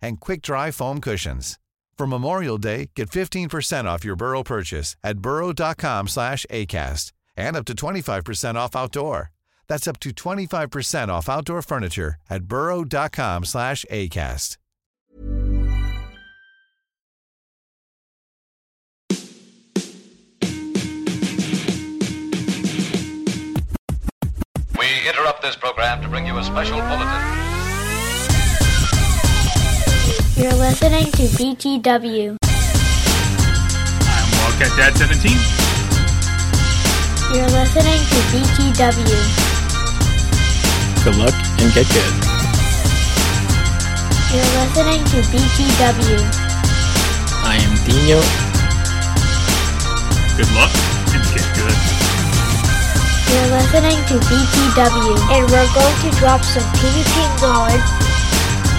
and quick-dry foam cushions. For Memorial Day, get 15% off your Burrow purchase at burrow.com slash ACAST and up to 25% off outdoor. That's up to 25% off outdoor furniture at burrow.com slash ACAST. We interrupt this program to bring you a special bulletin. You're listening to BTW. I'm Wildcat Dad 17. You're listening to BTW. Good luck and get good. You're listening to BTW. I am Dinho. Good luck and get good. You're listening to BTW. And we're going to drop some PvP knowledge.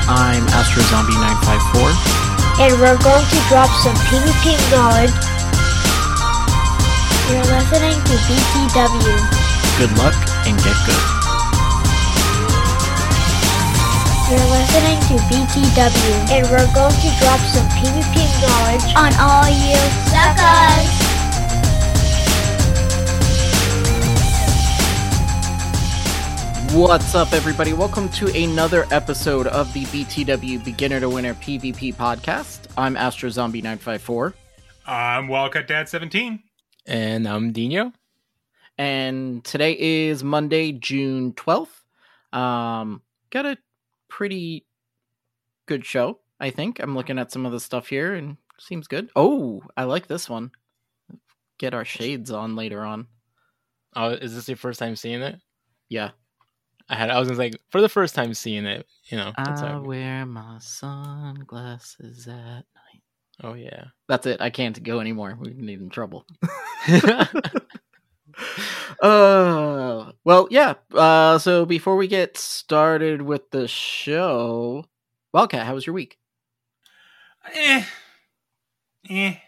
I'm Astro Zombie 954. And we're going to drop some PvP knowledge. You're listening to BTW. Good luck and get good. You're listening to BTW. And we're going to drop some PvP knowledge on all you suckers. What's up, everybody? Welcome to another episode of the BTW Beginner to Winner PvP podcast. I'm Astro Zombie 954. I'm Wildcat Dad 17. And I'm Dinho. And today is Monday, June 12th. Um, got a pretty good show, I think. I'm looking at some of the stuff here and seems good. Oh, I like this one. Get our shades on later on. Oh, is this your first time seeing it? Yeah. I had. I was like, for the first time seeing it, you know. That's I how- wear my sunglasses at night. oh yeah. That's it. I can't go anymore. We need in trouble. uh, well, yeah. Uh, so before we get started with the show, Wildcat, how was your week? Eh. Eh. Week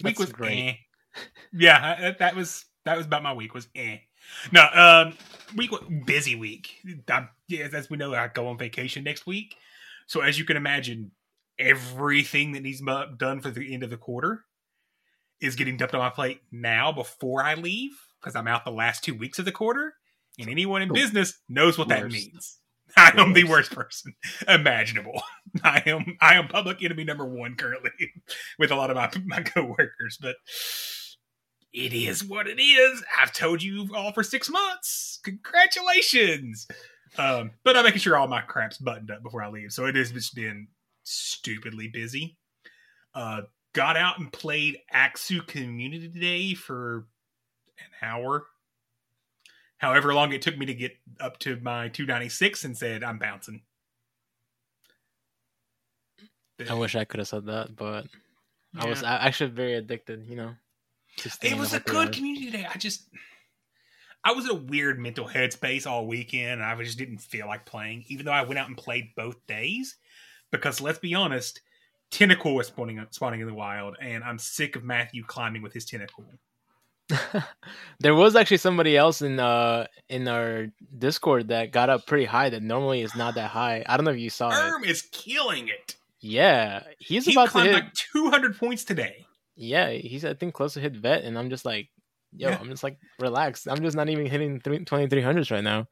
That's was great. eh. Yeah, I- I- that was that was about my week was eh. No, um, week busy week. I'm, yeah, as we know, I go on vacation next week. So as you can imagine, everything that needs done for the end of the quarter is getting dumped on my plate now before I leave because I'm out the last two weeks of the quarter. And anyone in oh, business knows what that means. I am the worst. worst person imaginable. I am I am public enemy number one currently with a lot of my my coworkers, but it is what it is. I've told you all for six months. Congratulations. Um, but I'm making sure all my crap's buttoned up before I leave. So it has just been stupidly busy. Uh, got out and played Axew Community Day for an hour. However long it took me to get up to my 296 and said, I'm bouncing. I wish I could have said that, but I was actually very addicted. You know. It was a good community day. I just, I was in a weird mental headspace all weekend, and I just didn't feel like playing, even though I went out and played both days. Because let's be honest, Tentacruel was spawning spawning in the wild, and I'm sick of Matthew climbing with his Tentacruel. there was actually somebody else in uh in our Discord that got up pretty high that normally is not that high. I don't know if you saw it. Erm is killing it. Yeah, he's he about to hit. like 200 points today. Yeah, he's I think close to hit vet, and I'm just like, yo, Yeah. I'm just like relaxed. I'm just not even hitting 2300s right now.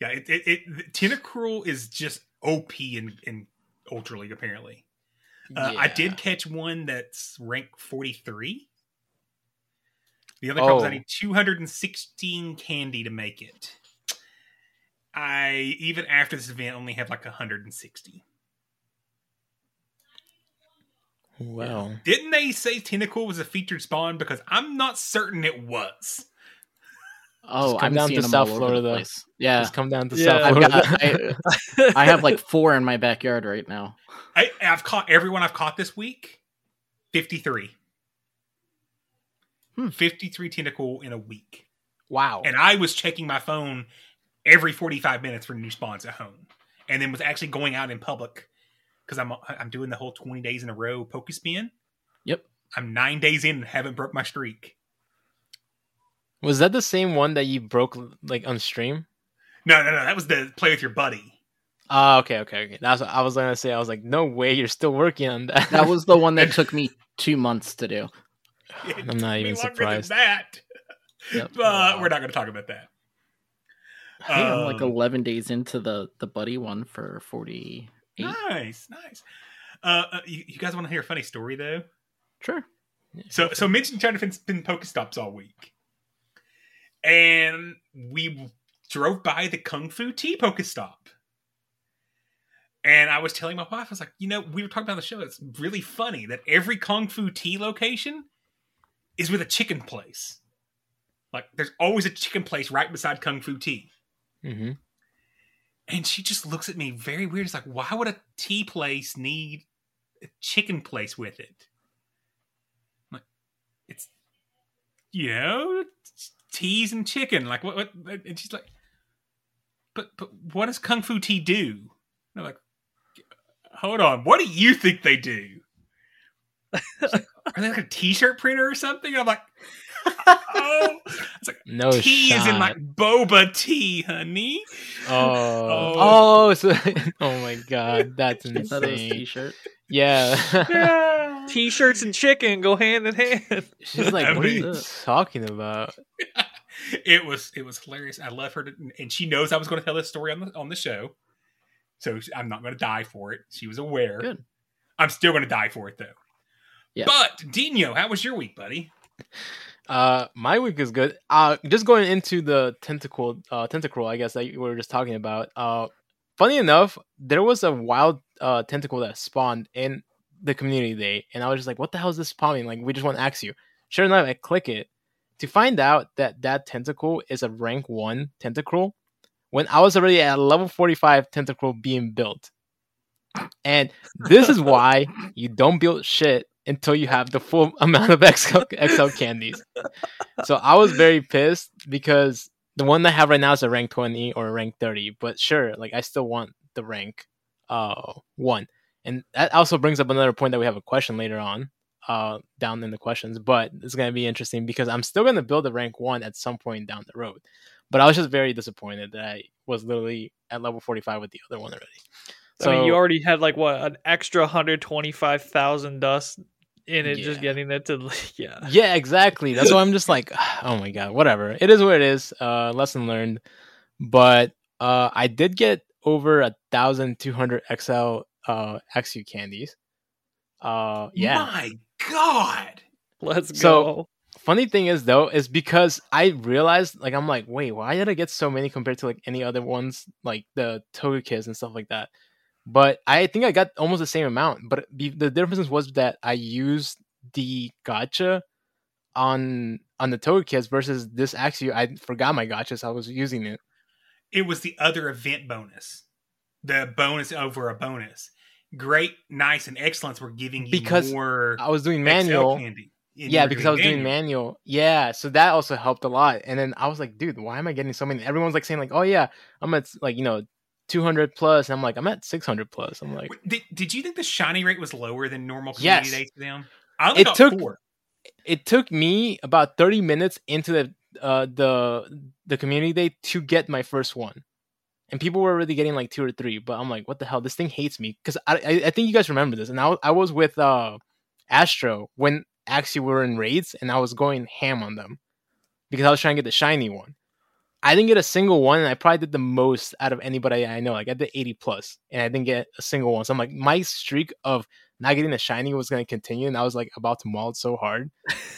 Yeah, it, it, it Tentacruel is just OP in in Ultra League apparently. Uh, I did catch one that's rank 43. The other problem is I Oh. need 216 candy to make it. I even after this event only have like 160. Wow. Didn't they say Tentacruel was a featured spawn? Because I'm not certain it was. Oh, I'm down seeing to South all over Florida. place. Yeah, Just come down to Yeah. South Florida. got, I, I have like four in my backyard right now. I, I've caught everyone I've caught this week. Fifty-three. Hmm. Fifty-three Tentacruel in a week, wow. and I was checking my phone every forty-five minutes for new spawns at home, and then was actually going out in public because I'm I'm doing the whole twenty days in a row Pokespin. Yep. I'm nine days in and haven't broke my streak. Was that the same one that you broke like on stream? No, no, no. That was the play with your buddy. Oh, okay, okay, okay. That's what I was gonna say. I was like, no way, you're still working on that. That was the one that took me two months to do. It I'm not even longer than surprised. That, Yep. but we're not going to talk about that. I think I'm like Um, 11 days into the the buddy one for 48. Nice, nice. Uh, uh, you, you guys want to hear a funny story though? Sure. So, so Mitch and China have been Pokestops all week, and we drove by the Kung Fu Tea Pokestop. And I was telling my wife, I was like, you know, we were talking about the show. It's really funny that every Kung Fu Tea location is with a chicken place. Like, there's always a chicken place right beside Kung Fu Tea. hmm And she just looks at me very weird. It's like, why would a tea place need a chicken place with it? I'm like, it's, you know, teas and chicken. Like, what, what? And she's like, but, but what does Kung Fu Tea do? And I'm like, hold on. What do you think they do? Like, Are they like a t-shirt printer or something? I'm like, oh, it's like No tea is in shot. like boba tea, honey. Oh, Oh. oh, so, oh my god, that's I thought it was insane. t-shirt. Yeah, T-shirts and chicken go hand in hand. she's like, I what are you talking about? it was it was hilarious. I love her, to, and she knows I was going to tell this story on the on the show, so I'm not going to die for it. She was aware. Good. I'm still going to die for it though. Yeah. But Dinho, how was your week, buddy? Uh, my week is good. Uh, just going into the Tentacruel, uh, Tentacruel, I guess that you were just talking about. Uh, funny enough, there was a wild uh Tentacruel that spawned in the community day, and I was just like, "What the hell is this spawning?" Like, we just want to ask you. Sure enough, I click it to find out that that Tentacruel is a rank one Tentacruel. When I was already at level forty five Tentacruel being built, and this is why you don't build shit until you have the full amount of XL, XL candies. So I was very pissed because the one I have right now is a rank 20 or a rank 30, but sure, like I still want the rank uh one. And that also brings up another point that we have a question later on uh down in the questions, but it's going to be interesting because I'm still going to build a rank 1 at some point down the road. But I was just very disappointed that I was literally at level 45 with the other one already. I mean, you already had like what an extra hundred twenty-five thousand dust in it, just getting it to yeah. Yeah, exactly. That's why I'm just like, oh my god, whatever. It is what it is. Uh, lesson learned. But uh, I did get over a thousand two hundred XL uh Axew candies. Uh, yeah. My God. Let's So- go. Funny thing is though, is because I realized like I'm like, wait, why did I get so many compared to like any other ones like the Togekiss and stuff like that? But I think I got almost the same amount. But the, the difference was that I used the Go-tcha on on the Togekiss versus this Axew. I forgot my Go-tcha, so I was using it. It was the other event bonus, the bonus over a bonus. Great, nice, and excellence were giving you Because more. I was doing manual. Yeah, because I was doing manual. Yeah, so that also helped a lot. And then I was like, dude, why am I getting so many? Everyone's like saying like, oh yeah, I'm at like you know 200 plus. And I'm like, I'm at 600 plus. I'm like, Did, did you think the shiny rate was lower than normal community Yes. days for them? I It took- four. it took me about 30 minutes into the uh the the community day to get my first one and people were already getting like two or three but i'm like what the hell this thing hates me because I, I i think you guys remember this and i, I was with uh astro when actually we were in raids and i was going ham on them because i was trying to get the shiny one i didn't get a single one and i probably did the most out of anybody i know like i did 80 plus and i didn't get a single one so i'm like my streak of not getting a shiny was going to continue and i was like about to maul it so hard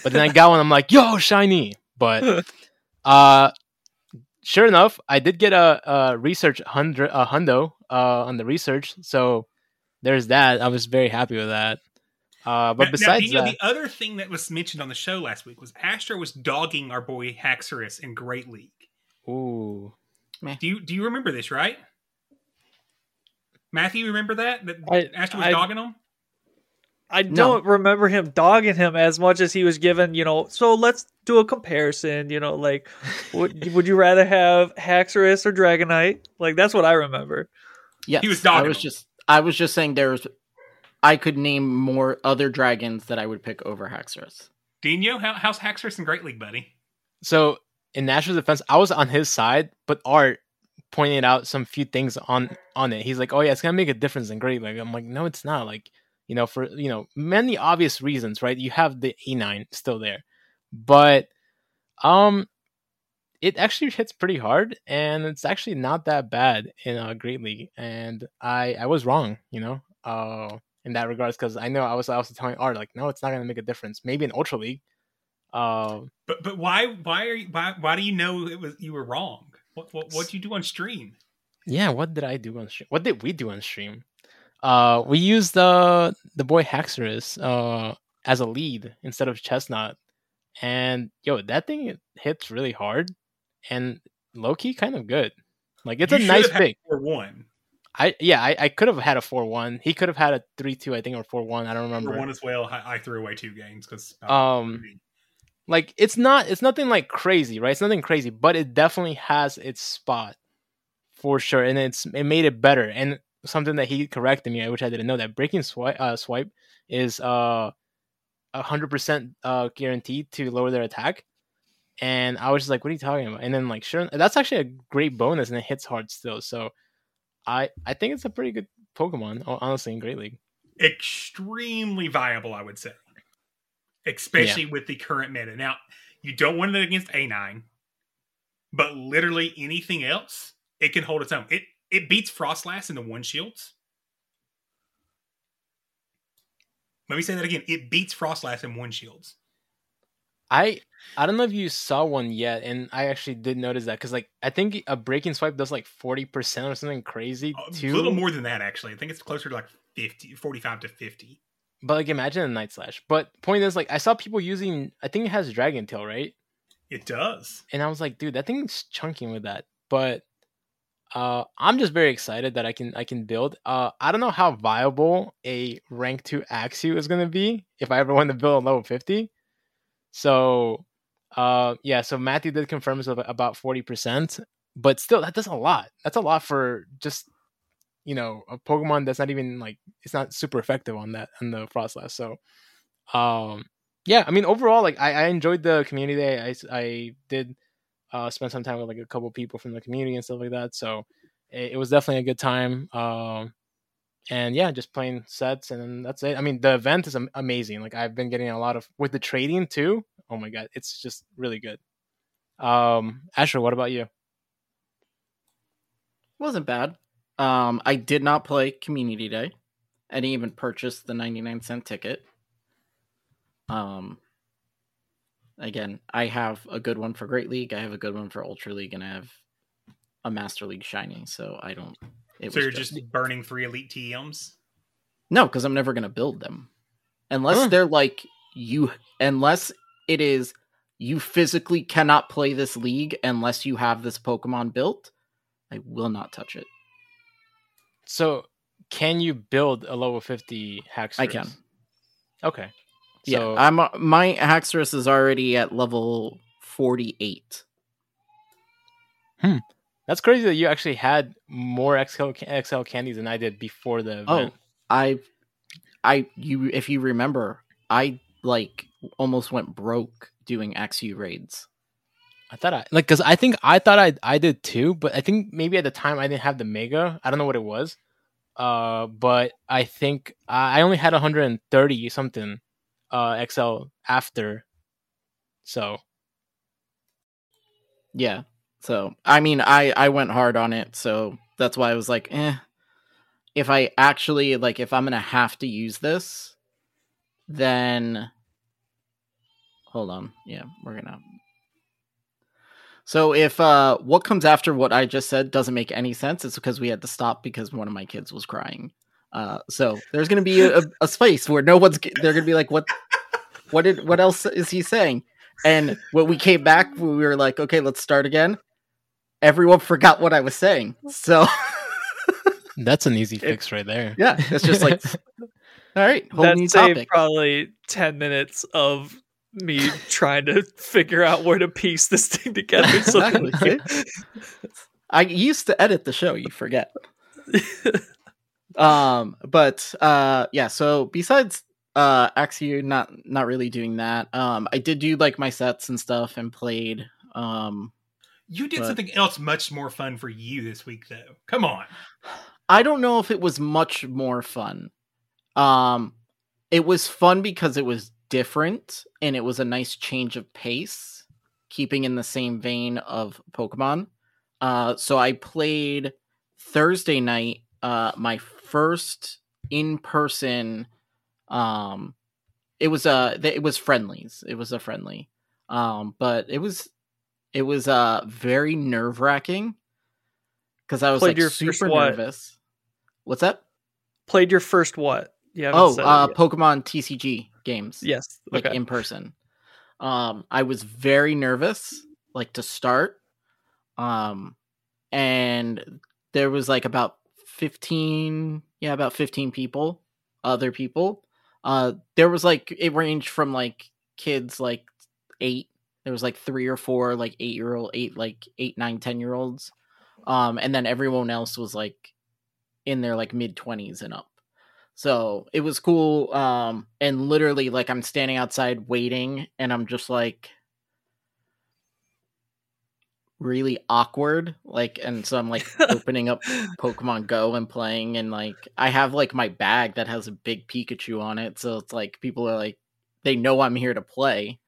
but then I got one. I'm like, yo, shiny. But uh, sure enough, I did get a, a research hundred a hundo uh on the research. So there's that. I was very happy with that. Uh, but Now- now, besides Daniel, that, the other thing that was mentioned on the show last week was Astro was dogging our boy Haxorus in Great League. Ooh, Do you do you remember this, right? Matthew, you remember that? That I- Astro was I- dogging him? I don't remember him dogging him as much as he was given, you know, so let's do a comparison, you know, like would, would you rather have Haxorus or Dragonite? Like that's what I remember. Yeah. He was dogging I dogging was them. just I was just saying there's I could name more other dragons that I would pick over Haxorus. Dinho, how, how's Haxorus in Great League, buddy? So in Nash's defense, I was on his side, but Art pointed out some few things on on it. He's like, "Oh yeah, it's gonna make a difference in Great League." I'm like, "No, it's not." Like, you know, for you know many obvious reasons, right? You have the A9 still there, but um, it actually hits pretty hard, and it's actually not that bad in a Great League. And I I was wrong, you know, uh, in that regards because I know I was I was telling Art like, "No, it's not gonna make a difference." Maybe in Ultra League. Um, But but why why are you, why why do you know it was you were wrong? What what what'd you do on stream? Yeah, what did I do on stream? What did we do on stream? Uh, we used the the boy Haxorus uh as a lead instead of Chesnaught, and yo, that thing hits really hard and low key kind of good. Like it's You a nice pick. four one. I yeah, I, I could have had a four one. He could have had a three two, I think, or four one. I don't remember. one as well. I, I threw away two games because Um, like it's not it's nothing like crazy, right? It's nothing crazy, but it definitely has its spot for sure, and it's it made it better. And something that he corrected me, which I didn't know, that breaking swipe uh, swipe is uh hundred percent uh guaranteed to lower their attack. And I was just like, "What are you talking about?" And then like, sure, that's actually a great bonus, and it hits hard still. So, I I think it's a pretty good Pokemon, honestly, in Great League. extremely viable, I would say, especially with the current meta. Now, you don't want it against A9, but literally anything else, it can hold its own. It it beats Froslass in the one shields. Let me say that again. It beats Froslass in one shields. I I don't know if you saw one yet, and I actually did notice that because like I think a breaking swipe does like forty percent or something crazy A too. little more than that, actually. I think it's closer to like 50, 45 to 50. But like imagine a night slash. But point is like I saw people using I think it has Dragon Tail, right? It does. And I was like, dude, that thing's chunking with that. But uh I'm just very excited that I can I can build. Uh I don't know how viable a rank two Axew is gonna be if I ever want to build a level 50. So uh yeah, so Matthew did confirm it's ab- about 40%, but still that does a lot. That's a lot for just you know, a Pokemon that's not even like it's not super effective on that on the Froslass. So um yeah, I mean overall like I, I enjoyed the community day. I I did uh spend some time with like a couple people from the community and stuff like that. So it, it was definitely a good time. Um and yeah, just playing sets and that's it. I mean, the event is amazing. Like I've been getting a lot of with the trading too. Oh my god, it's just really good. Um Asher, what about you? Wasn't bad. Um, I did not play Community Day. I didn't even purchase the 99 cent ticket. Um, again, I have a good one for Great League, I have a good one for Ultra League, and I have a Master League Shiny, so I don't. It so was you're just burning three elite TMs? No, because I'm never gonna build them. Unless they're like you unless it is you physically cannot play this league unless you have this Pokemon built, I will not touch it. So can you build a level 50 Haxorus? I can. Okay. Yeah, I'm uh, my Haxorus is already at level 48. Hmm. That's crazy that you actually had more XL, XL candies than I did before the event. Oh, I I you if you remember, I like almost went broke doing Axew raids. I thought I like because I think I thought I I did too, but I think maybe at the time I didn't have the mega. I don't know what it was. Uh, but I think I I only had 130 something uh XL after. So Yeah. So I mean, I I went hard on it, so that's why I was like, eh. If I actually like, if I'm gonna have to use this, then hold on. Yeah, we're gonna. So if uh what comes after what I just said doesn't make any sense, it's because we had to stop because one of my kids was crying. Uh, so there's going to be a, a space where no one's. They're going to be like, "What? What did? What else is he saying?" And when we came back, we were like, "Okay, let's start again." Everyone forgot what I was saying, so That's an easy fix right there. yeah, it's just like, all right, whole that new saved topic. probably ten minutes of me trying to figure out where to piece this thing together. So Exactly, I used to edit the show. You forget. um, but uh, yeah. So besides uh, Axew, not not really doing that. Um, I did do like my sets and stuff and played. Um, You did But- something else much more fun for you this week, though. Come on. I don't know if it was much more fun. Um, it was fun because it was different and it was a nice change of pace, keeping in the same vein of Pokemon. Uh, so I played Thursday night, uh, my first in person. Um, it was uh, it was friendlies. It was a friendly. Um, but it was it was uh very nerve wracking because I was Played like super what? nervous. What's that? Played your first what? Yeah. Oh, uh, Pokemon TCG games. yes. like okay. in person. Um, I was very nervous, like to start. Um, and there was like about fifteen, yeah, about fifteen people, other people. Uh, there was like it ranged from like kids like eight. There was like three or four like eight year old, eight like eight, nine, ten year olds. Um, and then everyone else was like in their like mid twenties and up. So it was cool. Um, and literally, like, I'm standing outside waiting, and I'm just like really awkward. Like, and so I'm like opening up Pokemon Go and playing, and like, I have like my bag that has a big Pikachu on it. So it's like people are like, they know I'm here to play.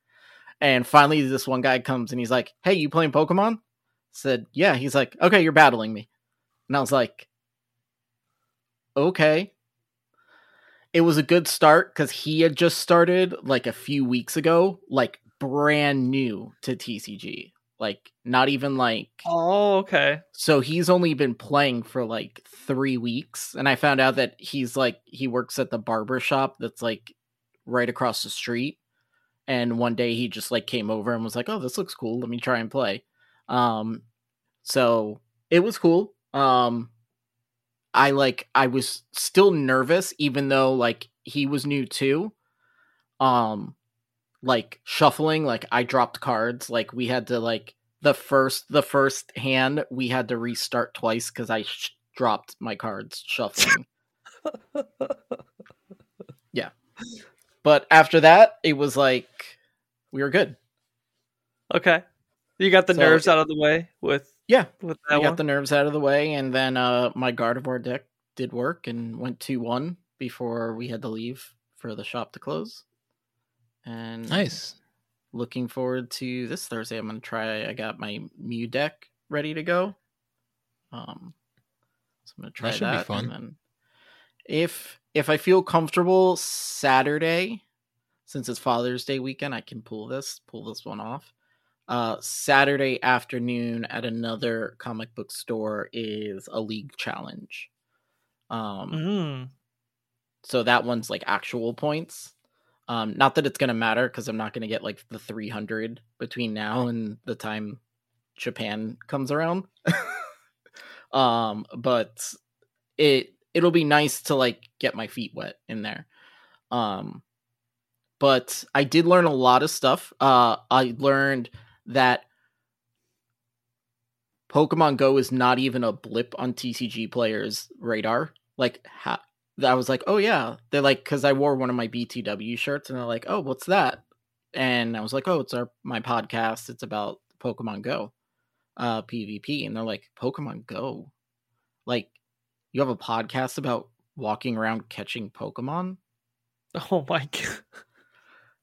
And finally, this one guy comes and he's like, Hey, you playing Pokemon? Said, Yeah. He's like, Okay, you're battling me. And I was like, Okay it was a good start because he had just started like a few weeks ago, like brand new to TCG. Like not even like Oh, okay. so he's only been playing for like three weeks. And I found out that he's like he works at the barber shop that's like right across the street. And one day he just like came over and was like, Oh, this looks cool. Let me try and play. Um so it was cool. Um I like I was still nervous even though like he was new too. Um like shuffling like I dropped cards like we had to like the first the first hand we had to restart twice cuz I sh- dropped my cards shuffling. yeah. But after that it was like we were good. Okay. You got the So nerves it- out of the way with Yeah. with I that got one. the nerves out of the way, and then uh, my Gardevoir deck did work and went 2 1 before we had to leave for the shop to close. And Nice. looking forward to this Thursday. I'm going to try, I got my Mew deck ready to go. Um, so I'm going to try That that. should be fun. And then if, if I feel comfortable Saturday, since it's Father's Day weekend, I can pull this, pull this one off uh saturday afternoon at another comic book store is a league challenge. Um Mm. so that one's like actual points. Um not that it's gonna matter because i'm not gonna get like the 300 between now and the time japan comes around. Um but it it'll be nice to like get my feet wet in there. Um but i did learn a lot of stuff. Uh i learned that Pokemon Go is not even a blip on TCG players' radar. Like, ha- I was like, oh yeah, they're like, because I wore one of my BTW shirts, and they're like, oh, what's that? And I was like, oh, it's our my podcast. It's about Pokemon Go, uh, PvP, and they're like, Pokemon Go, like, you have a podcast about walking around catching Pokemon, Oh my god.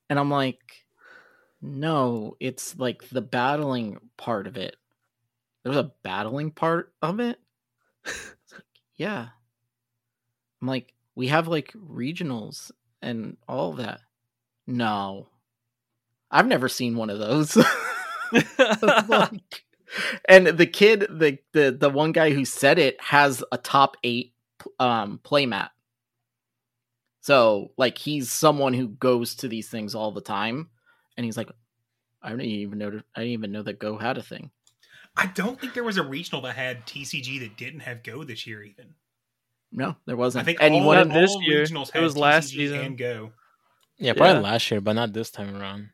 and I'm like, no, it's like the battling part of it. There's a battling part of it. Like, yeah. I'm like, we have like regionals and all that. No. I've never seen one of those. Like- and the kid, the, the the one guy who said it has a top eight um playmat So like he's someone who goes to these things all the time, and he's like, I didn't even know. I didn't even know that Go had a thing. I don't think there was a regional that had TCG that didn't have Go this year. Even No, there wasn't. I think and all, you wanted- Not this all year. regionals It had was last TCG season. and Go. Yeah, probably Yeah. last year, but not this time around.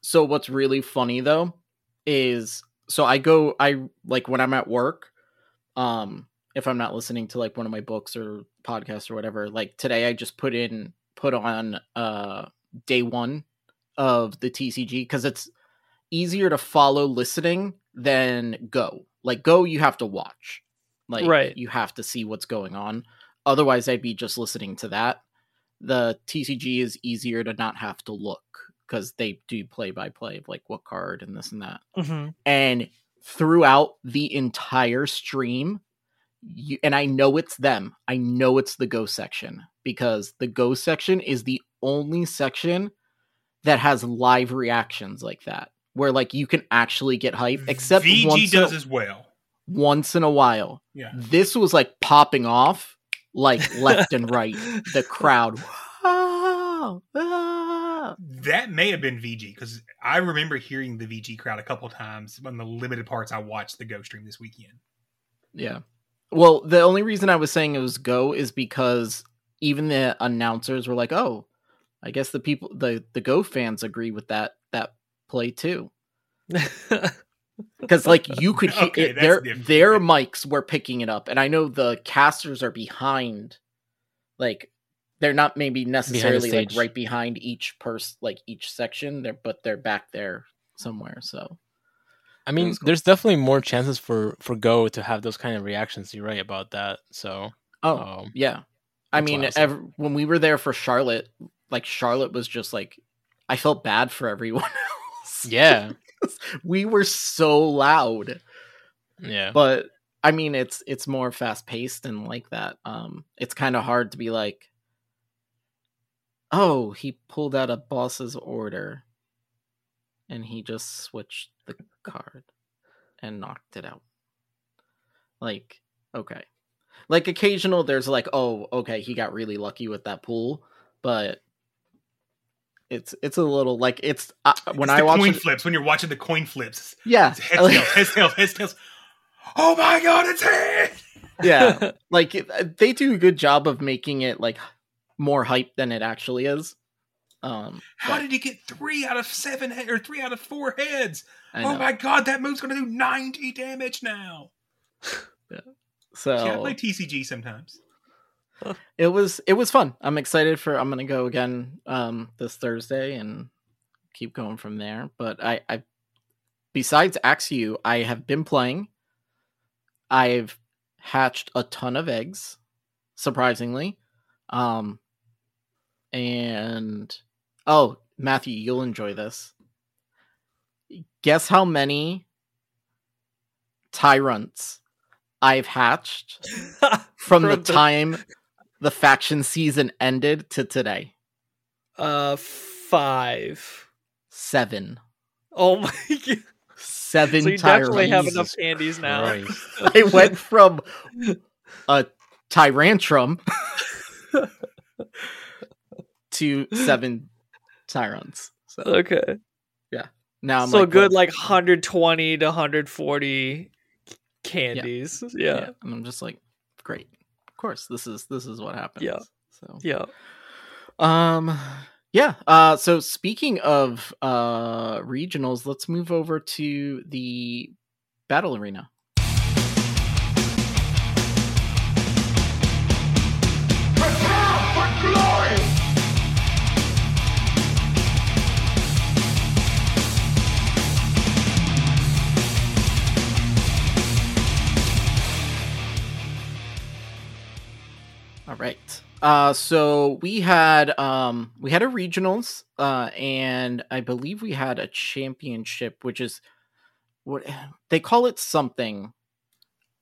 So what's really funny though is so I go I like when I'm at work, um, if I'm not listening to like one of my books or podcasts or whatever, like today I just put in put on uh day one of the TCG because it's easier to follow listening than go. Like go you have to watch. Like Right. you have to see what's going on. Otherwise I'd be just listening to that. The TCG is easier to not have to look because they do play by play of like what card and this and that. hmm And throughout the entire stream, you, and I know it's them. I know it's the Go section because the Go section is the only section that has live reactions like that, where like you can actually get hype. Except VG once does a, as well. once in a while, Yeah. this was like popping off like left and right. The crowd. "Wow, ah." That may have been VG because I remember hearing the VG crowd a couple times on the limited parts I watched the Go stream this weekend. Yeah. Well, the only reason I was saying it was go is because even the announcers were like, "Oh, I guess the people the the Go fans agree with that that play too." Because like you could hear Okay, it, their different. their mics were picking it up, and I know the casters are behind, like they're not maybe necessarily like right behind each person, like each section. There, but they're back there somewhere. So I mean, cool. there's definitely more chances for for Go to have those kind of reactions. You're right about that. So, Oh, um, yeah. I mean, why I said- ev- when we were there for Charlotte, like Charlotte was just like, I felt bad for everyone else. yeah, we were so loud, yeah. but I mean, it's it's more fast paced and like that. Um, it's kind of hard to be like, oh, he pulled out a boss's order, and he just switched the card and knocked it out. Like, okay. Like occasional there's like, oh, okay, he got really lucky with that pool, but it's it's a little like it's uh, when It's I the watch coin it, flips when you're watching the coin flips. yeah, It's heads, tails, heads, tails, heads, tails. Oh my god, it's head! yeah, like it, they do a good job of making it like more hype than it actually is. Um, How but did he get three out of seven he- or three out of four heads? Oh my god, that move's gonna do 90 damage now. so Yeah, I play TCG sometimes. it was it was fun. I'm excited for I'm gonna go again um this Thursday and keep going from there. But I, I besides Axew, I have been playing. I've hatched a ton of eggs, surprisingly. Um and oh, Matthew, you'll enjoy this. Guess how many Tyrunts I've hatched from the From the- time the faction season ended to today. uh, five. Seven. Oh my god! Seven So you Tyrunts. definitely have enough candies now. Christ. I went from a tyrantrum to seven Tyrunts. So Okay. Yeah. Now I'm so like, good, what- like 120 to 140 candies. Yeah. And I'm just like, great. Of course, this is this is what happens. Yeah. So Yeah. Um yeah. Uh so speaking of uh regionals, let's move over to the battle arena. Uh so we had um we had a regionals uh and I believe we had a championship which is what they call it something.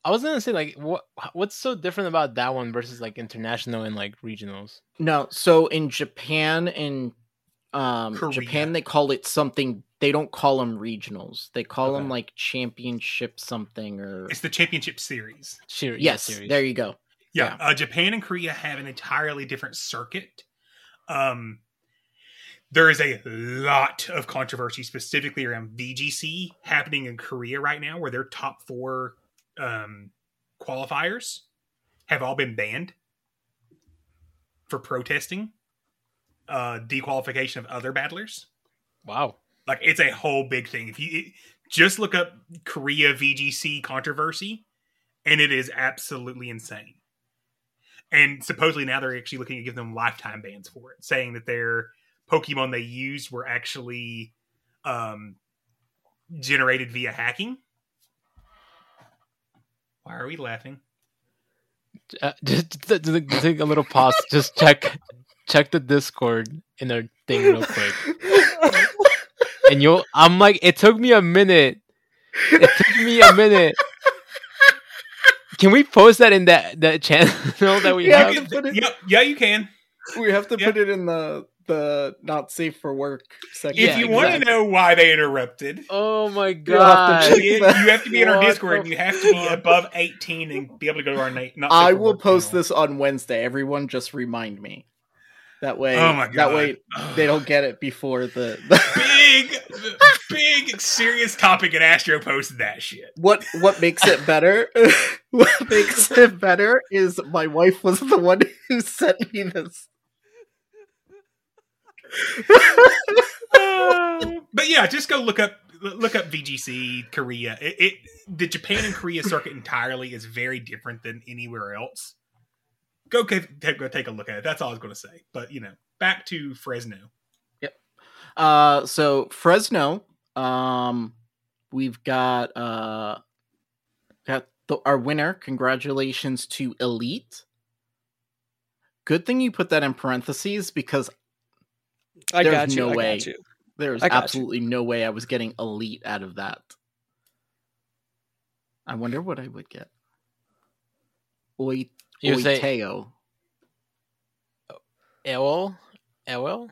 I was gonna say like what what's so different about that one versus like international and like regionals? No, so in Japan and um Korea. Japan they call it something they don't call them regionals. They call them like championship something or It's the championship series. Series, Yes, series. there you go. Yeah, Uh, Japan and Korea have an entirely different circuit Um, there is a lot of controversy specifically around VGC happening in Korea right now, where their top four um, qualifiers have all been banned for protesting uh, dequalification of other battlers. Wow. Like it's a whole big thing. If you it, just look up Korea VGC controversy, and it is absolutely insane. And supposedly now they're actually looking to give them lifetime bans for it, saying that their Pokemon they used were actually um, generated via hacking. Why are we laughing? Uh, just, just, just take a little pause. just check check the Discord in our thing real quick. and you'll I'm like it took me a minute. It took me a minute. Can we post that in that that channel that we Yeah, have? you can- yeah, yeah, you can. We have to Yeah. put it in the the not safe for work section. if you want to know why they interrupted, Oh my You'll have to god. you, you have to be in our Discord. the You have to be above 18 and be able to go to our night. I will post channel. this on Wednesday. Everyone just remind me. That way Oh my God. that way they don't get it before the, the big, big, serious topic, and Astro posted that shit. what what makes it better what makes it better is my wife was the one who sent me this But yeah, just go look up look up VGC Korea. It, it the Japan and Korea circuit entirely is very different than anywhere else. Go take, go take a look at it. That's all I was going to say. But you know, back to Fresno. Yep. Uh, so Fresno, um, we've got uh, got the, our winner. Congratulations to Elite. Good thing you put that in parentheses because I There's got you. no I way. got you. there's I got you. absolutely no way I was getting Elite out of that. I wonder what I would get. Oi, You say Oiteo. Ewell? Ewell?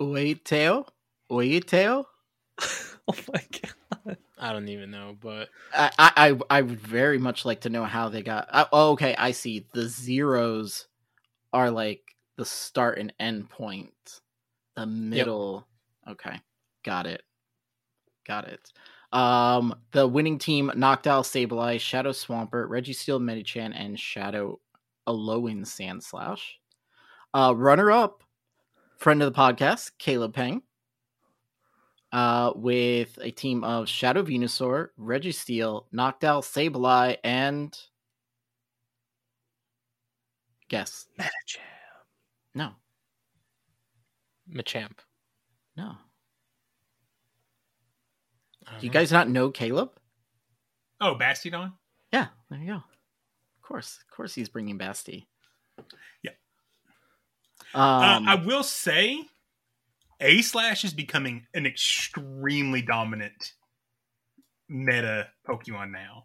Oiteo? Oiteo? Oh my god. I don't even know, but I, I I I would very much like to know how they got. Oh, okay, I see. The zeros are like the start and end point. The middle. Okay, got it. Got it. Um, the winning team knocked out Sableye, Shadow Swampert, Reggie Steel, Medicham, and Shadow Alolan Sandslash. Uh, runner up, friend of the podcast, Caleb Peng uh, with a team of Shadow Venusaur, Registeel, Noctowl, Sableye, and guess. No, Machamp. no. Don't you guys not know Caleb? Oh, Bastiodon. Yeah, there you go. Of course, of course, he's bringing Basti. Yeah. Um, uh, I will say, A Slash is becoming an extremely dominant meta Pokemon now.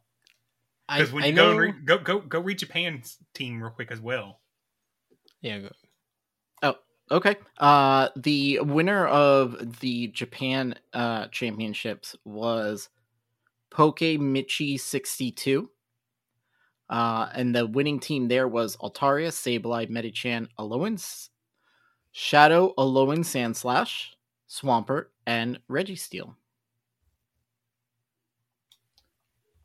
Because when I you know. go, re- go go go read Japan's team real quick as well. yeah, go. Oh, okay. Uh the winner of the Japan uh championships was Poke Michi 62. Uh and the winning team there was Altaria, Sableye, Medicham, Alolan, S- Shadow, Alolan Sandslash, Swampert, and Registeel.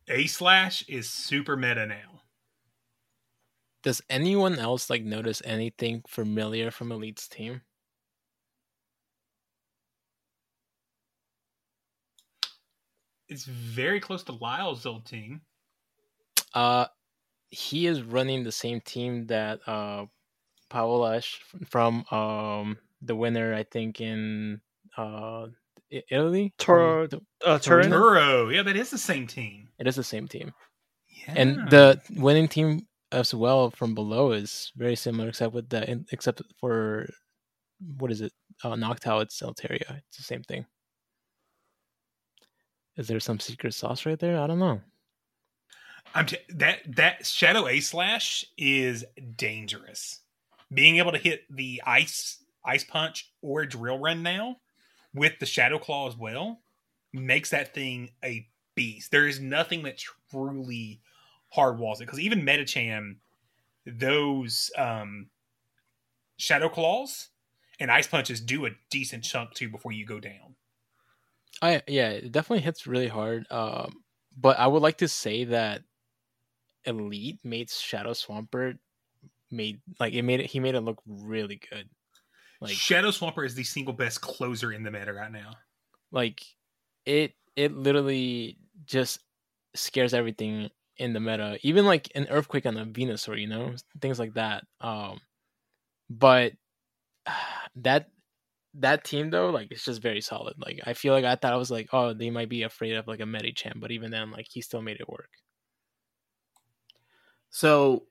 A Slash is super meta now. Does anyone else like notice anything familiar from Elite's team? It's very close to Lyle's old team. Uh, he is running the same team that uh, Paolash from um the winner, I think in uh Italy. Tor- The- Uh, Turin? Turo, yeah, that is the same team. It is the same team, Yeah. and the winning team as well from below is very similar, except with the except for what is it? Uh, Noctowl, it's Altaria. It's the same thing. Is there some secret sauce right there? I don't know. I'm t- that that Shadow A Slash is dangerous. Being able to hit the ice ice punch or drill run now with the Shadow Claw as well makes that thing a beast. There is nothing that truly hard walls it because even Medicham, those um, Shadow Claws and ice punches do a decent chunk too before you go down. I yeah, it definitely hits really hard. Um, but I would like to say that Elite made Shadow Swampert made like it made it he made it look really good. Like Shadow Swampert is the single best closer in the meta right now. Like it it literally just scares everything in the meta. Even like an earthquake on a Venusaur, you know, things like that. Um but that that team though, like it's just very solid. Like I feel like I thought I was like, oh, they might be afraid of like a Medicham, but even then, like he still made it work. So,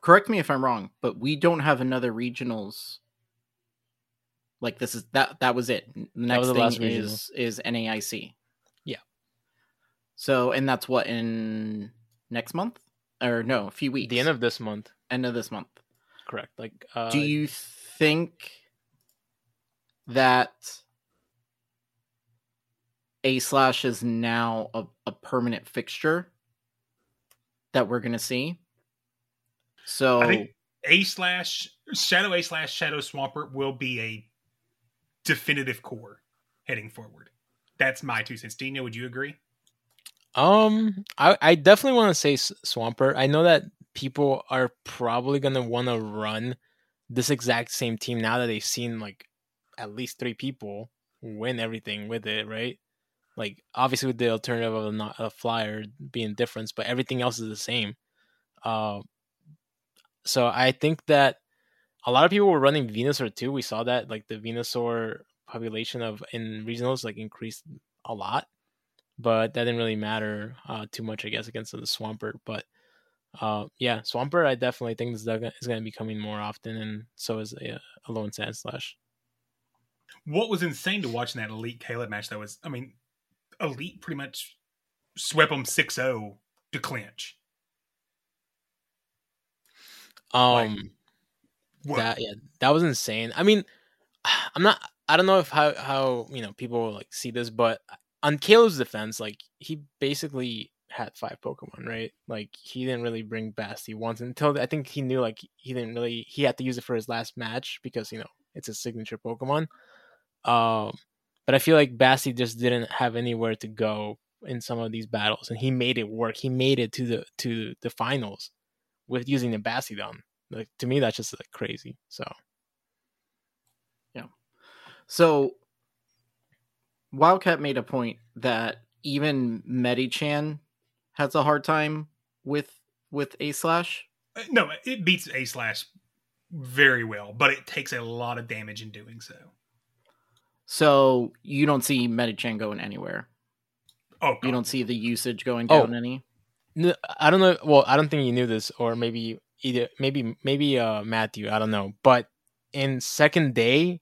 correct me if I'm wrong, but we don't have another regionals. Like this is that that was it. The next the thing is is NAIC. Yeah. So and that's what in next month or no, a few weeks. The end of this month. End of this month. Correct. Like, uh, do you think that a slash is now a, a permanent fixture that we're gonna see? So I think A slash Shadow A slash Shadow Swampert will be a definitive core heading forward. That's my two cents. Dinho, would you agree? Um, I, I definitely want to say Swampert. I know that people are probably gonna want to run this exact same team now that they've seen like at least three people win everything with it, right? Like obviously with the alternative of a, not a flyer being difference, but everything else is the same. Uh, so I think that a lot of people were running Venusaur too. We saw that like the Venusaur population of in regionals like increased a lot, but that didn't really matter uh, too much, I guess, against the Swampert. But uh, yeah, Swampert, I definitely think this is going to be coming more often, and so is a, a lone Sandslash. What was insane to watch in that Elite Caleb match, though, was I mean, Elite pretty much swept them 6 0 to clinch. Um, like, that yeah, that was insane. I mean, I'm not. I don't know if how how you know people like see this, but on Caleb's defense, like he basically had five Pokemon, right? Like he didn't really bring Basti once until I think he knew like he didn't really he had to use it for his last match because you know it's a signature Pokemon. Um, but I feel like Basti just didn't have anywhere to go in some of these battles, and he made it work. He made it to the to the finals with using the Bastiodon. Like to me, that's just like crazy. So yeah. So Wildcat made a point that even Medicham has a hard time with with A slash. Uh, no, it beats A slash very well, but it takes a lot of damage in doing so. So you don't see Medicham going anywhere. Oh, God. you don't see the usage going down oh. any. No, I don't know. Well, I don't think you knew this, or maybe either maybe maybe uh Matthew. I don't know, but in second day,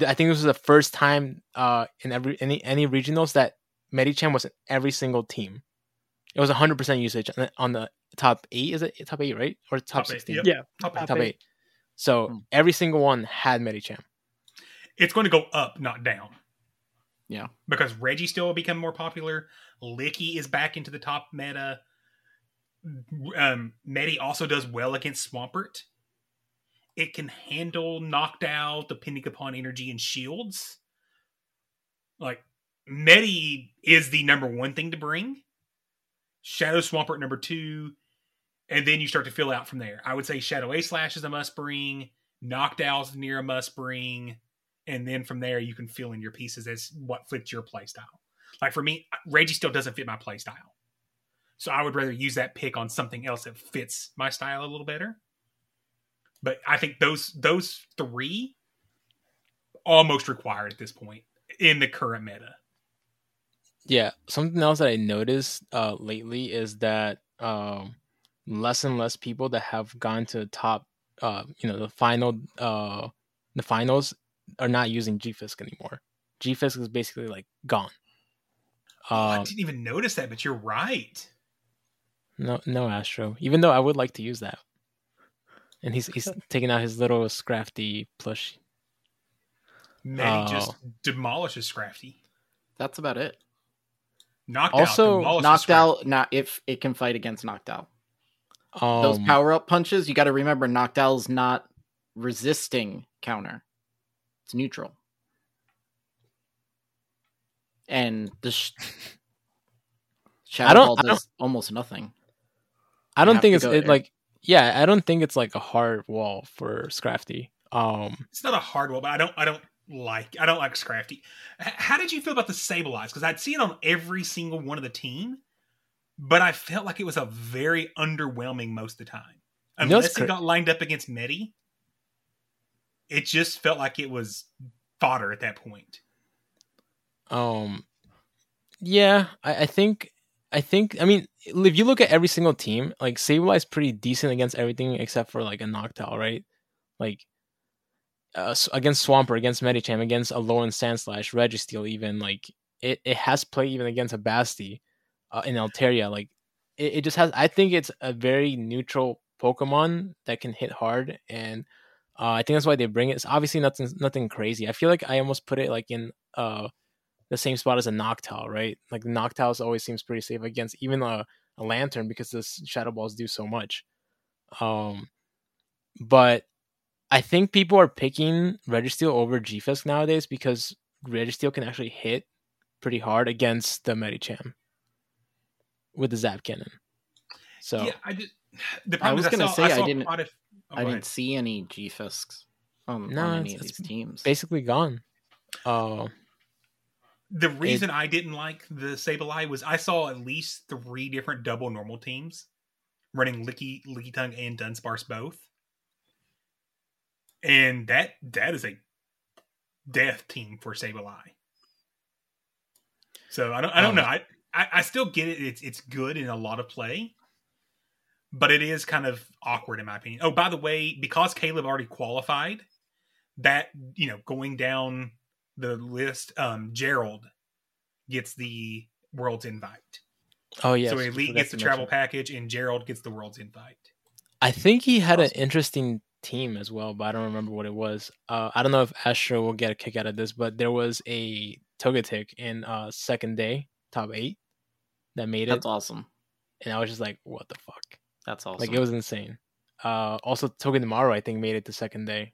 I think this was the first time uh in every any any regionals that Medicham was in every single team. It was 100% usage on the top eight. Is it top eight, right? Or top, top 16? Eight, yep. Yeah, top, top, top eight. eight. So hmm. every single one had Medicham. It's going to go up, not down. Yeah. Because Reggie still will become more popular. Licky is back into the top meta um, Medi also does well against Swampert. It can handle Noctowl depending upon energy and shields. Like Medi is the number one thing to bring. Shadow Swampert number two, and then you start to fill out from there. I would say Shadow A Slash is a must bring. Noctowl's near a must bring, and then from there you can fill in your pieces as what fits your playstyle. Like for me, Reggie still doesn't fit my playstyle. So I would rather use that pick on something else that fits my style a little better. But I think those those three almost required at this point in the current meta. Yeah, something else that I noticed uh, lately is that um, less and less people that have gone to the top, uh, you know, the final, uh, the finals are not using GFisk anymore. GFisk is basically like gone. Oh, I um, didn't even notice that, but you're right. No, no Astro. Even though I would like to use that. And he's he's taking out his little Scrafty plush. Medi uh, just demolishes Scrafty. That's about it. Knocked also, out. knocked out. Not if it can fight against Noctowl. Um, Those power up punches, you got to remember, Noctowl's not resisting counter. It's neutral. And the sh- Shadow I don't- Ball I don't- does almost nothing. I don't think it's it, like yeah, I don't think it's like a hard wall for Scrafty. Um, It's not a hard wall, but I don't I don't like I don't like Scrafty. H- How did you feel about the Sableye? Because I'd see it on every single one of the team, but I felt like it was a very underwhelming most of the time. You know what's Unless it got lined up against Medi, it just felt like it was fodder at that point. Um, yeah, I, I think, I think, I mean, if you look at every single team, like Sableye is pretty decent against everything except for like a Noctowl, right? Like uh, against Swampert, against Medicham, against a Alolan Sandslash, Registeel, even like it, it has play even against a Basti uh, in Altaria. Like it, it just has. I think it's a very neutral Pokemon that can hit hard, and uh, I think that's why they bring it. It's obviously nothing nothing crazy. I feel like I almost put it like in uh the same spot as a Noctowl, right? Like the Noctowls always seems pretty safe against even a, a Lanturn because the Shadow Balls do so much. Um, but I think people are picking Registeel over G-Fisk nowadays because Registeel can actually hit pretty hard against the Medicham with the Zap Cannon. So yeah, I did. The I was gonna say I, saw didn't. quite a- oh, I didn't ahead. see any G Fisks on, No, on any it's- of it's these teams. basically gone. Uh, The reason I didn't like the Sableye was I saw at least three different double normal teams running Licky, Lickitung, and Dunsparce both, and that that is a death team for Sableye. So I don't I don't Um, know I, I I still get it it's it's good in a lot of play, but it is kind of awkward in my opinion. Oh, by the way, because Caleb already qualified, that you know going down the list, um, Gerald gets the world's invite. oh yeah, so Elite gets the travel mention. package, and Gerald gets the world's invite. I think he had an interesting team as well, but I don't remember what it was. Uh, I don't know if Astro will get a kick out of this, but there was a Togetic in uh, second day top eight that made it, That's awesome. and I was just like, "What the fuck?" That's awesome. Like it was insane. Uh, also, Togedemaru I think made it the second day.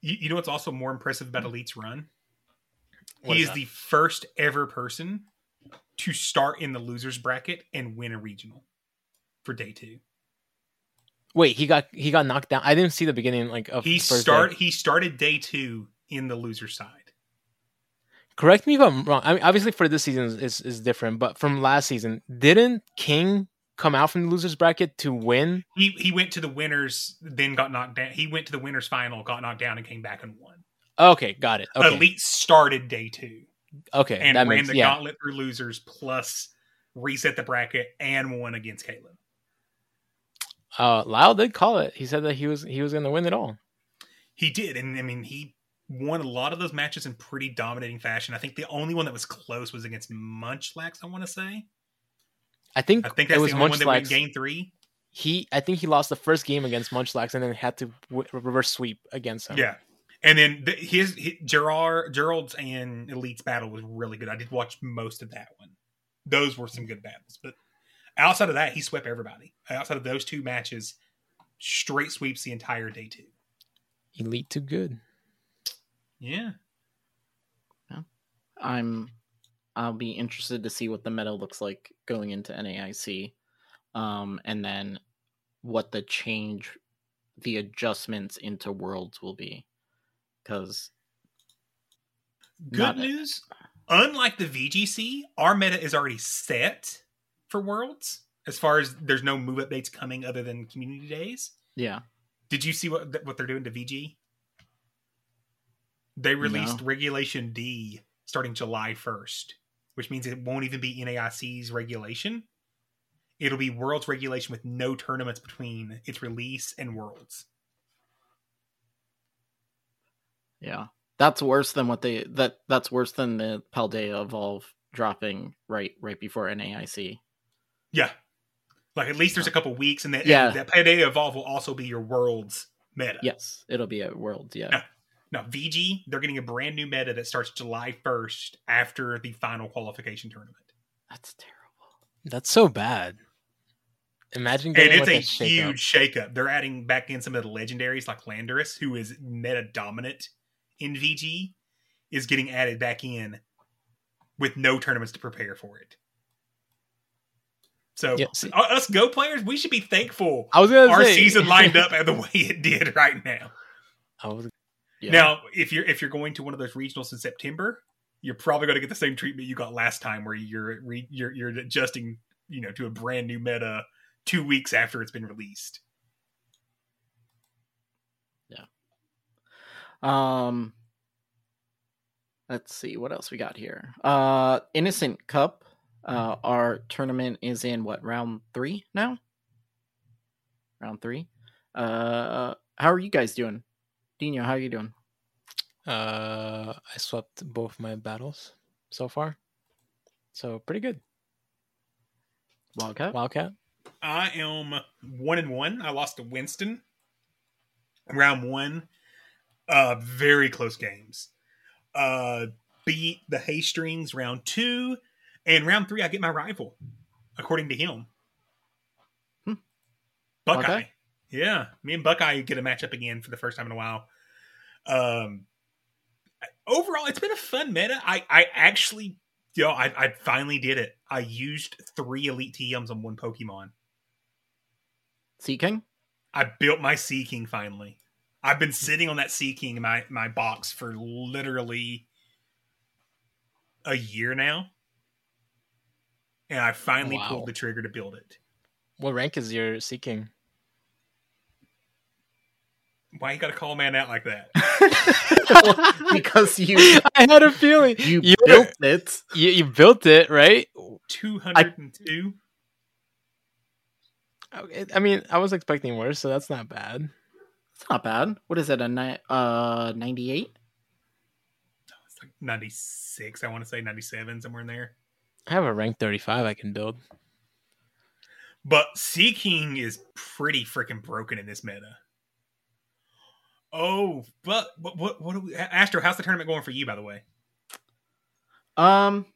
You, you know what's also more impressive about hmm. Elite's run? What he is is the first ever person to start in the losers bracket and win a regional for day two. Wait, he got he got knocked down. I didn't see the beginning like of He first start day. he started day two in the loser side. Correct me if I'm wrong. I mean, obviously for this season is is different, but from last season, didn't King come out from the losers bracket to win? He he went to the winners, then got knocked down. He went to the winners final, got knocked down, and came back and won. Okay, got it. Okay, Elite started day two okay, and that ran makes the yeah. gauntlet through losers plus reset the bracket and won against Caleb. Uh, Lyle did call it. He said that he was he was going to win it all. He did, and I mean he won a lot of those matches in pretty dominating fashion. I think the only one that was close was against Munchlax. I want to say. I think, I think it was the only one that went Munchlax. game three. He, I think he lost the first game against Munchlax and then had to w- reverse sweep against him. Yeah, and then the, his, his Gerard Gerald's and Elite's battle was really good. I did watch most of that one. Those were some good battles, but outside of that, he swept everybody. Outside of those two matches, straight sweeps the entire day two. Elite too good. Yeah, I'm I'll be interested to see what the meta looks like going into NAIC. Um and then what the change the adjustments into worlds will be. Cuz good news. Unlike the VGC, our meta is already set for Worlds. As far as there's no move updates coming other than community days. yeah. Did you see what what they're doing to VG? They released No. Regulation D starting July 1st, which means it won't even be NAIC's regulation. It'll be Worlds regulation with no tournaments between its release and Worlds. Yeah. That's worse than what they that that's worse than the Paldea Evolve dropping right right before NAIC. Yeah. Like at least there's a couple weeks, and that Yeah. and that Paldea Evolve will also be your Worlds meta. Yes, it'll be a Worlds, yeah. Yeah. Now VG, they're getting a brand new meta that starts July 1st after the final qualification tournament. That's terrible. That's so bad. Imagine and it's like a a shakeup. huge shakeup. They're adding back in some of the legendaries like Landorus, who is meta dominant in VG is getting added back in with no tournaments to prepare for it. So Yeah, see- uh, us Go players, we should be thankful I was gonna our say- season lined up at the way it did right now. I was Yeah. Now, if you're if you're going to one of those regionals in September, you're probably going to get the same treatment you got last time, where you're re, you're you're adjusting, you know, to a brand new meta two weeks after it's been released. Yeah. Um, let's see what else we got here. Uh, Innocent Cup. Uh, our tournament is in what round three now? Round three. Uh, how are you guys doing? Dinho, how are you doing? uh I swept both my battles so far. So pretty good. Wildcat. Wildcat. I am one and one. I lost to Winston round one. Uh, very close games. Uh, beat the Haystrings round two, and round three I get my rival, according to him. Hmm. Buckeye. Buckeye? Yeah, me and Buckeye get a matchup again for the first time in a while. Um, overall, it's been a fun meta. I I actually, you know, I I finally did it. I used three elite TMs on one Pokemon. Seaking. I built my Seaking finally. I've been sitting on that Seaking in my, my box for literally a year now. And I finally Wow. pulled the trigger to build it. What rank is your Seaking? Why you gotta call a man out like that? because you I had a feeling you You- built it. you, you built it, right? 202? Okay, I mean, I was expecting worse, so that's not bad. It's not bad. What is it? A ni- uh ninety eight? It's like 96, I want to say 97, somewhere in there. I have a rank 35 I can build. But Seaking is pretty freaking broken in this meta. Oh, but what what what do we Astro, how's the tournament going for you by the way? Um,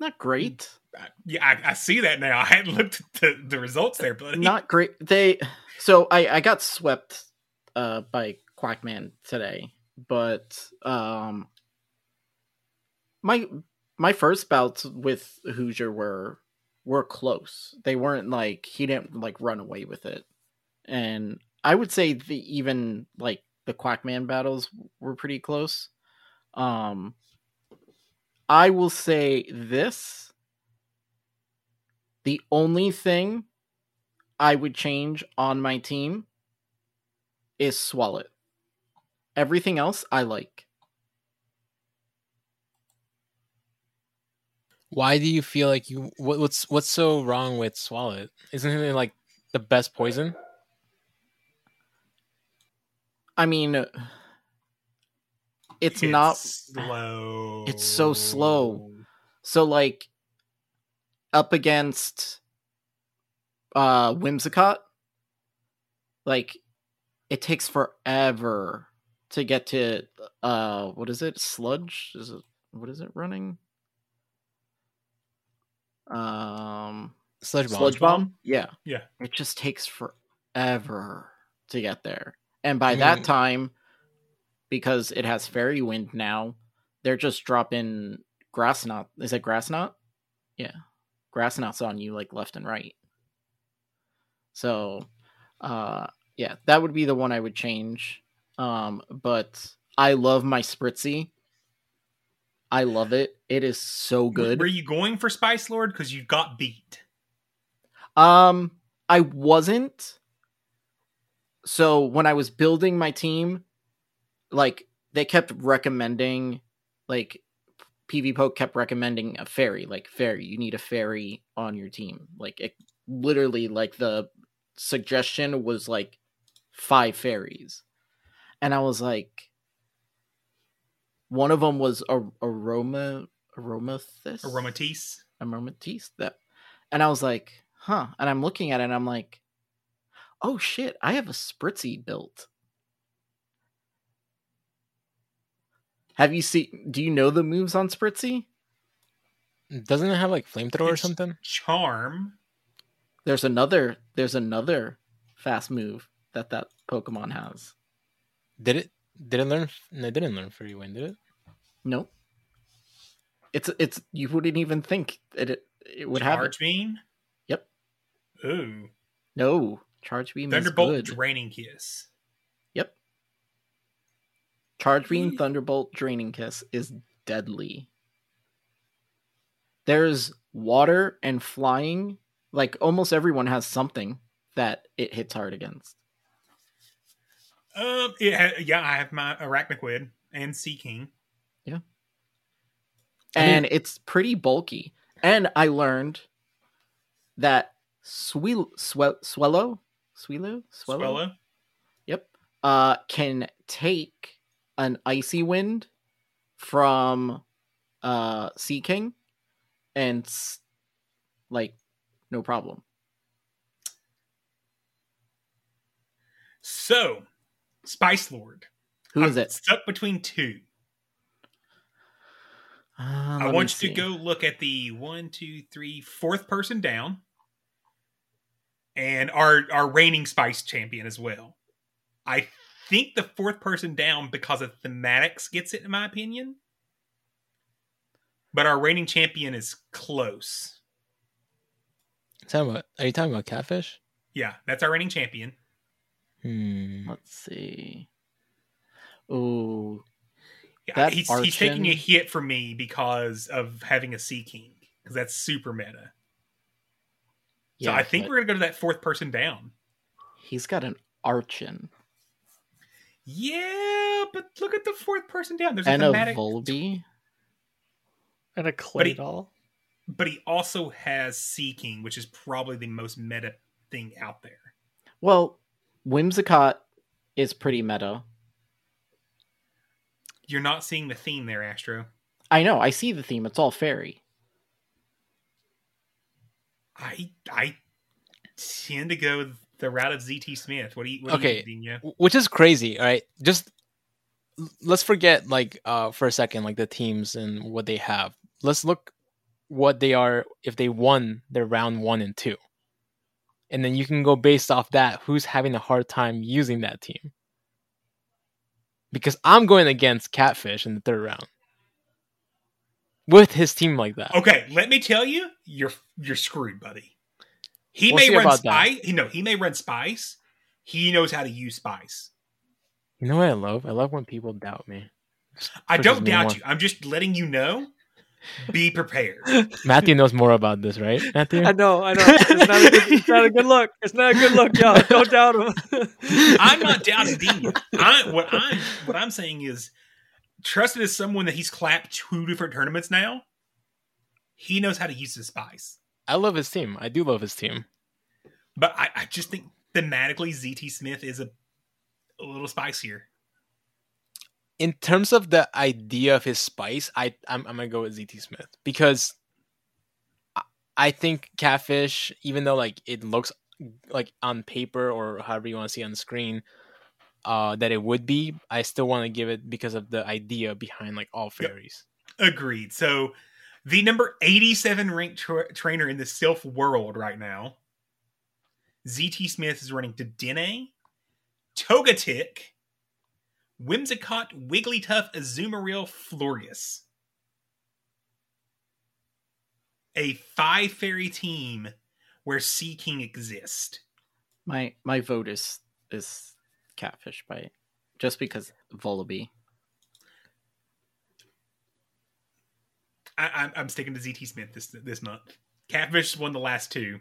not great. Yeah, I, I see that now. I hadn't looked at the, the results there, but Not great. They so I I got swept uh by Quackman today, but um my my first bouts with Hoosier were were close. They weren't like he didn't like run away with it. And I would say the even like the Quackman battles were pretty close. Um I will say this the only thing I would change on my team is Swalot. Everything else I like. Why do you feel like you? What, what's what's so wrong with Swalot? Isn't it like the best poison? I mean it's, not slow. it's so slow. so like up against uh Whimsicott like it takes forever to get to uh what is it? Sludge? Is it what is it running? Um Sludge bomb. Sludge bomb? Yeah. Yeah. It just takes forever to get there. And by I that time, because it has fairy wind now, they're just dropping grass knot. Is it grass knot? Yeah. Grass knots on you like left and right. So uh yeah, that would be the one I would change. Um, but I love my Spritzee. I love it. It is so good. Were you going for Spice Lord because you got beat? Um, I wasn't. So when I was building my team, like they kept recommending, like PvPoke kept recommending a fairy. Like fairy, you need a fairy on your team. Like it literally, like the suggestion was like five fairies, and I was like, one of them was a aroma aromathis Aromatisse? aromatisse that and i was like huh and i'm looking at it and i'm like oh shit i have a spritzee built have you seen do you know the moves on spritzee Doesn't it have like flamethrower or something? Charm. there's another there's another fast move that that pokemon has Did it? Did it learn? No, it didn't learn fairy wind, did it? Nope. It's it's you wouldn't even think that it it would have it. Charge beam. Yep. Ooh. No, charge beam Thunderbolt draining kiss. Yep. Charge beam thunderbolt draining kiss is deadly. There's water and flying. Like almost everyone has something that it hits hard against. Um. Ha- yeah, I have my Araquanid and Seaking. Yeah. And it's pretty bulky. And I learned that Swel- Swel- Swellow, Swellow, Swellow, Swellow. yep, uh, can take an icy wind from uh Seaking, and like no problem. So, Spice Lord. Who I'm it? Stuck between two. Uh, I want you see. to go look at the one, two, three, fourth person down, and our our reigning Spice champion as well. I think the fourth person down because of thematics gets it, in my opinion. But our reigning champion is close. Talking about, are you talking about catfish? Yeah, that's our reigning champion. Hmm. Let's see. Ooh, Yeah, That he's, he's taking a hit from me because of having a Seaking because that's super meta. Yeah. so I think we're gonna go to that fourth person down. he's got an Archen Yeah, but look at the fourth person down. There's a and a thematic, Volbeat. And a clay he- doll. but he also has Seaking, which is probably the most meta thing out there. Well, Whimsicott is pretty meta. You're not seeing the theme there, Astro. I know. I see the theme. It's all fairy. I I tend to go the route of ZT Smith. What do you? What do Okay. you think, Which is crazy, all right? Just let's forget like uh for a second like the teams and what they have. Let's look what they are if they won their round 1 and 2. And then you can go based off that who's having a hard time using that team. Because I'm going against Catfish in the third round. With his team like that. Okay, let me tell you, you're you're screwed, buddy. He We'll may run about that. Spice. You he may run Spice. He knows how to use Spice. You know what I love? I love when people doubt me. I don't me doubt more. you. I'm just letting you know. Be prepared. Matthew knows more about this, right? Matthew? I know, I know. It's not a good, it's not a good look. It's not a good look, y'all. Don't doubt him. I'm not doubting Dean. I what I'm what I'm saying is trusted as someone that he's clapped two different tournaments now. He knows how to use his spice. I love his team. I do love his team. But I, I just think thematically ZT Smith is a, a little spicier. in terms of the idea of his spice, I I'm, I'm gonna go with ZT Smith because I- I think Catfish, even though like it looks like on paper or however you want to see on the screen, uh, that it would be, I still want to give it because of the idea behind like all fairies. Agreed. So the number 87 ranked tra- trainer in the Silph world right now, ZT Smith is running to Dene, Togetic, Whimsicott, Wigglytuff, Azumarill, Florius. A five fairy team where Seaking exists. My my vote is is catfish by just because Volbeat. I, I'm, I'm sticking to ZT Smith this this month. Catfish won the last two.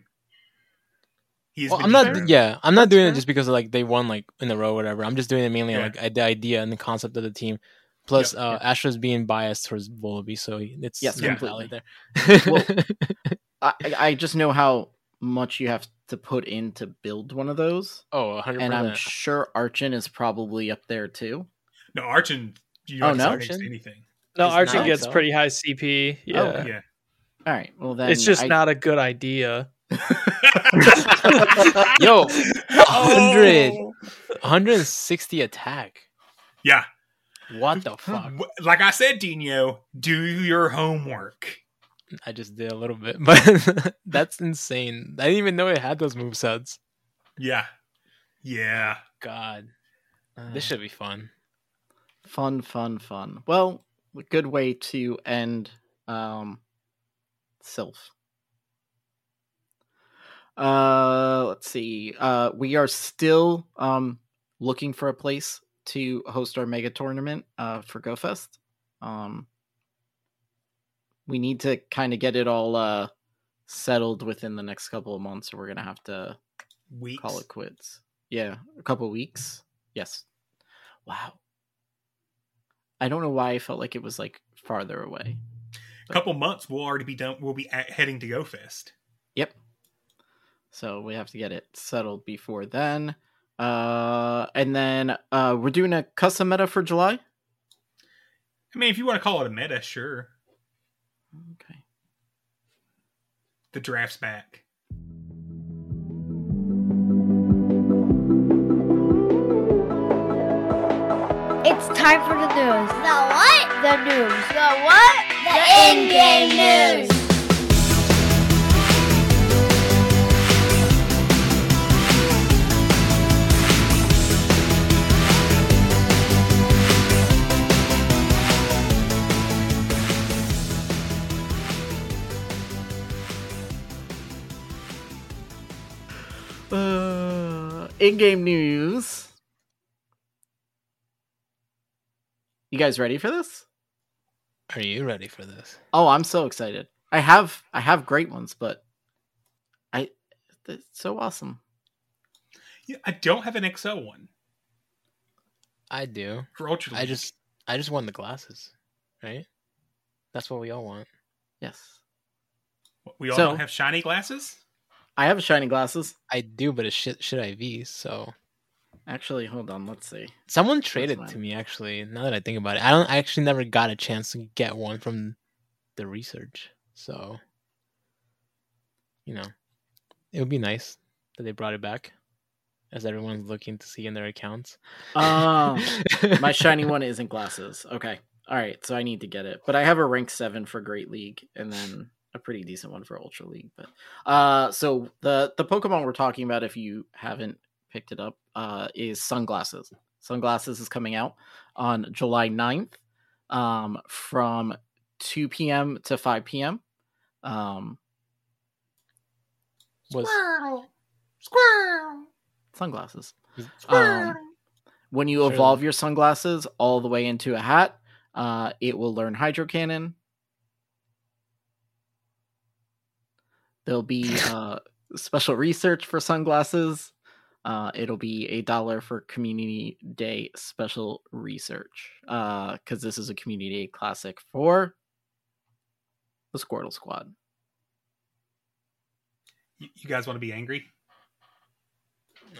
He's Well, I'm not. better. Yeah, I'm not doing fair. it just because like they won like in a row, or whatever. I'm just doing it mainly Yeah. like the idea and the concept of the team. Plus, Yep, uh, Astra's being biased towards Volbeat, so it's Yes, completely. valid there. Well- I I just know how much you have to put in to build one of those, oh, 100. and I'm sure Archen is probably up there too. No, Archen. You Oh, don't no? have anything. No, It's Archen gets so. pretty high CP. Oh, yeah. Oh, Yeah. All right, well then it's just I- not a good idea. Yo, 100, Oh. 160 attack. Yeah. What the fuck? Like I said, Dinho, do your homework. I just did a little bit, but that's insane. I didn't even know it had those movesets. Yeah. Yeah. God. This should be fun. Fun, fun, fun. Well, a good way to end um Silph. Uh let's see. Uh we are still um looking for a place to host our mega tournament uh for GoFest. Um we need to kind of get it all uh settled within the next couple of months or we're going to have to Weeks. call it quits. Yeah, a couple weeks. Yes. Wow. I don't know why I felt like it was like farther away. A couple months, we'll already be done. We'll be at, heading to Go GoFest. Yep. So we have to get it settled before then. Uh and then uh we're doing a custom meta for July. I mean, if you want to call it a meta, sure. Okay. The draft's back. It's time for the news. The what? The news. The what? The in-game news. In-game news. You guys ready for this? Are you ready for this? Oh, I'm so excited. I have I have great ones, but I it's so awesome. Yeah, I don't have an XO one I do. for Ultra. I just I just want the glasses, right? That's what we all want. Yes. we all so- don't have shiny glasses. I have shiny glasses. I do, but it's shit shit IVs. So Actually, hold on, let's see. someone traded to me. Actually, now that I think about it, I don't. I actually never got a chance to get one from the research. So you know, it would be nice that they brought it back, as everyone's looking to see in their accounts. Oh, my shiny one isn't glasses. Okay. All right, so I need to get it. But I have a rank 7 for Great League and then a pretty decent one for Ultra League, but uh so the the Pokemon we're talking about if you haven't picked it up uh is Sunglasses. Sunglasses is coming out on July 9th um from 2 p.m. to 5 p.m. Um Was sunglasses. Squirtle. Um, when you evolve your sunglasses all the way into a hat, uh, it will learn Hydro Cannon. There'll be uh, special research for sunglasses. Uh, it'll be a dollar for Community Day special research because this is a Community Day classic for the Squirtle Squad. You, you guys want to be angry?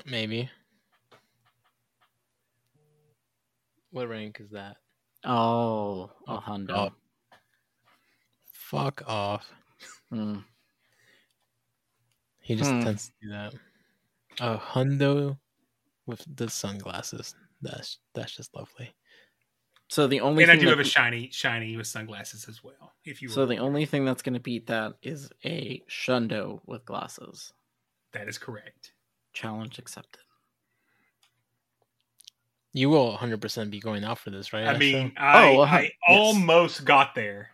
maybe. What rank is that? Oh, a hundo. Oh. Fuck off. Hmm. He just Hmm. tends to do that. A hundo with the sunglasses. That's that's just lovely. So the only and I thing do that have a shiny shiny with sunglasses as well. If you So were the wondering. only thing that's going to beat that is a Shundo with glasses. that is correct. Challenge accepted. You will 100% be going out for this, right? I mean, I, Oh, uh, I yes. almost got there.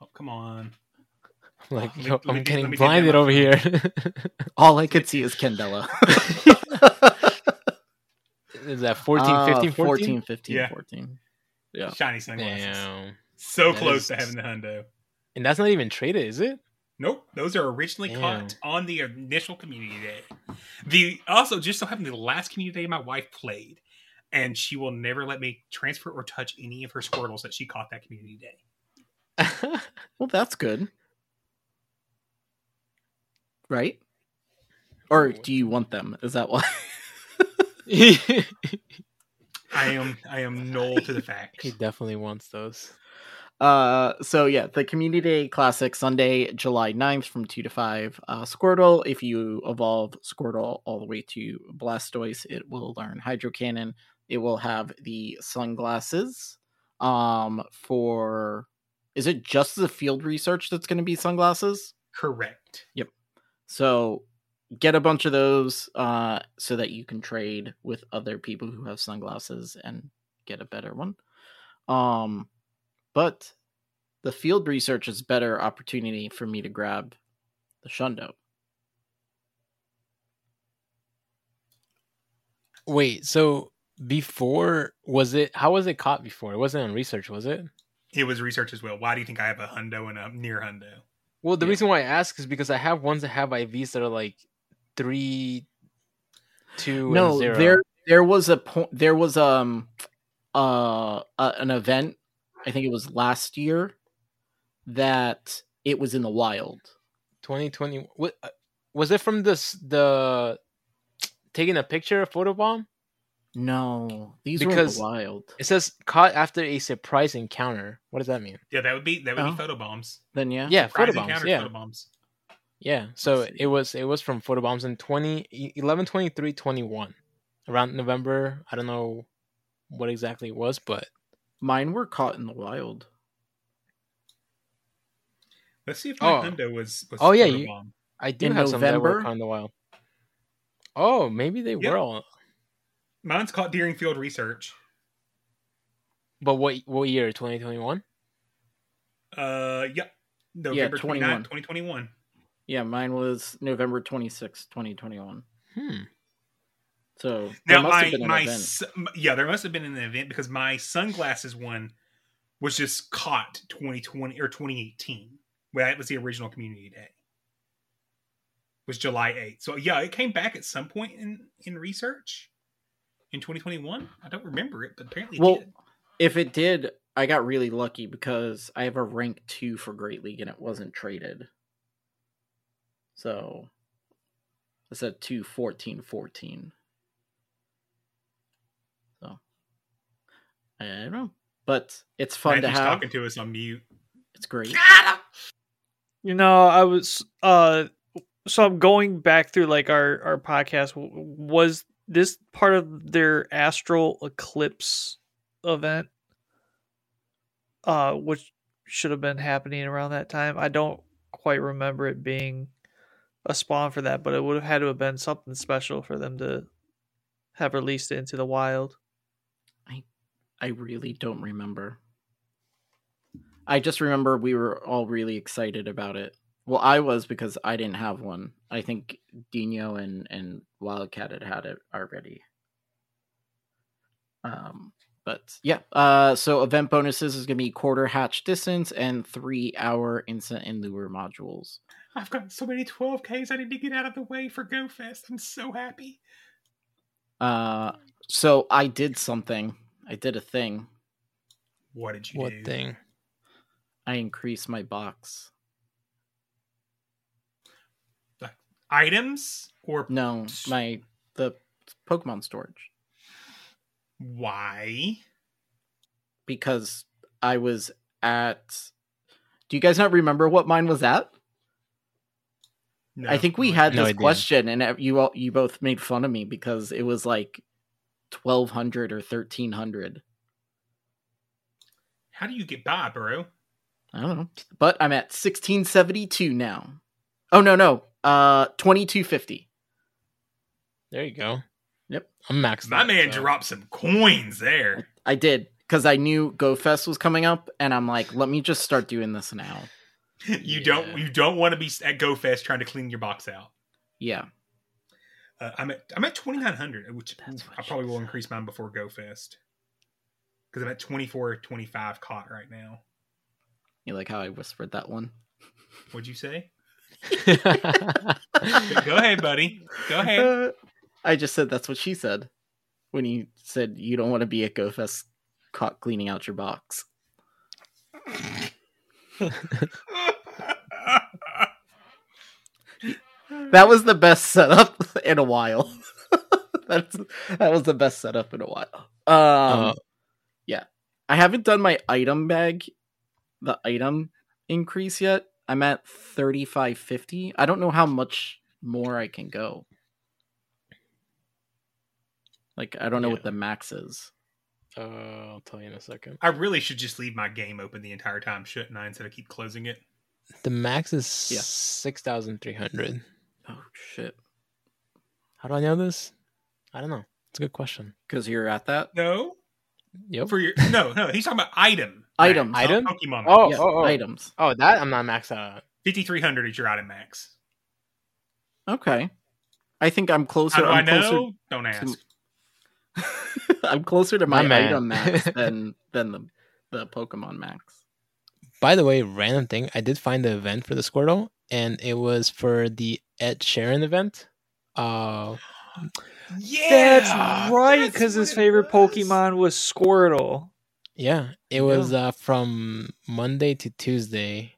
Oh, come on. like let me- yo, me I'm get- getting me get blinded my over here. All I could see is Kendella. is that 14, Uh, 15, 14? 14, 15, Yeah. 14. Yeah. Shiny sunglasses. Damn. So That close is- to having the hundo. And that's not even traded, is it? Nope, those are originally Damn. caught on the initial community day. The also just so happened the last community day my wife played, and she will never let me transfer or touch any of her Squirtles that she caught that community day. Well, that's good. Right? Or do you want them? Is that why? I am I am null to the fact. he definitely wants those. Uh, so yeah, the Community Day Classic Sunday, July 9th from 2 to 5. Uh, Squirtle, if you evolve Squirtle all the way to Blastoise, it will learn Hydro Cannon. It will have the sunglasses. Um, for is it just the field research that's going to be sunglasses? Correct. So get a bunch of those uh, so that you can trade with other people who have sunglasses and get a better one. Um, but the field research is better opportunity for me to grab the Shundo. Wait, so before was it? How was it caught before? It wasn't in research, was it? It was research as well. Why do you think I have a hundo and a near hundo? Well, the Yeah. reason why I ask is because I have ones that have IVs that are like three, two, no, and zero. there there was a point. There was um uh, uh an event. I think it was last year that it was in the wild. 2020. What uh, was it from this? The taking a picture of photobomb. No, these were Because- in the wild. It says caught after a surprise encounter. What does that mean? Yeah, that would be that would Oh. be photobombs. Then yeah, Yeah, Surprise photobombs. encounter Yeah, photobombs. yeah. So it was it was from photobombs in 20 11 23 21 around November. I don't know what exactly it was, but mine were caught in the wild. Let's see if my Oh. hundo was, was Oh, yeah, you- I did In have some that were November? caught in the wild. Oh, maybe they Yep. were all. Mine's caught during field research. But what what year? 2021. Uh, yep. November 29, 21. 2021. Yeah, mine was November twenty sixth, 2021. Hmm. So there Now must my have been an my event. su- yeah, there must have been an event because my sunglasses one was just caught 2020 or 2018. Well, that was the original community day. Was July 8th. So yeah, it came back at some point in in research in 2021. I don't remember it, but apparently it Well, did. if it did, I got really lucky because I have a rank two for Great League and it wasn't traded. So it's a 2 14 14. So I don't know. But it's fun to Matthew's have. talking to us on mute. It's great. You know, I was uh so I'm going back through like our our podcast was this part of their astral eclipse event uh which should have been happening around that time. I don't quite remember it being a spawn for that, but it would have had to have been something special for them to have released it into the wild. I I really don't remember. I just remember we were all really excited about it. Well, I was because I didn't have one. I think Dinho and and Wildcat had had it already. Um, but yeah. Uh, so event bonuses is gonna be quarter hatch distance and three hour instant and lure modules. I've got so many 12Ks I need to get out of the way for GoFest. I'm so happy. Uh, so I did something. I did a thing. What did you What do? thing? I increased my box. Items or No, my the Pokemon storage. why? because I was at. Do you guys not remember what mine was at? No, I think we had No this idea. question, and you all you both made fun of me because it was like twelve hundred or thirteen hundred. How do you get by, bro? I don't know, but I'm at sixteen seventy two now. Oh no no, uh twenty two fifty. There you go. Yep. I'm maxed. My out, man so- dropped some coins there. I did because I knew GoFest was coming up, and I'm like, let me just start doing this now. you don't you don't want to be at GoFest trying to clean your box out. Yeah, Uh, I'm at I'm at 2900, which That's I probably will said. increase mine before GoFest. Because I'm at 24 25 caught right now. you like how I whispered that one? What'd you say? Go ahead, buddy. Go ahead. Uh, I just said that's what she said when you said you don't want to be at GoFest caught cleaning out your box. That was the best setup in a while. That's that was the best setup in a while. Um, Uh, yeah, I haven't done my item bag, the item increase yet. I'm at thirty five fifty. I don't know how much more I can go. Like I don't know what the max is. uh, I'll tell you in a second. I really should just leave my game open the entire time, shouldn't I? Instead of keep closing it. The max is Yeah. six thousand three hundred. Oh shit! How do I know this? I don't know. It's a good question. Because you're at that. No. Yep. For your no, no, he's talking about item. Items. max, Item? Pokemon. Oh, Yeah, oh, oh. items. Oh, that I'm not maxed out. fifty three hundred is your item max. Okay. I think I'm closer. How do I I'm closer. know? Don't ask. I'm closer to my, My item max than than the the Pokemon max. By the way, random thing. I did find the event for the Squirtle, and it was for the Ed Sheeran event. Uh, Yeah, That's right, because his favorite was. Pokemon was Squirtle. Yeah, it was uh, from Monday to Tuesday,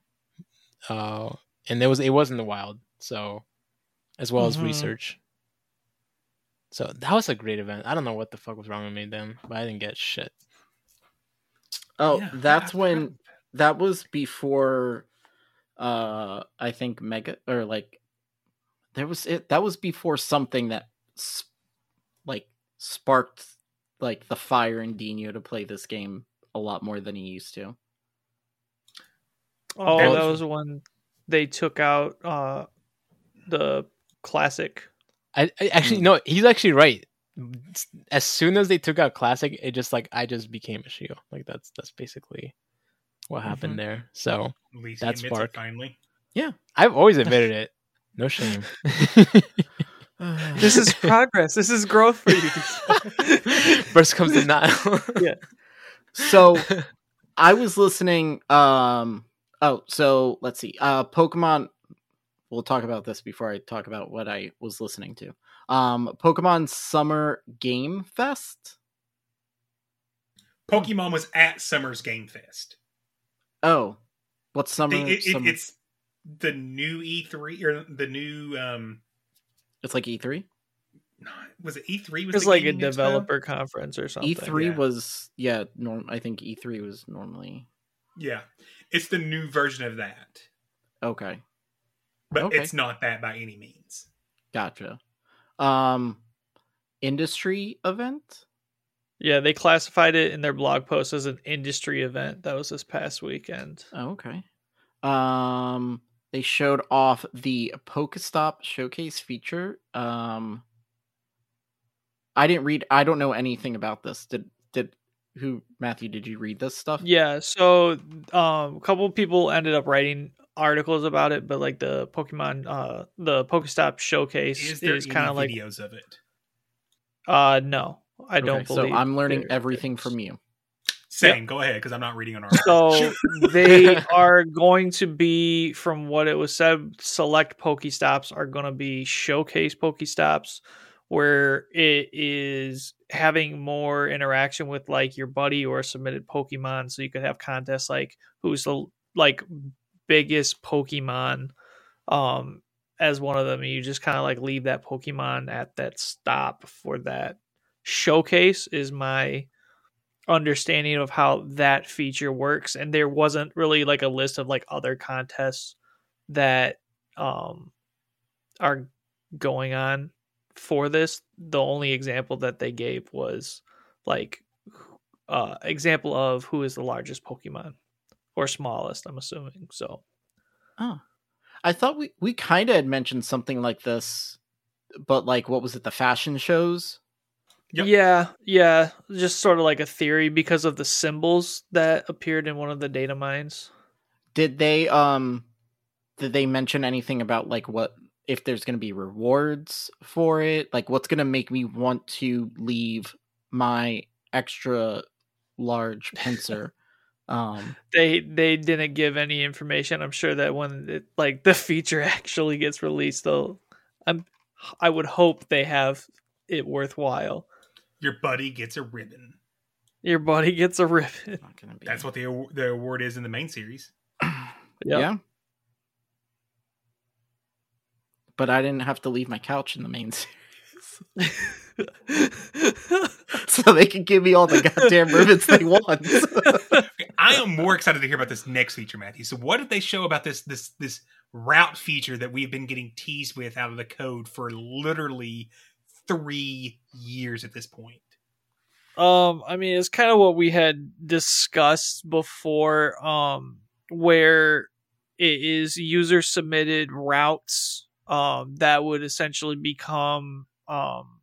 uh, and it was it was in the wild, so as well as Mhm. research. So that was a great event. I don't know what the fuck was wrong with me then, but I didn't get shit. Oh, Yeah, that's I- when that was before uh I think Mega or like there was it that was before something that s- like sparked like the fire in Dinho to play this game a lot more than he used to. Oh, That that was- was when they took out uh the classic. I, I actually no, he's actually right. As soon as they took out classic, it just like I just became a Shio. Like that's that's basically what happened there. So That's he admits Spark. it finally. Yeah. I've always admitted it. No shame. This is progress. This is growth for you. First comes denial. Yeah. So I was listening um oh so let's see. Uh Pokemon we'll talk about this before I talk about what I was listening to. Um Pokemon Summer Game Fest. Pokemon was at Summer's Game Fest. Oh. What's summer, It- it- it- summer- it's the new E3 or the new um it's like E E3? no, was it E3 was It's the like a gaming expo? developer conference or something. E3 yeah. Was yeah, norm I think E3 was normally Yeah. It's the new version of that. okay. But Okay. it's not that by any means. Gotcha. Um industry event? Yeah, they classified it in their blog post as an industry event. That was this past weekend. Oh, okay. Um, they showed off the Pokestop showcase feature. Um, I didn't read. I don't know anything about this. Did did who Matthew? Did you read this stuff? Yeah, so um, a couple people ended up writing articles about it, but like the Pokemon, uh, the Pokestop showcase Is is, kind of like, videos of it? uh, no, I don't believe. So I'm learning everything is. from you. Same. Go ahead, because I'm not reading an article. So they are going to be, from what it was said, select Pokestops are going to be showcase Pokestops, where it is having more interaction with like your buddy or submitted Pokemon. So you could have contests like who's the like biggest Pokemon um as one of them. And you just kind of like leave that Pokemon at that stop for that showcase is my understanding of how that feature works and there wasn't really like a list of like other contests that um are going on for this the only example that they gave was like uh example of who is the largest pokemon or smallest i'm assuming so Oh, I thought we we kind of had mentioned something like this, but like what was it? The fashion shows. Yep. yeah yeah just sort of like a theory because of the symbols that appeared in one of the data mines Did they um did they mention anything about like what if there's going to be rewards for it? Like what's going to make me want to leave my extra large pincer? um they they didn't give any information. I'm sure that when it, like the feature actually gets released, though, I'm I would hope they have it worthwhile. Your buddy gets a ribbon. Your buddy gets a ribbon. not going to be That's what the the award is in the main series. Yeah. But I didn't have to leave my couch in the main series. so they can give me all the goddamn ribbons they want. I am more excited to hear about this next feature, Matthew. So, what did they show about this this this route feature that we've been getting teased with out of the code for literally three years at this point? Um, I mean, it's kind of what we had discussed before, um, where it is user submitted routes, um, that would essentially become, um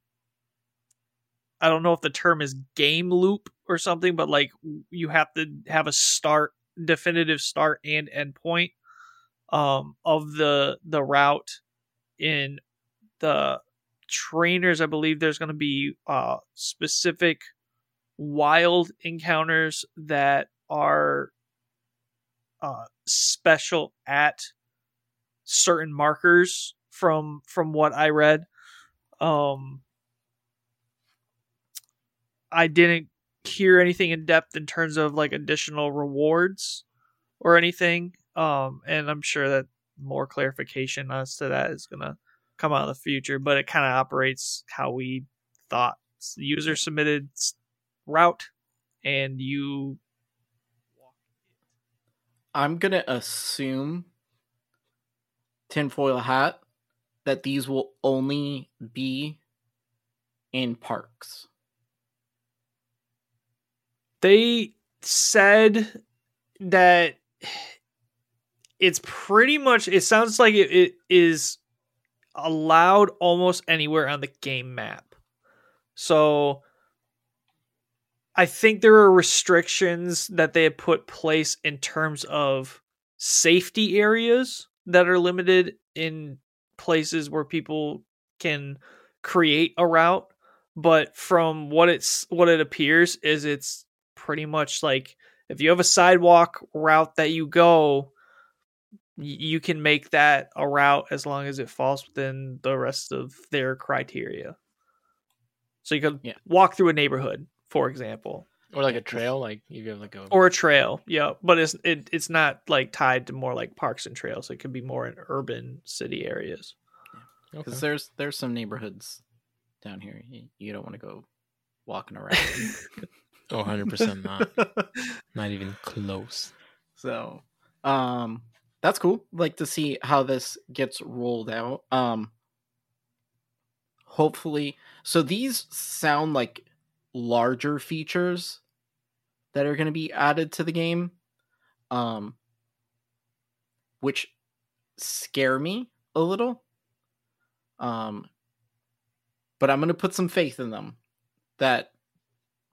I don't know if the term is game loop or something, but like you have to have a start definitive start and end point um of the the route in the trainers i believe there's going to be uh specific wild encounters that are uh special at certain markers from from what i read. Um i didn't hear anything in depth in terms of like additional rewards or anything um and i'm sure that more clarification as to that is going to come out in the future but it kind of operates how we thought the user submitted route and you I'm gonna assume tinfoil hat that these will only be in parks. they said that it's pretty much it sounds like it, it is allowed almost anywhere on the game map. So i think there are restrictions that they have put place in terms of safety areas that are limited in places where people can create a route but from what it's what it appears is it's pretty much like if you have a sidewalk route that you go you can make that a route as long as it falls within the rest of their criteria so you could Yeah. walk through a neighborhood for example Or like a trail, like you have like a or a trail yeah but it's it, it's not like tied to more like parks and trails it could be more in urban city areas Because Okay. there's there's some neighborhoods down here you, you don't want to go walking around. Oh, 100% not. not even close. so, um, that's cool. Like to see how this gets rolled out. Um, hopefully, so these sound like larger features that are going to be added to the game, um, which scare me a little. Um, but I'm going to put some faith in them that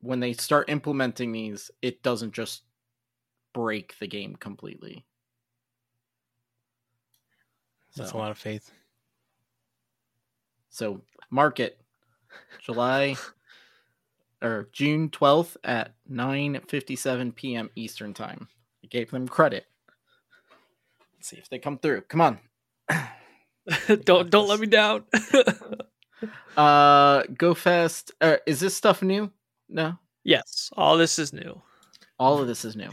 when they start implementing these, it doesn't just break the game completely. That's So- a lot of faith. So mark it July or June 12th at 9:57 p.m. Eastern Time. I gave them credit. Let's see if they come through. Come on. don't don't let me down Uh Go Fest. Uh, is this stuff new? No. yes all this is new All of this is new.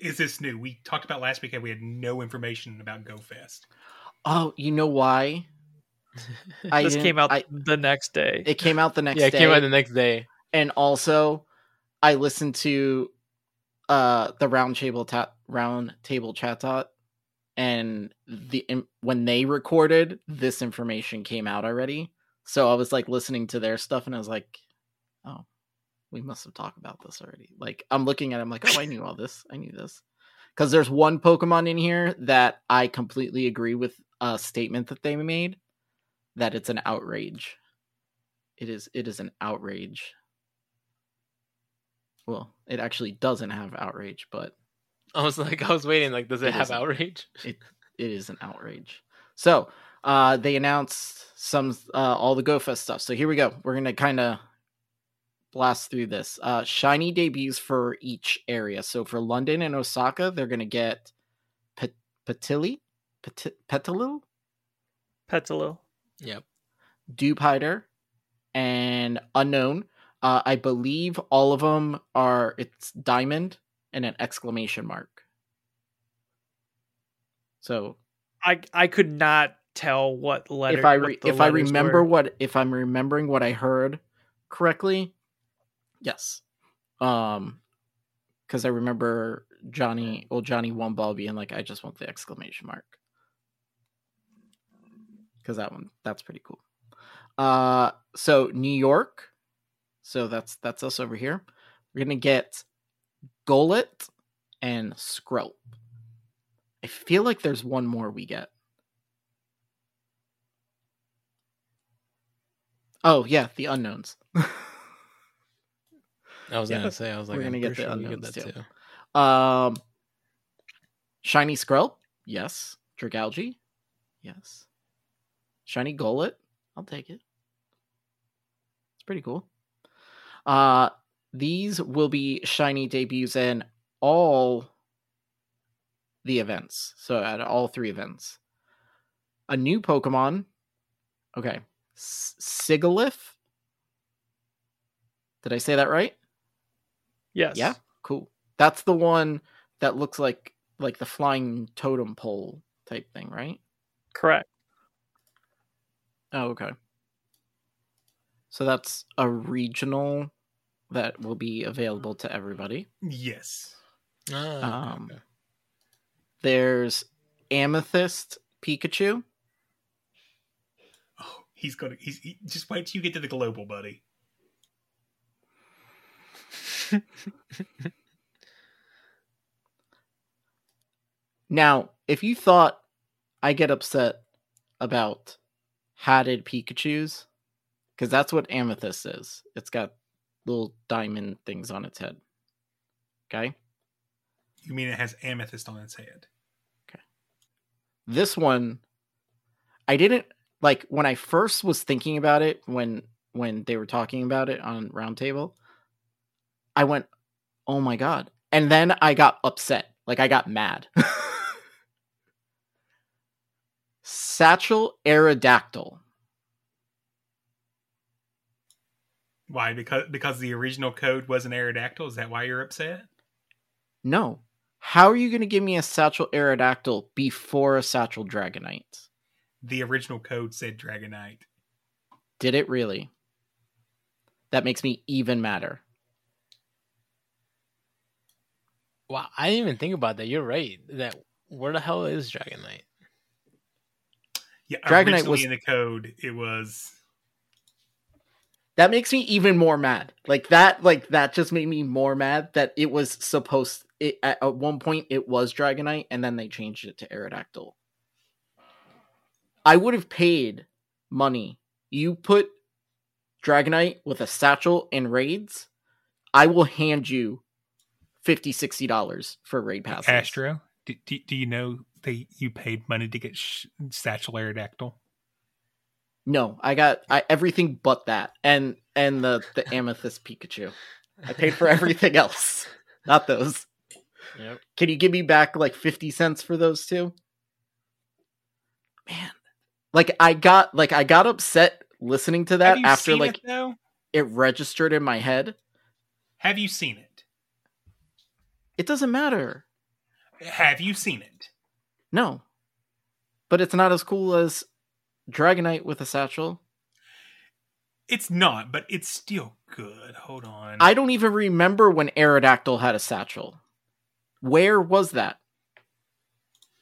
Is this new? We talked about last weekend. We had no information about GoFest. Oh, you know why? I this came out I- the next day it came out the next day. yeah, it day. came out the next day. and also I listened to uh the round table ta- round table Chatot and the im- when they recorded this information came out already so I was like listening to their stuff and I was like oh we must have talked about this already like I'm looking at it I'm like oh I knew all this I knew this cuz there's one pokemon in here that I completely agree with a statement that they made that it's an outrage it is it is an outrage well, it actually doesn't have outrage, but I was like, I was waiting. Like, does it, It have outrage? it it is an outrage. So, uh, they announced some uh, all the GoFest stuff. So here we go. We're gonna kind of blast through this. Uh, shiny debuts for each area. So for London and Osaka, they're gonna get Pet- Petilil, Pet- Petilil, Petalo. Yep. Dewpider, and Unknown. Uh, I believe all of them are it's diamond and an exclamation mark. So I I could not tell what letter. if I re- if I remember were. what if I'm remembering what I heard correctly, yes. Um, because I remember Johnny, old Johnny One Ball being like, "I just want the exclamation mark," because that one that's pretty cool. Uh, so New York, so that's that's us over here. We're gonna get Golett and Skrelp. I feel like there's one more we get. Oh yeah, the unknowns. I was Yeah, gonna say, I was like, we're I'm gonna get the sure get unknowns that too. too. Um, shiny Skrull, yes. Dragalge, yes. Shiny Golett, I'll take it. It's pretty cool. Uh, these will be shiny debuts in all the events. So at all three events, a new Pokemon. Okay, S- Sigilyph. Did I say that right? Yes. Yeah, cool. That's the one that looks like like the flying totem pole type thing, right? Correct. Oh, okay. So that's a regional that will be available to everybody. Yes. Ah, Um, There's Amethyst Pikachu. Oh, he's gonna. He's he, just wait till you get to the global, buddy. Now, if you thought I get upset about hatted Pikachu's, because that's what Amethyst is. It's got little diamond things on its head. Okay? You mean it has amethyst on its head? Okay. This one i didn't like when i first was thinking about it when when they were talking about it on roundtable i went oh my god and then i got upset like i got mad satchel aerodactyl Why? Because because the original code was an Aerodactyl. Is that why you're upset? no how are you going to give me a satchel aerodactyl before a satchel dragonite The original code said Dragonite. did it really that makes me even madder Wow, I didn't even think about that. You're right. That where the hell is Dragonite? Yeah, Dragonite was- in the code. It was that makes me even more mad like that like that just made me more mad that it was supposed it, at, at one point it was dragonite and then they changed it to aerodactyl i would have paid money you put dragonite with a satchel and raids i will hand you 50 60 dollars for raid passes Astro. Do, do, do you know they you paid money to get sh- Satchel Aerodactyl? no i got I, everything but that and and the the amethyst pikachu i paid for everything else not those Yep. Can you give me back like 50 cents for those two? Man. Like I got like I got upset listening to that after like it, it registered in my head. Have you seen it? It doesn't matter. Have you seen it? No. But it's not as cool as Dragonite with a satchel. It's not, but it's still good. Hold on. I don't even remember when Aerodactyl had a satchel. Where was that?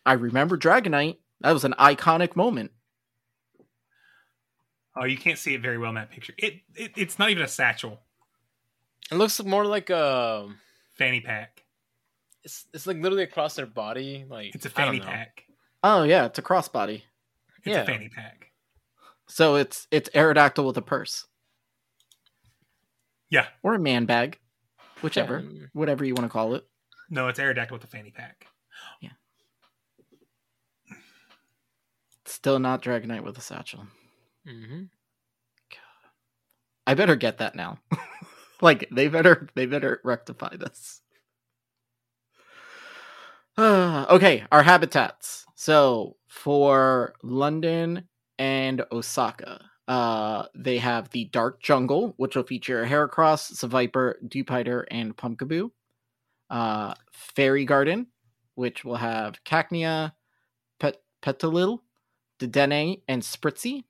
I remember Dragonite. That was an iconic moment. Oh, you can't see it very well in that picture. It, it it's not even a satchel. It looks more like a. Fanny pack. It's it's like literally across their body. Like It's a fanny pack. Oh yeah, it's a crossbody. It's Yeah. a fanny pack. So it's it's Aerodactyl with a purse. Yeah. Or a man bag. Whichever. Um, Whatever you want to call it. No, it's Aerodactyl with a fanny pack. Yeah. Still not Dragonite with a satchel. mhm. I better get that now. like they better they better rectify this. okay, our habitats. So for London and Osaka, uh, they have the Dark Jungle, which will feature Heracross, Seviper, Dewpider, and Pumpkaboo. Uh, Fairy Garden, which will have Cacnea, Pet- Petilil, Dedenne, and Spritzee.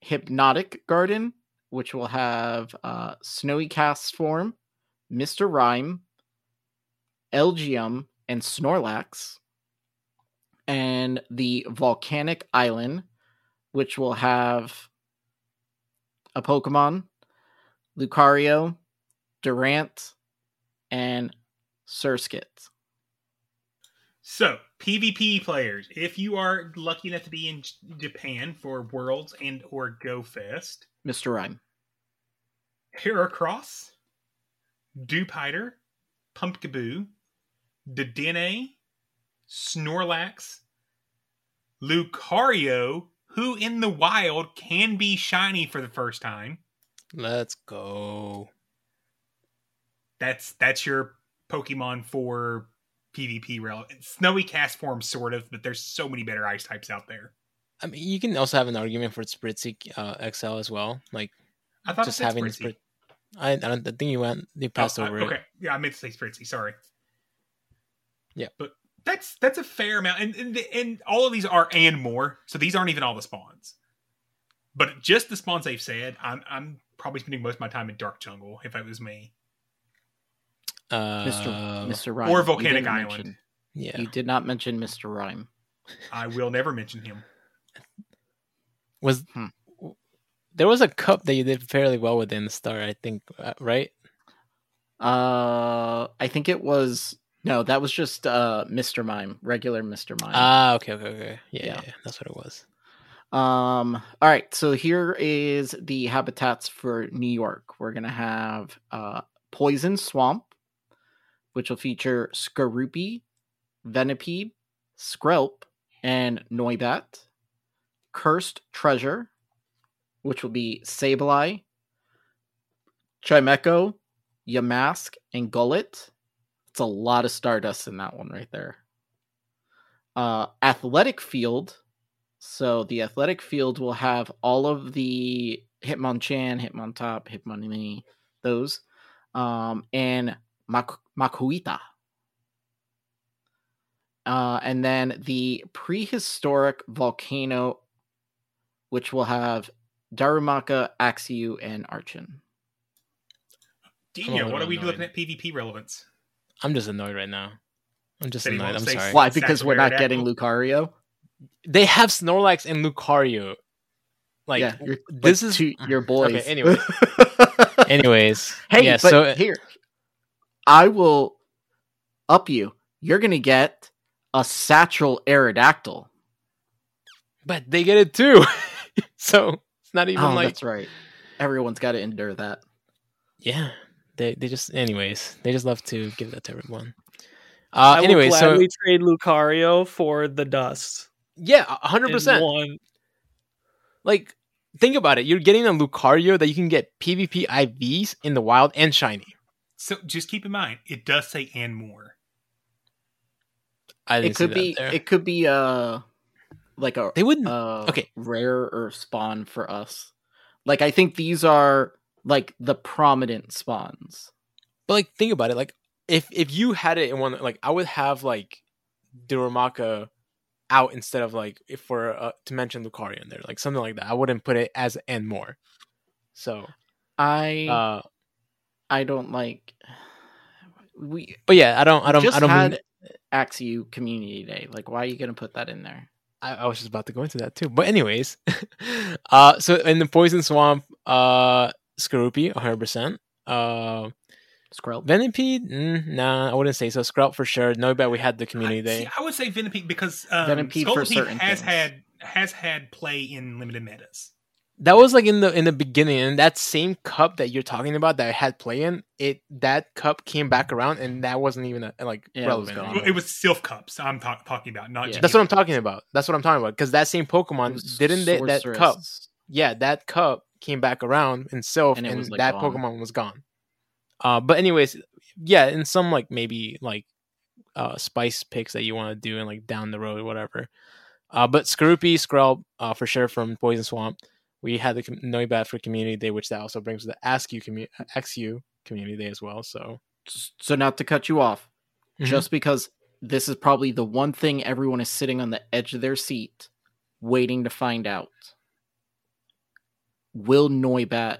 Hypnotic Garden, which will have uh, Snowy Castform, Mr. Rime, Elgyem, and Snorlax. And the Volcanic Island, which will have a Pokemon, Lucario, Durant, and Surskit. So, PvP players, if you are lucky enough to be in Japan for Worlds and or Go Fest, Mr. Rime. Heracross, Dewpider, Pumpkaboo, Dedenne, Snorlax, Lucario, who in the wild can be shiny for the first time. Let's go. That's that's your Pokemon for PvP relevant. Snowy Castform, sort of, but there's so many better ice types out there. I mean, you can also have an argument for Spritzee uh, XL as well. Like, I thought just having Spritzee. Sprit- I, I don't I think you went you passed Oh, I- over okay, it. yeah, I meant to say Spritzee. Sorry. Yeah. but that's that's a fair amount, and and, the- and all of these are and more. So these aren't even all the spawns, but just the spawns they've said. I'm I'm probably spending most of my time in Dark Jungle if it was me. Uh, Mr. Mr. Rime. or Volcanic Island. mention- Yeah. You did not mention Mr. Rime. I will never mention him. Was Hmm. there was a cup that you did fairly well with in the start? I think, uh, right? Uh, I think it was no, that was just uh Mr. Mime, regular Mr. Mime. Ah, okay, okay, okay. Yeah, Yeah. yeah, that's what it was. Um, all right, so here is the habitats for New York. We're gonna have uh Poison Swamp, which will feature Skorupi, Venipede, Skrelp, and Noibat. Cursed Treasure, which will be Sableye, Chimecho, Yamask, and Golett. It's a lot of Stardust in that one right there. Uh, athletic Field. So the athletic field will have all of the Hitmonchan, Hitmontop, Hitmonlee, those, um, and Mak- Makuhita. Uh, and then the prehistoric volcano, which will have Darumaka, Axew, and Archen. Dinho, what are we no, looking at PvP relevance? I'm just annoyed right now. I'm just Said annoyed. I'm sorry. Why? Because we're not getting Aerodactyl? Lucario. They have Snorlax and Lucario. Like yeah, you're, this like, is two, your boys. Okay, anyway. Anyways, Hey, yeah. but so here, I will up you. You're gonna get a satchel Aerodactyl. but they get it too. so it's not even Oh, like that's right. Everyone's got to endure that. yeah. They they just anyways they just love to give that to everyone. I Uh, will anyway, so gladly trade Lucario for the dust. yeah, hundred percent. Like think about it. You're getting a Lucario that you can get PvP IVs in the wild and shiny. So just keep in mind, it does say and more. I didn't It could see be. there. It could be uh like a They wouldn't. uh, okay. rare or spawn for us. Like I think these are like the prominent spawns. But like, think about it. Like, if if you had it in one, like, I would have like Darumaka out instead of like if for uh, to mention Lucario in there, like something like that. I wouldn't put it as and more. So, I uh, I don't like. We but yeah, I don't, I don't, I don't. had mean- Axew Community Day. Like, why are you gonna put that in there? I, I was just about to go into that too. But anyways, uh, so in the Poison Swamp, uh, Skorupi, hundred percent. Uh, Skrelp. Venipede, mm, nah, I wouldn't say so. Skrelp for sure. Noibat we had the community I, day. see, I would say Venipede because um, Venipede for certain has things. had has had play in limited metas. that was like in the in the beginning and that same cup that you're talking about that I had play in it that cup came back around and that wasn't even a, like Yeah, it was relevant It was Silph Cups I'm talk- talking about, not Yeah. that's what i'm talking about that's what i'm talking about because that same pokemon didn't they, that cup yeah that cup came back around in Silph And and, like, that gone. pokemon was gone uh but anyways yeah in some like maybe like uh spice picks that you want to do and like down the road or whatever uh but Skorupi, Skrelp, uh for sure from Poison Swamp we had the com- Noibat for Community Day, which that also brings the Axew commu- Axew Community Day as well. So So not to cut you off, Mhm. just because this is probably the one thing everyone is sitting on the edge of their seat, waiting to find out. Will Noibat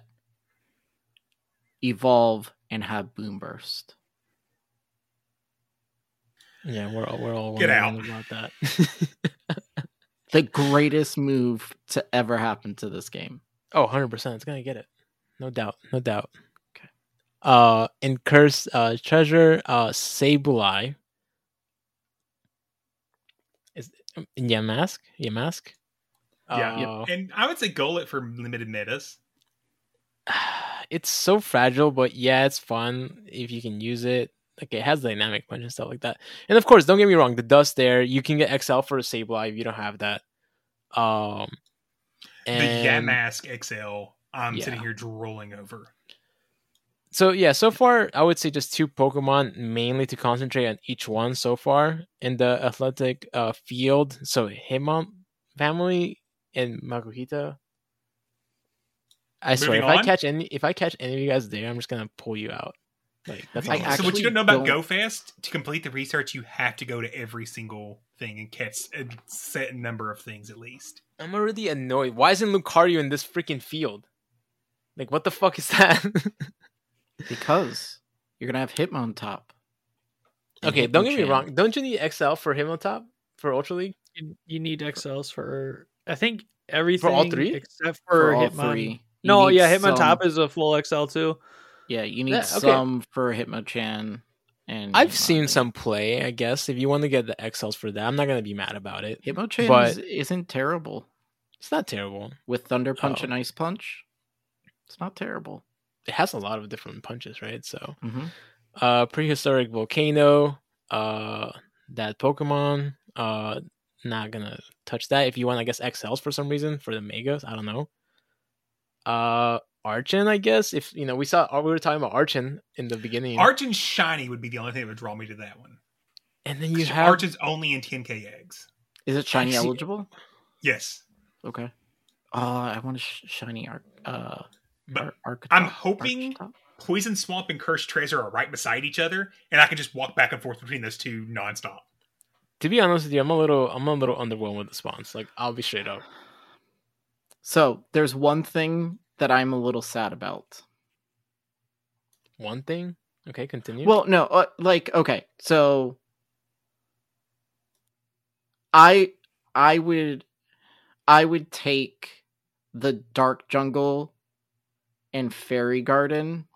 evolve and have Boomburst? yeah, we're all we're all Get wondering out. about that. The greatest move to ever happen to this game. oh, 100 percent, it's gonna get it, no doubt, no doubt. Okay. Uh, in Curse uh, Treasure, uh, Sableye. Yamask. Yeah, mask. Yeah, Uh, and I would say Golett for limited metas. it's so fragile, but yeah, it's fun if you can use it. Like it has dynamic punch and stuff like that. And of course, don't get me wrong, the dust there, you can get XL for a Sableye if you don't have that. Um The Yamask XL, I'm Yeah. sitting here drooling over. so yeah, so far I would say just two Pokemon mainly to concentrate on each one so far in the athletic uh, field. So Hitmon family and Makuhita. I swear, Moving if I catch any, if I catch any of you guys there, I'm just gonna pull you out. Like that's I so what you don't know about don't- GoFest? To complete the research, you have to go to every single thing and catch a set number of things at least. I'm already annoyed. Why isn't Lucario in this freaking field? Like, what the fuck is that? Because you're gonna have Hitmon top. and okay, don't get me wrong. Don't you need XL for Hitmon top for Ultra League? You, you need XLs for I think everything all three? except For for, Hitmon. three. No, yeah, Hitmon some- top is a full XL too. Yeah, you need Yeah, okay. some for Hitmonchan. And I've Hitmon. seen some play. I guess if you want to get the XLs for that, I'm not gonna be mad about it. Hitmonchan but- is, isn't terrible It's not terrible. with Thunder Punch Oh. and Ice Punch. It's not terrible. It has a lot of different punches, right? So, hmm uh, prehistoric volcano, uh, that Pokemon, uh, not gonna touch that. If you want, I guess XLs for some reason for the Megas, I don't know. Uh, Archen, I guess. If you know, we saw we were talking about Archen in the beginning, Archen Shiny would be the only thing that would draw me to that one. and then you have Archen's only in 10k eggs. Is it shiny Actually- eligible? Yes, Okay. Uh, I want a sh- shiny arc. Uh, but ar- I'm Archetype- hoping- Archetype? Poison Swamp and Cursed Treasure are right beside each other, and I can just walk back and forth between those two nonstop. To be honest with you, I'm a little, I'm a little underwhelmed with the spawns. Like, I'll be straight up. So there's one thing that I'm a little sad about. One thing, okay, continue. Well, no, uh, like okay, so I I would I would take the Dark Jungle and Fairy Garden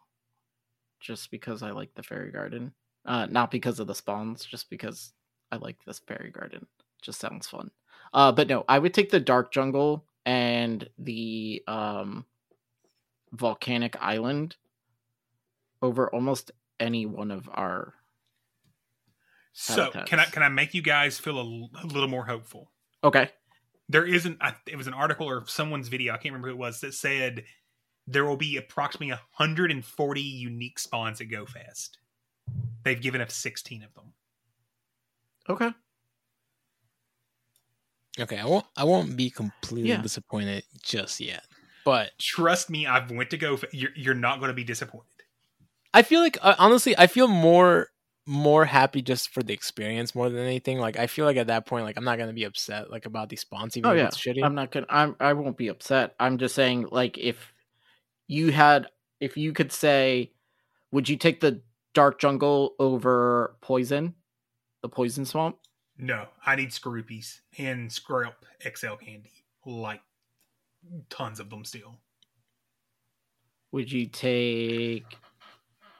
just because I like the Fairy Garden. Uh not because of the spawns, just because I like this Fairy Garden. Just sounds fun. Uh but no, I would take the Dark Jungle and the um Volcanic Island over almost any one of our So Habitats. can I can I make you guys feel a little more hopeful? Okay. There isn't. I- It was an article or someone's video. I can't remember who it was that said there will be approximately 140 unique spawns at GoFest. They've given us 16 of them. Okay. okay, I won't, I won't be completely Yeah. disappointed just yet, but Trust me, I've went to go. You're, you're not going to be disappointed. I feel like uh, honestly, I feel more more happy just for the experience more than anything. Like I feel like at that point, like I'm not gonna be upset like about these spawns even Oh if yeah. it's shitty. I'm not gonna I'm I won't be upset. I'm just saying like if you had if you could say would you take the dark jungle over poison? The poison swamp? No, I need Skorupis and Skrelp XL candy. Like tons of them still. Would you take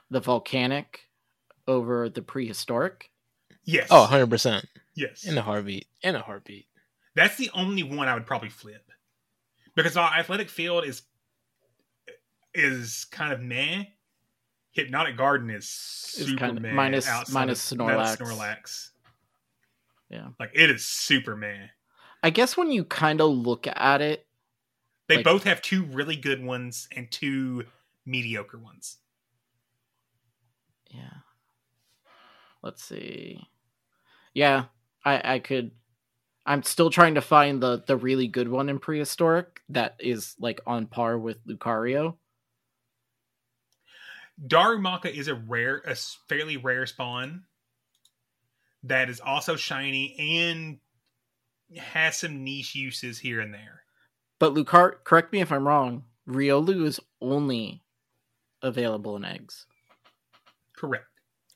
the volcanic over the prehistoric? Yes. oh, 100 percent yes. in a heartbeat. In a heartbeat. That's the only one I would probably flip because our athletic field is is kind of meh. Hypnotic Garden is super kind of- minus- of- Snorlax. Snorlax. Yeah. Like it is super meh. I guess when you kind of look at it, They Like- both have two really good ones and two mediocre ones. yeah. Let's see. Yeah, I I could I'm still trying to find the the really good one in prehistoric that is like on par with Lucario. Darumaka is a rare, a fairly rare spawn that is also shiny and has some niche uses here and there. But Lucar correct me if I'm wrong, Riolu is only available in eggs. Correct.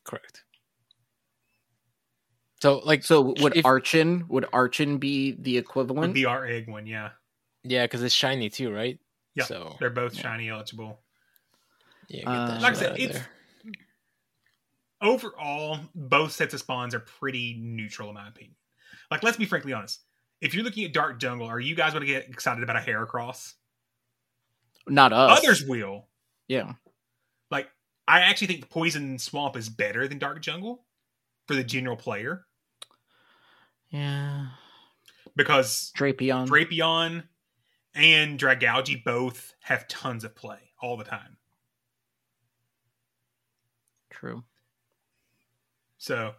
Correct. So like So would if- Archen would Archen be the Would equivalent? be our egg one, yeah. yeah, because it's shiny too, right? Yeah, So they're both yeah. shiny eligible. Yeah, get Uh, that Like I said, it's there. overall both sets of spawns are pretty neutral in my opinion. like let's be frankly honest. If you're looking at Dark Jungle, are you guys going to get excited about a Heracross? Not us. Others will. Yeah. Like I actually think Poison Swamp is better than Dark Jungle for the general player Yeah. because Drapion. Drapion and Dragalge both have tons of play all the time. True. So,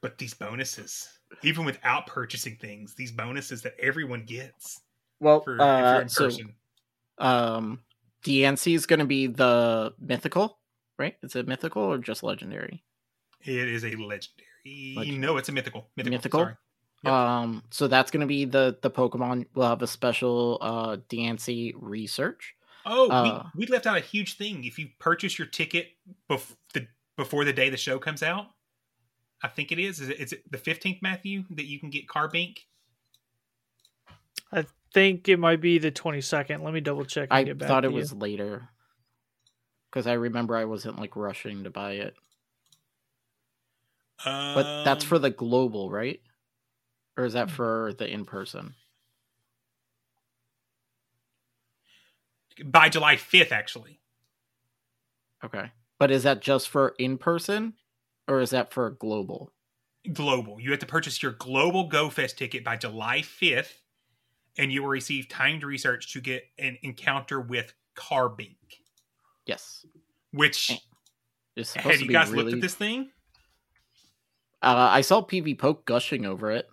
but these bonuses, even without purchasing things, these bonuses that everyone gets Well, for if you're uh, in so person. um, Diancie is going to be the mythical, right? Is it mythical or just legendary? It is a legendary. Legend- No, it's a mythical. Mythical. Mythical? Yep. Um, so that's going to be the the Pokemon. We'll have a special uh Diancie research. Oh, Uh, we, we left out a huge thing. If you purchase your ticket bef- the, before the day the show comes out, I think it is. Is it, is it the fifteenth, Matthew, that you can get Carbink? I think it might be the 22nd. Let me double check. And I get back thought to it you. was later because I remember I wasn't like rushing to buy it. But that's Um, for the global, right? Or is Hmm. that for the in person? by July fifth, actually. Okay. But is that just for in person or is that for global? Global. You have to purchase your global Go Fest ticket by July fifth, and you will receive timed research to get an encounter with Carbink. Yes. Which supposed have you guys really... looked at this thing? Uh, I saw PvPoke gushing over it.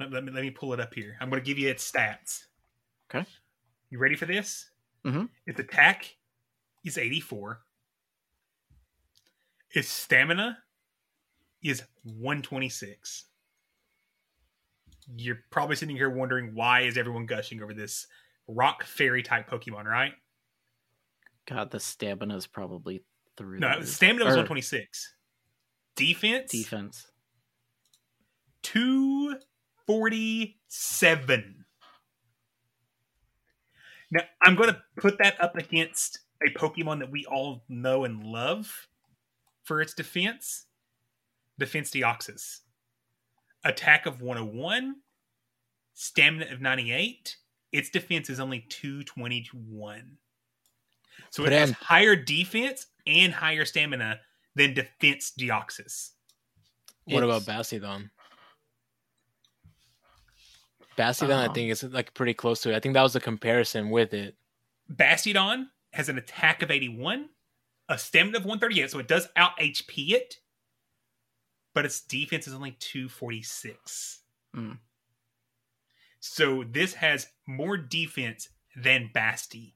Let, let me let me pull it up here. I'm going to give you its stats. Okay. You ready for this? Mm-hmm. Its attack is 84. Its stamina is 126. You're probably sitting here wondering why is everyone gushing over this rock fairy type Pokemon, right? God, the stamina is probably through. No, the stamina was Or 126. Defense, Defense. 247. Now, I'm going to put that up against a Pokemon that we all know and love for its defense Defense Deoxys. Attack of 101, stamina of 98. Its defense is only 221. So But it has I'm- higher defense and higher stamina than Defense Deoxys. What about It's- Bastiodon? Bastiodon, I Uh-huh. think is like pretty close to it. I think that was the comparison with it. Bastiodon has an attack of 81, a stamina of 138, so it does out HP it, but its defense is only 246. Mm. So this has more defense than Basti.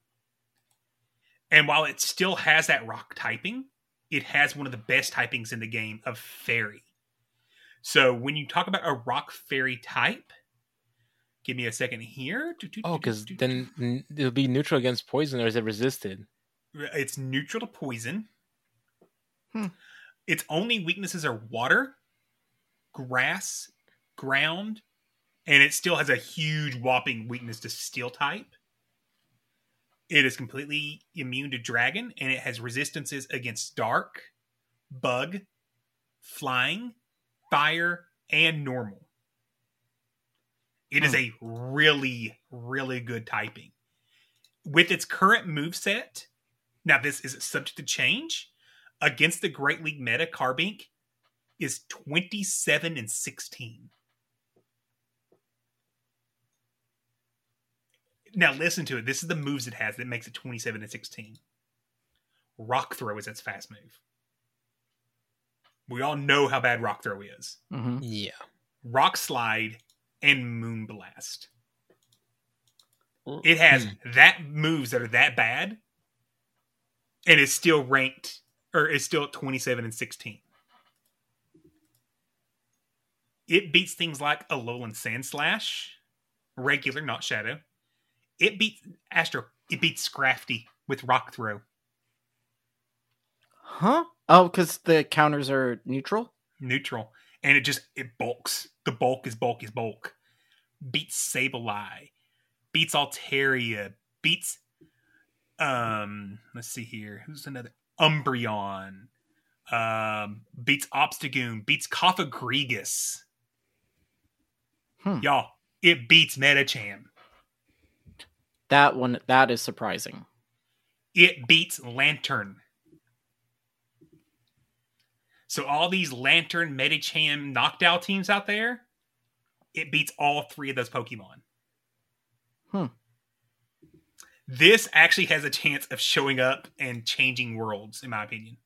And while it still has that rock typing, it has one of the best typings in the game of fairy. So when you talk about a rock fairy type, give me a second here. Oh, because then it'll be neutral against poison, or is it resisted? It's neutral to poison. Hmm. Its only weaknesses are water, grass, ground, and it still has a huge whopping weakness to steel type. It is completely immune to dragon, and it has resistances against dark, bug, flying, fire, and normal. It is Hmm. a really, really good typing. With its current move set, now this is subject to change. Against the Great League meta, Carbink is 27 and 16. Now listen to it. This is the moves it has that makes it 27 and 16. Rock Throw is its fast move. We all know how bad Rock Throw is. hmm Yeah. Rock Slide and Moon Blast. Mm. It has hmm. that moves that are that bad, and is still ranked or is still at 27 and 16. It beats things like Alolan Sandslash, regular, not Shadow. It beats Astro. It beats Scrafty with Rock Throw. Huh? Oh, because the counters are neutral. neutral, and it just it bulks. The bulk is bulk is bulk. Beats Sableye, beats Altaria, beats um. Let's see here. Who's another Umbreon? Um, beats Obstagoon, beats Cofagrigus. Hmm. Y'all, it beats Medicham. That one that is surprising. It beats Lanturn. So all these Lanturn, Medicham, Knockdown teams out there, it beats all three of those Pokemon. Hmm. This actually has a chance of showing up and changing worlds, in my opinion.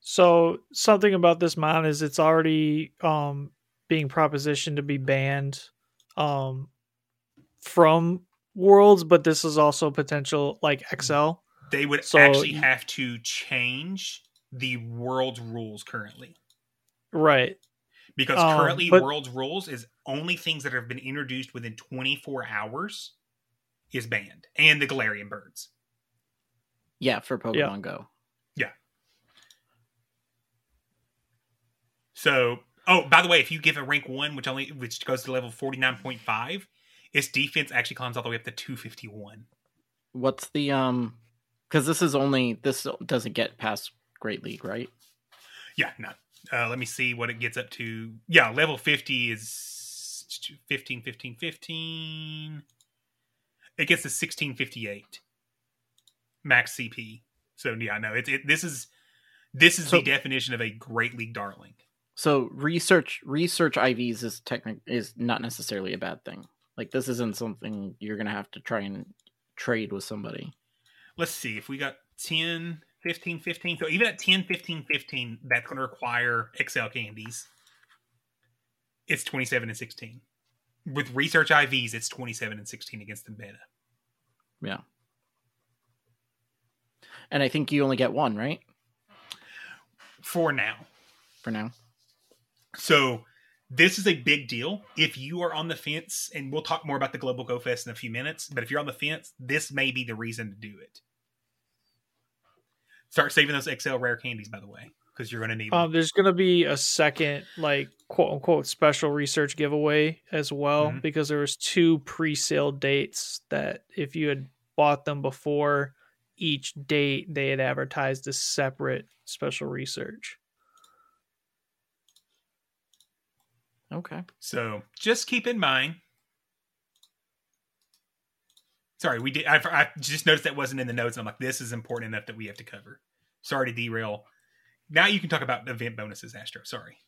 So something about this mon is it's already um being propositioned to be banned um from worlds, but this is also potential like XL. They would So actually have to change the world's rules currently. Right. Because Um, currently but- world's rules is only things that have been introduced within 24 hours is banned. And the Galarian birds. Yeah, for Pokemon Yeah. Go. Yeah. So, oh, by the way, if you give a rank one, which only which goes to level forty nine point five, its defense actually climbs all the way up to two fifty one. What's the um cuz this is only this doesn't get past Great League, right? Yeah, no. Uh, let me see what it gets up to. Yeah, level fifty is 15, 15, 15. It gets to sixteen fifty eight max CP. So yeah, no, it's it. This is this is So- the definition of a Great League darling. So research research IVs is technic is not necessarily a bad thing. Like this isn't something you're going to have to try and trade with somebody. let's see if we got 10 15 15 so even at 10 15 15 that's going to require excel candies. It's 27 and 16 with research ivs it's 27 and 16 against the beta Yeah. And I think you only get one, right? for now. For now. so this is a big deal. If you are on the fence and we'll talk more about the global go fest in a few minutes but if you're on the fence this may be the reason to do it start saving those excel rare candies by the way because you're going to need them. Um, there's going to be a second, like quote unquote, special research giveaway as well Mhm. because there was two pre-sale dates that if you had bought them before each date, they had advertised a separate special research. Okay. So just keep in mind. Sorry, we did. I, I just noticed that wasn't in the notes. And I'm like, this is important enough that we have to cover. Sorry to derail. Now you can talk about event bonuses, Astro. Sorry.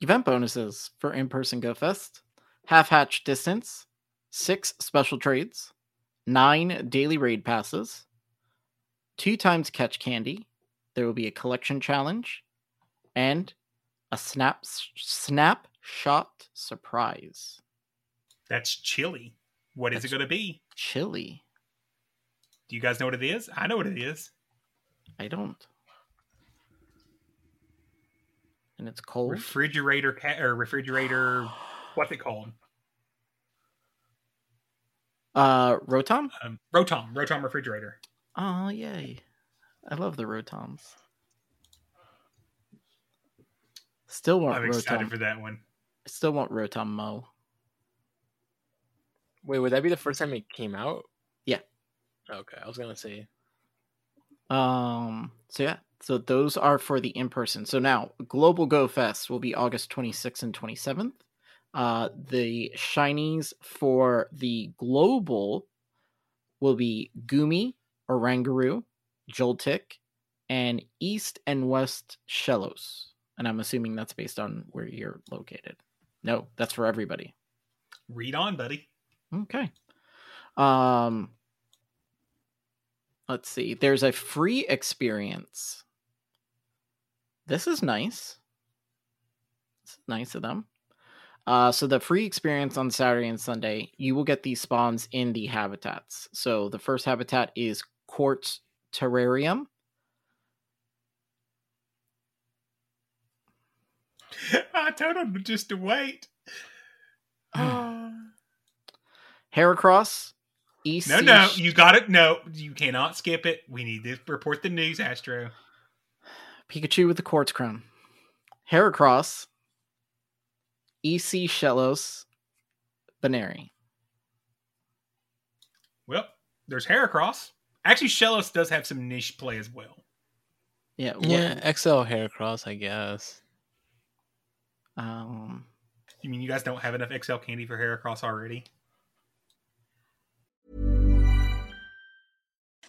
Event bonuses for in-person Go Fest. Half hatch distance, 6 special trades, 9 daily raid passes, 2 times catch candy. There will be a collection challenge and a snap snapshot surprise. That's chili. What is That's- it going to be? Chili. Do you guys know what it is? I know what it is. I don't. And it's cold. Refrigerator ca- or refrigerator. What's it called? Uh Rotom? Um, Rotom. Rotom refrigerator. Oh yay. I love the Rotoms. Still want Rotom. I'm excited for that one. I still want Rotom Mow. Wait, would that be the first time it came out? Yeah. Okay, I was gonna say. Um. So yeah. So those are for the in person. So now Global Go Fest will be August 26th and 27th. Uh, the shinies for the global will be Goomy, Oranguru, Joltik, and East and West Shellos. And I'm assuming that's based on where you're located. No, that's for everybody. Read on, buddy. Okay. Um let's see. There's a free experience. This is nice. It's nice of them. Uh, so the free experience on Saturday and Sunday, you will get these spawns in the habitats. So the first habitat is Quartz Terrarium. I told him just to wait. Heracross. EC No, no, you got it. No, you cannot skip it. We need to report the news, Astro. Pikachu with the quartz crown. Heracross. East Sea Shellos. Baneri. Well, there's Heracross. Actually, Shellos does have some niche play as well. Yeah. what- Yeah, XL Heracross, I guess. Um, You mean you guys don't have enough XL candy for Heracross already?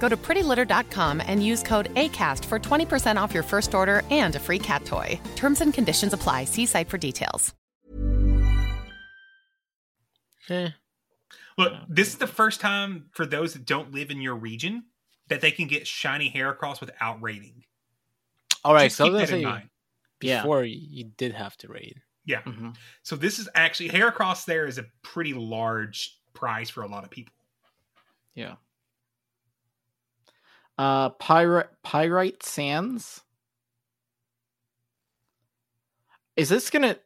Go to prettylitter.com and use code ACAST for 20% off your first order and a free cat toy. Terms and conditions apply. See site for details. Eh. Look, this is the first time for those that don't live in your region that they can get shiny Heracross without rating. All right, Just so keep that in mind. before you, you did have to raid. Yeah. Mm-hmm. So this is actually Heracross There is a pretty large prize for a lot of people. Yeah. Uh, Pyrite Pyrite Sands. Is this gonna?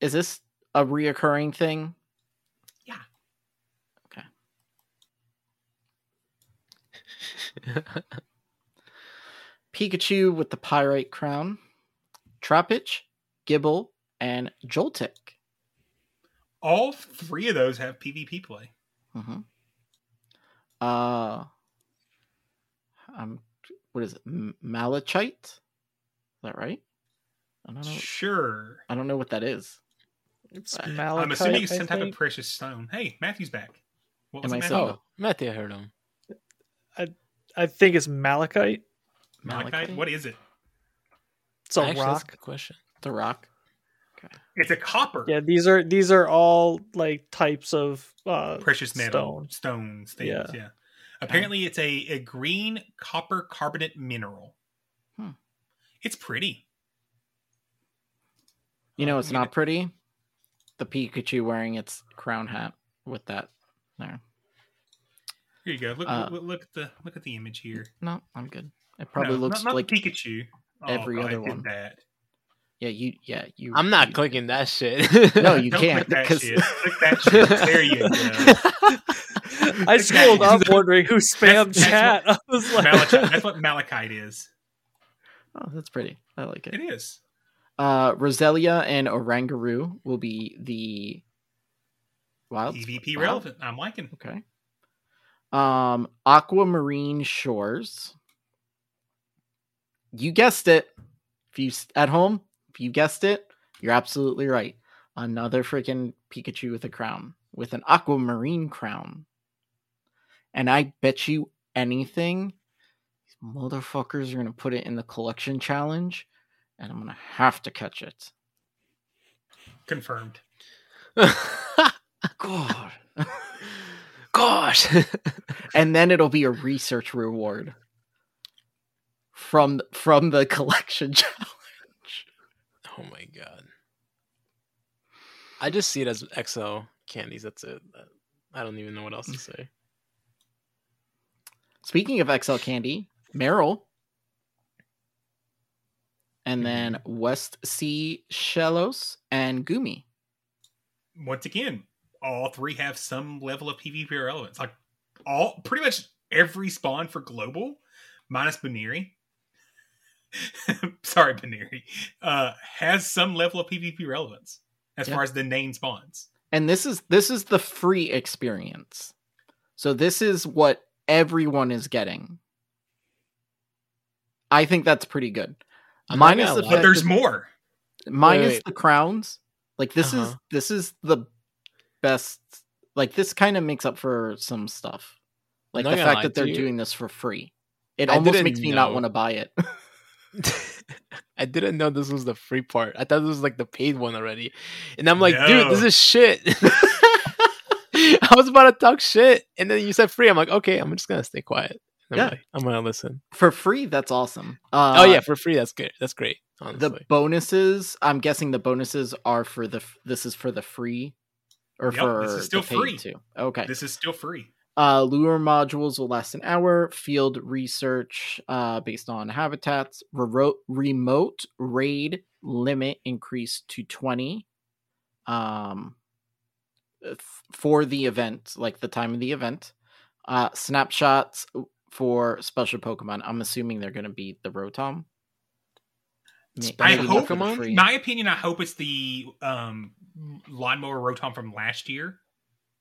Is this a reoccurring thing? Yeah. Okay. Pikachu with the Pyrite Crown, Trapinch, Gible, and Joltik. All three of those have PvP play. Mm-hmm. Uh, um, what is it? Malachite? Is that right? I don't know. Sure. I don't know what that is. It's Uh, I'm assuming it's some type of precious stone. Hey, Matthew's back. What was Am it, I Matthew? so- Oh, Matthew heard him. I, I think it's malachite. Malachite? What is it? It's a Actually, that's a rock. good question. The rock. Okay. It's a copper. Yeah, these are these are all like types of uh precious metal stone. stones things. Yeah. Yeah. Apparently, it's a, a green copper carbonate mineral. Hmm. It's pretty. You know, it's not pretty. The Pikachu wearing its crown hat with that there. Here you go. Look, Uh, look, look at the look at the image here. No, I'm good. It probably No, looks not, not like Pikachu. Oh, every God, other it did one. That. Yeah, you. Yeah, you. I'm not you- clicking that shit. No, you Don't can't. click that 'cause- shit. Click that shit. There you go. I scrolled up wondering who spammed That's- chat. I was like, Malachite. That's what malachite is. Oh, that's pretty. I like it. It is. Uh, Roselia and Oranguru will be the wild EVP wild? relevant. I'm liking. Okay. Um, Aquamarine Shores. You guessed it. If you at home, if you guessed it, you're absolutely right. Another freaking Pikachu with a crown, with an aquamarine crown. And I bet you anything, these motherfuckers are gonna put it in the collection challenge, and I'm gonna have to catch it. Confirmed. God. God. and then it'll be a research reward from from the collection challenge. Oh my god. I just see it as XL candies. That's it. I don't even know what else to say. Speaking of XL candy, Marill. And then West Sea Shellos and Goomy. Once again, all three have some level of PvP relevance. Like all pretty much every spawn for global, minus Baneri. Sorry, Baneri. Uh, has some level of PvP relevance as Yeah. far as the name spawns. And this is this is the free experience. So this is what everyone is getting. I think that's pretty good. I'm Minus the lie. But there's that- more. minus Wait, wait. the crowns. Like this is Uh-huh. this is the best like this kind of makes up for some stuff. Like the fact that they're you. doing this for free. It I almost didn't makes me not want to buy it. I didn't know this was the free part. I thought this was like the paid one already. And I'm like, dude, this is shit. I was about to talk shit. And then you said free. I'm like, okay, I'm just gonna stay quiet. I'm Yeah. like, I'm gonna listen. for free, that's awesome. Uh, oh yeah, for free, that's good. That's great. Honestly. the bonuses. I'm guessing the bonuses are for the. This is for the free, or Yep, for this is still the free. too. Okay. This is still free. Uh, lure modules will last an hour. Field research uh, based on habitats. Rero- remote raid limit increased to 20 um, f- for the event, like the time of the event. Uh, snapshots for special Pokemon. I'm assuming they're going to be the Rotom. May- I hope, for the free. my opinion, I hope it's the um, lawnmower Rotom from last year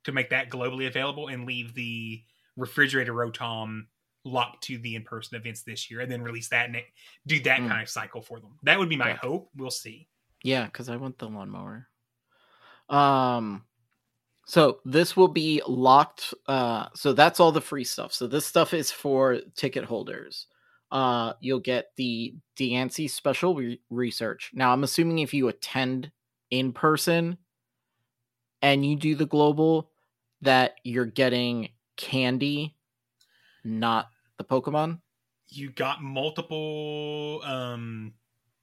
to make that globally available and leave the refrigerator Rotom locked to the in-person events this year, and then release that and it- do that Mm. kind of cycle for them. That would be my Okay. hope. We'll see. Yeah, because I want the lawnmower. Um, so this will be locked. Uh, so that's all the free stuff. So this stuff is for ticket holders. Uh, you'll get the Diancie special re- research. Now, I'm assuming if you attend in person and you do the global, that you're getting candy, not the Pokemon. You got multiple. Um,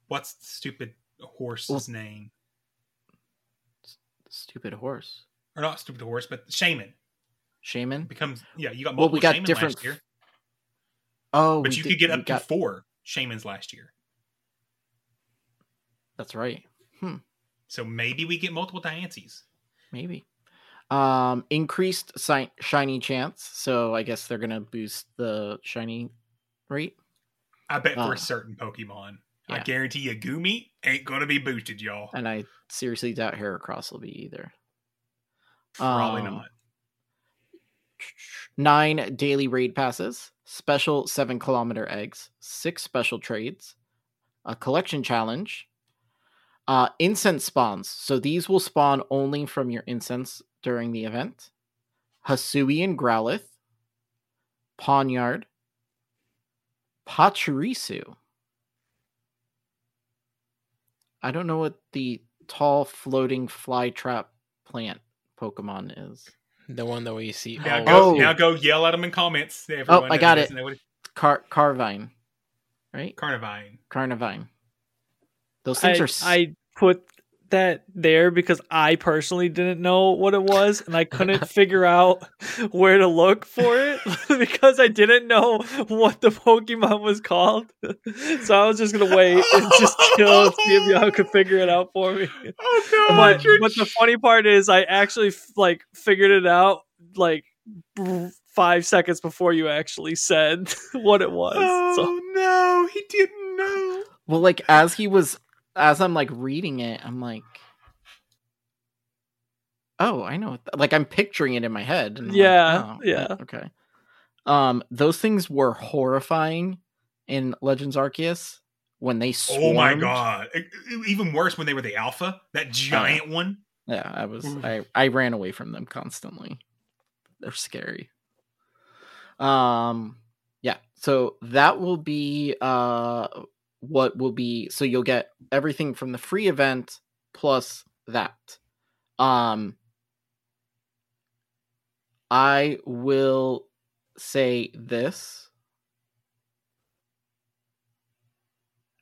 what's the stupid horse's name? Stupid horse. Or not stupid horse, but Shaymin Shaymin. becomes. Yeah, you got Well, multiple we got Shaymin different last year, Oh, but you did- could get up got- to four Shaymins last year. That's right. Hmm. So maybe we get multiple Diancies. Maybe. Um, increased si- shiny chance. So I guess they're gonna boost the shiny rate. I bet for Uh, a certain Pokemon. I guarantee you, Goomy ain't gonna be boosted, y'all. And I seriously doubt Heracross will be either. Probably Um, not. Nine daily raid passes, special seven kilometer eggs, six special trades, a collection challenge, uh, incense spawns. So these will spawn only from your incense during the event. Hisui and Growlithe, Ponyta, Pachirisu. I don't know what the tall floating flytrap plant Pokemon is. the one that we see. Now all go, Oh. now go yell at them in comments. Oh, I got it. what Car Carvine, right? Carnivine. Carnivine. Those things I, are. s- I put that there because I personally didn't know what it was and I couldn't figure out where to look for it because I didn't know what the Pokemon was called. So I was just gonna wait and just chill and see if y'all could figure it out for me. Oh But, but the funny part is I actually like figured it out like five seconds before you actually said what it was. So Oh no, he didn't know. well, like as he was, as I'm like reading it, I'm like, oh, I know. what th- Like I'm picturing it in my head. And I'm like, Yeah, oh, yeah. Okay. Um, those things were horrifying in Legends Arceus when they swarmed. Oh my god! Even worse when they were the alpha, that giant one. Yeah, I was I I ran away from them constantly. They're scary. Um yeah, so that will be uh what will be so you'll get everything from the free event plus that. Um I will say this.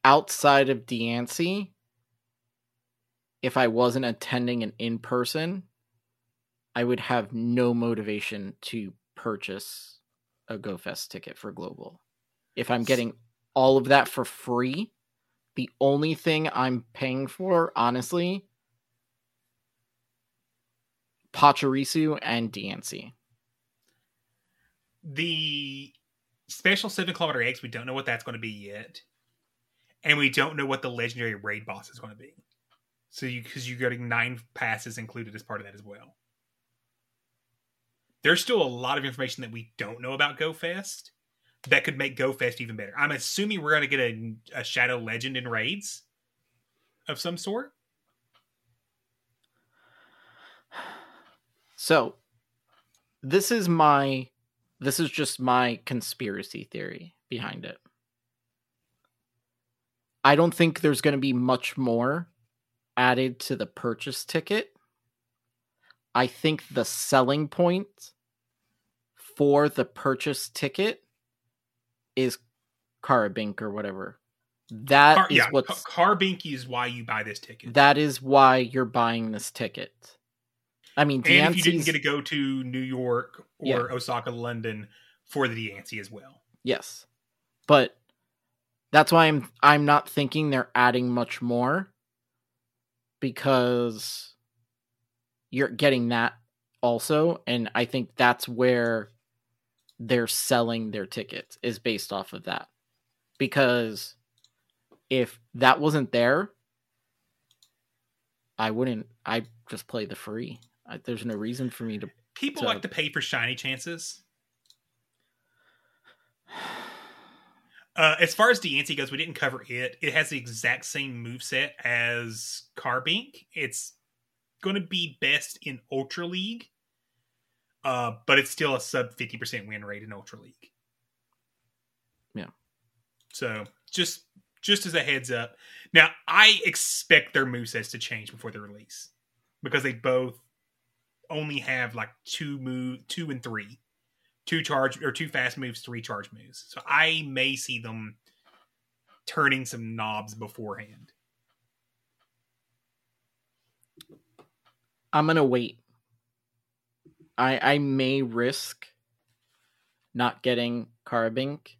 Outside of Diancie, if I wasn't attending an in person, I would have no motivation to purchase a GoFest ticket for Global. If I'm getting all of that for free, the only thing I'm paying for, honestly, Pachirisu and Diancie. The special seven kilometer eggs, we don't know what that's going to be yet, and we don't know what the legendary raid boss is going to be. So you because you're getting nine passes included as part of that as well. There's still a lot of information that we don't know about GoFest that could make GoFest even better. I'm assuming we're going to get a, a Shadow Legend in raids of some sort. So, this is my this is just my conspiracy theory behind it. I don't think there's going to be much more added to the purchase ticket. I think the selling point for the purchase ticket is Karabink or whatever. That Car, is yeah, what's Carbinky is why you buy this ticket. that is why you're buying this ticket. I mean, and if you didn't get to go to New York or Yeah. Osaka, London for the Diancie as well. Yes. But that's why I'm I'm not thinking they're adding much more because you're getting that also and I think that's where they're selling their tickets is based off of that. Because if that wasn't there, I wouldn't I just play the free. I, there's no reason for me to People to- like to pay for shiny chances. Uh, as far as Diancie goes, we didn't cover it. It has the exact same move set as Carbink. It's going to be best in Ultra League, uh, but it's still a sub fifty percent win rate in Ultra League. Yeah. So just just as a heads up. Now I expect their movesets to change before the release because they both only have like two move two and three. Two charge or two fast moves, three charge moves. So I may see them turning some knobs beforehand. I'm gonna wait. I I may risk not getting Carbink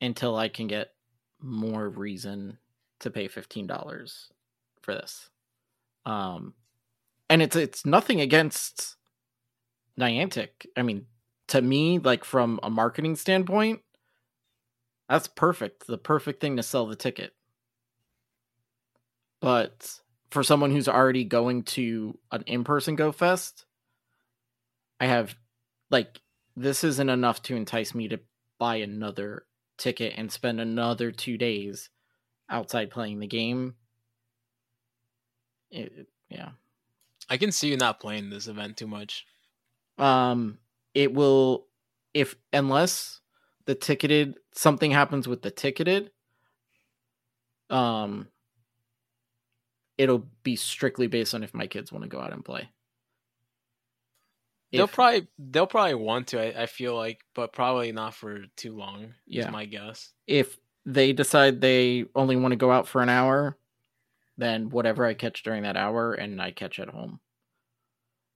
until I can get more reason to pay fifteen dollars for this. Um, and it's it's nothing against Niantic. I mean, to me, like from a marketing standpoint, that's perfect. The perfect thing to sell the ticket. But for someone who's already going to an in-person go fest i have like this isn't enough to entice me to buy another ticket and spend another two days outside playing the game. It- yeah. I can see you not playing this event too much. um it will if unless the ticketed something happens with the ticketed um it'll be strictly based on if my kids want to go out and play they'll probably they'll probably want to. I, I feel like, but probably not for too long. Yeah. is my guess. if they decide they only want to go out for an hour, then whatever I catch during that hour and I catch at home.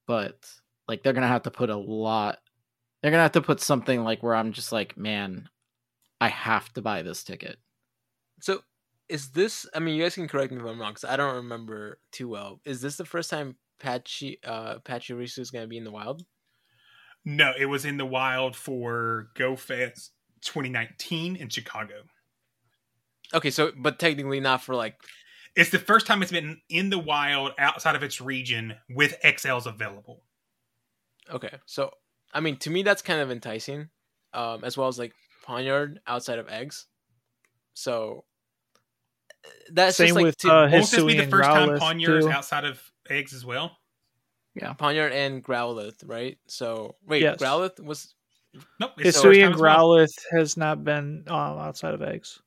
But like they're gonna have to put a lot they're gonna have to put something like where I'm just like, man, I have to buy this ticket. So is this? I mean, you guys can correct me if I'm wrong because I don't remember too well. Is this the first time Patchy uh Pachirisu is going to be in the wild? No, it was in the wild for GoFest 2019 in Chicago. Okay, so but technically not for like It's the first time it's been in the wild outside of its region with XLs available. Okay, so I mean, to me, that's kind of enticing, um, as well as like Ponyta outside of eggs. So that's Same just like with, two- uh, Won't this be the and first time Growlithe, Ponyta's outside of eggs as well? Yeah, Ponyta and Growlithe, right? So wait, Yes. Growlithe was Nope. it's the Hisui and time as well. Growlithe has not been um, outside of eggs.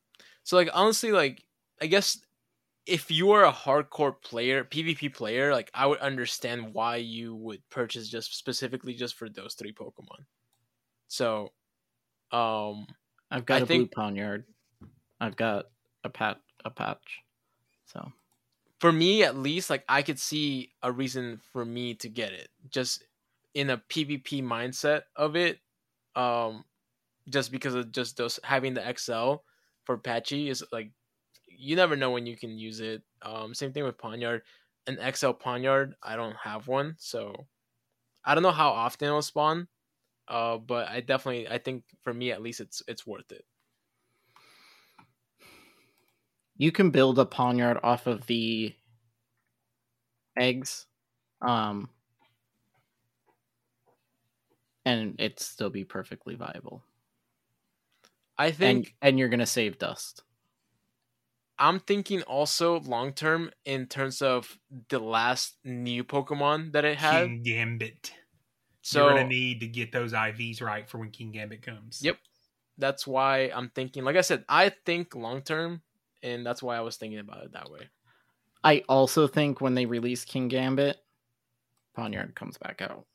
so like honestly, like I guess if you are a hardcore player, PvP player, like I would understand why you would purchase just specifically just for those three Pokemon. So, um, I've got I a think blue Ponyta. I've got a pat a patch. So for me at least, like I could see a reason for me to get it just in a PvP mindset of it. Um, just because of just those having the XL for Patchy is like you never know when you can use it. Um, same thing with Ponyta. An XL Ponyta, I don't have one, so I don't know how often it'll spawn. Uh, but I definitely, I think for me at least, it's it's worth it. You can build a Ponyta off of the eggs. Um and it still be perfectly viable. I And think and you're gonna save dust. I'm thinking also long term in terms of the last new Pokemon that it had. Kingambit. So You're gonna need to get those IVs right for when Kingambit comes. Yep. That's why I'm thinking like I said, I think long term and that's why I was thinking about it that way. I also think when they release King Gambit, Ponyta comes back out.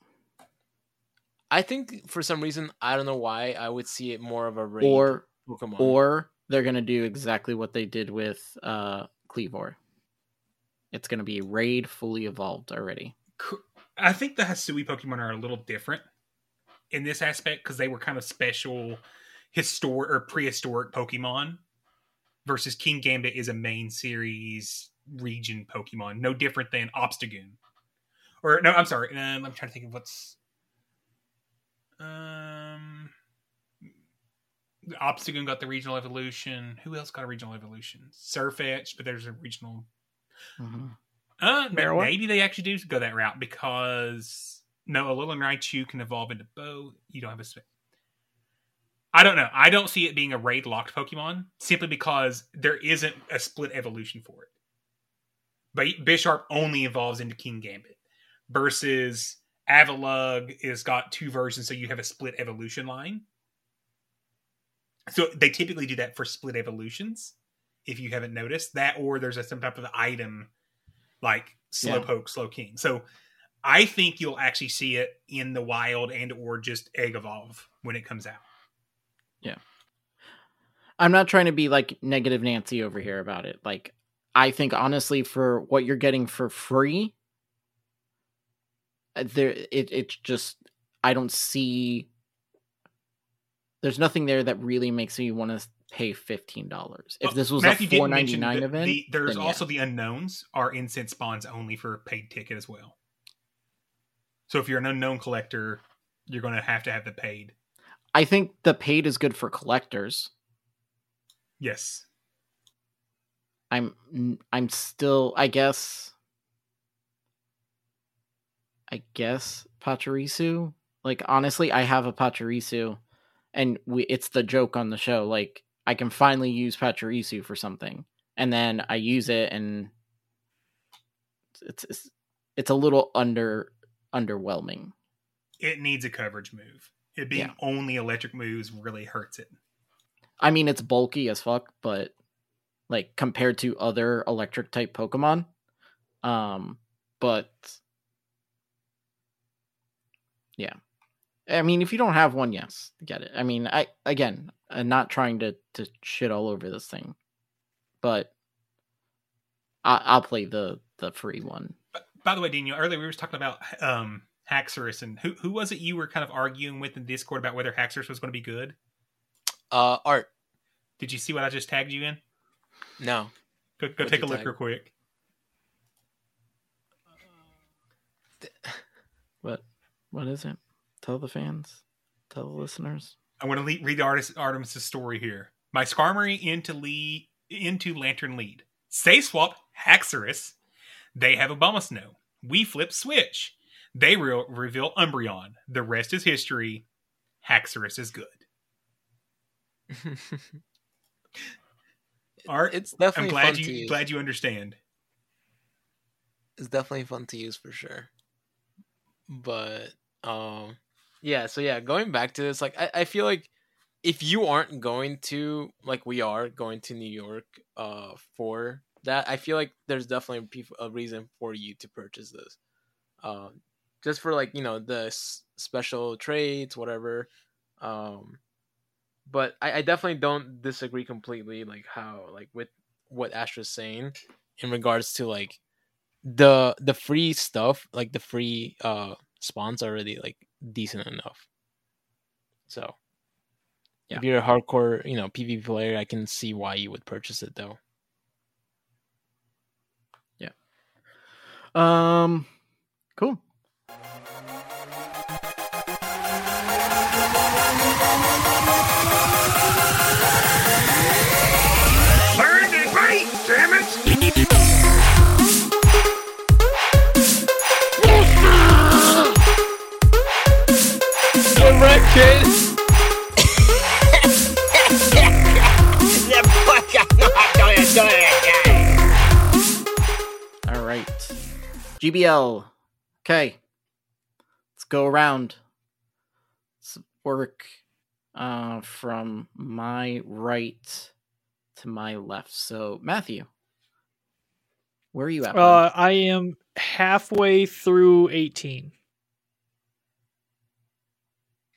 I think for some reason I don't know why I would see it more of a raid Or Pokemon. or they're gonna do exactly what they did with uh Kleavor. It's gonna be raid fully evolved already. I think the Hisui Pokemon are a little different in this aspect because they were kind of special historic or prehistoric Pokemon versus Kingambit is a main series region Pokemon, no different than Obstagoon. Or no, I'm sorry. Um, I'm trying to think of what's um Obstagoon got the regional evolution. Who else got a regional evolution? Sirfetch'd, but there's a regional uh, ma- Marowak? maybe they actually do go that route because no, Alolan Raichu can evolve into Bow. You don't have a. I don't know. I don't see it being a raid locked Pokemon simply because there isn't a split evolution for it. But Bisharp only evolves into Kingambit versus Avalugg is got two versions, so you have a split evolution line. So they typically do that for split evolutions. If you haven't noticed that, or there's a, some type of item like Yeah. Slowpoke, Slowking. So I think you'll actually see it in the wild and or just egg evolve when it comes out. Yeah. I'm not trying to be like negative Nancy over here about it. Like I think honestly for what you're getting for free uh, there it it's just I don't see there's nothing there that really makes me want to pay $15. If this was Matthew a didn't mention 4.99 the- event, the- there's also yeah. the unknowns are incense spawns only for a paid ticket as well. So if you're an unknown collector, you're going to have to have the paid. I think the paid is good for collectors. Yes. I'm I'm still I guess I guess Pachirisu. Like honestly, I have a Pachirisu and we it's the joke on the show like I can finally use Pachirisu for something and then I use it and it's it's, it's a little under underwhelming. It needs a coverage move. It being Yeah. only electric moves really hurts it. I mean, it's bulky as fuck, but like compared to other electric type Pokemon, um, but yeah, I mean, if you don't have one, yes, get it. I mean, I again, I'm not trying to to shit all over this thing, but I, I'll play the the free one. By the way, Daniel, earlier we were talking about um, Haxorus, and who who was it you were kind of arguing with in Discord about whether Haxorus was going to be good? Uh, Art. Did you see what I just tagged you in? No. Go, go take a you look tag? real quick. What what is it? Tell the fans, tell the listeners. I want to le- read the artist Artemis's story here. My Skarmory into lead into Lanturn lead. Say swap Haxorus. They have a Abomasnow. We flip switch. They re- reveal Umbreon. The rest is history. Haxorus is good. Art, it's definitely I'm glad you glad you understand. It's definitely fun to use for sure. But um yeah, so yeah, going back to this, like I, I feel like if you aren't going to like we are going to New York uh for that I feel like there's definitely a reason for you to purchase this. Um, just for like you know the s- special trades, whatever. Um, but I, I definitely don't disagree completely, like how like with what Astro's saying in regards to like the the free stuff, like the free uh spawns are already like decent enough. So Yeah. if you're a hardcore, you know, PvP player, I can see why you would purchase it though. Yeah. Um, cool. Learn to fight, damn it! Get wrecked, kid! All right. GBL. Okay. Let's go around. Let's work uh, from my right to my left. So, Matthew, where are you at? Uh, I am halfway through 18.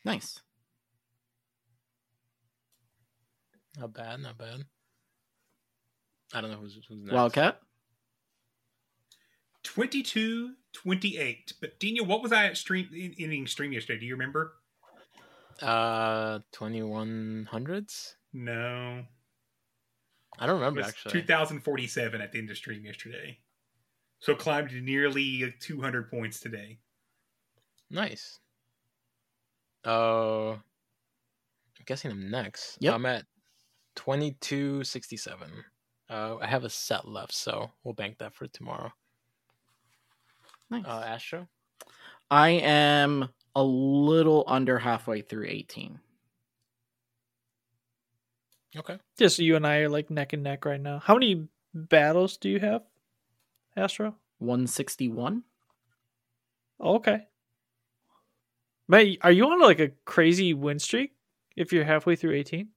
nice. Not bad, not bad. I don't know who's who's next. Wildcat? 22 28. But Dina, what was I at stream in, in stream yesterday? Do you remember? Uh, twenty one hundreds. No. I don't It remember was actually. 2047 at the end of stream yesterday. So climbed to nearly 200 points today. Nice. Uh, I'm guessing I'm next. Yep. I'm at twenty two sixty seven. Uh, I have a set left, so we'll bank that for tomorrow. Nice. Uh, Astro. I am a little under halfway through 18. Okay. Just you and I are like neck and neck right now. How many battles do you have, Astro? 161? Oh, okay. Mate, are you on like a crazy win streak if you're halfway through 18?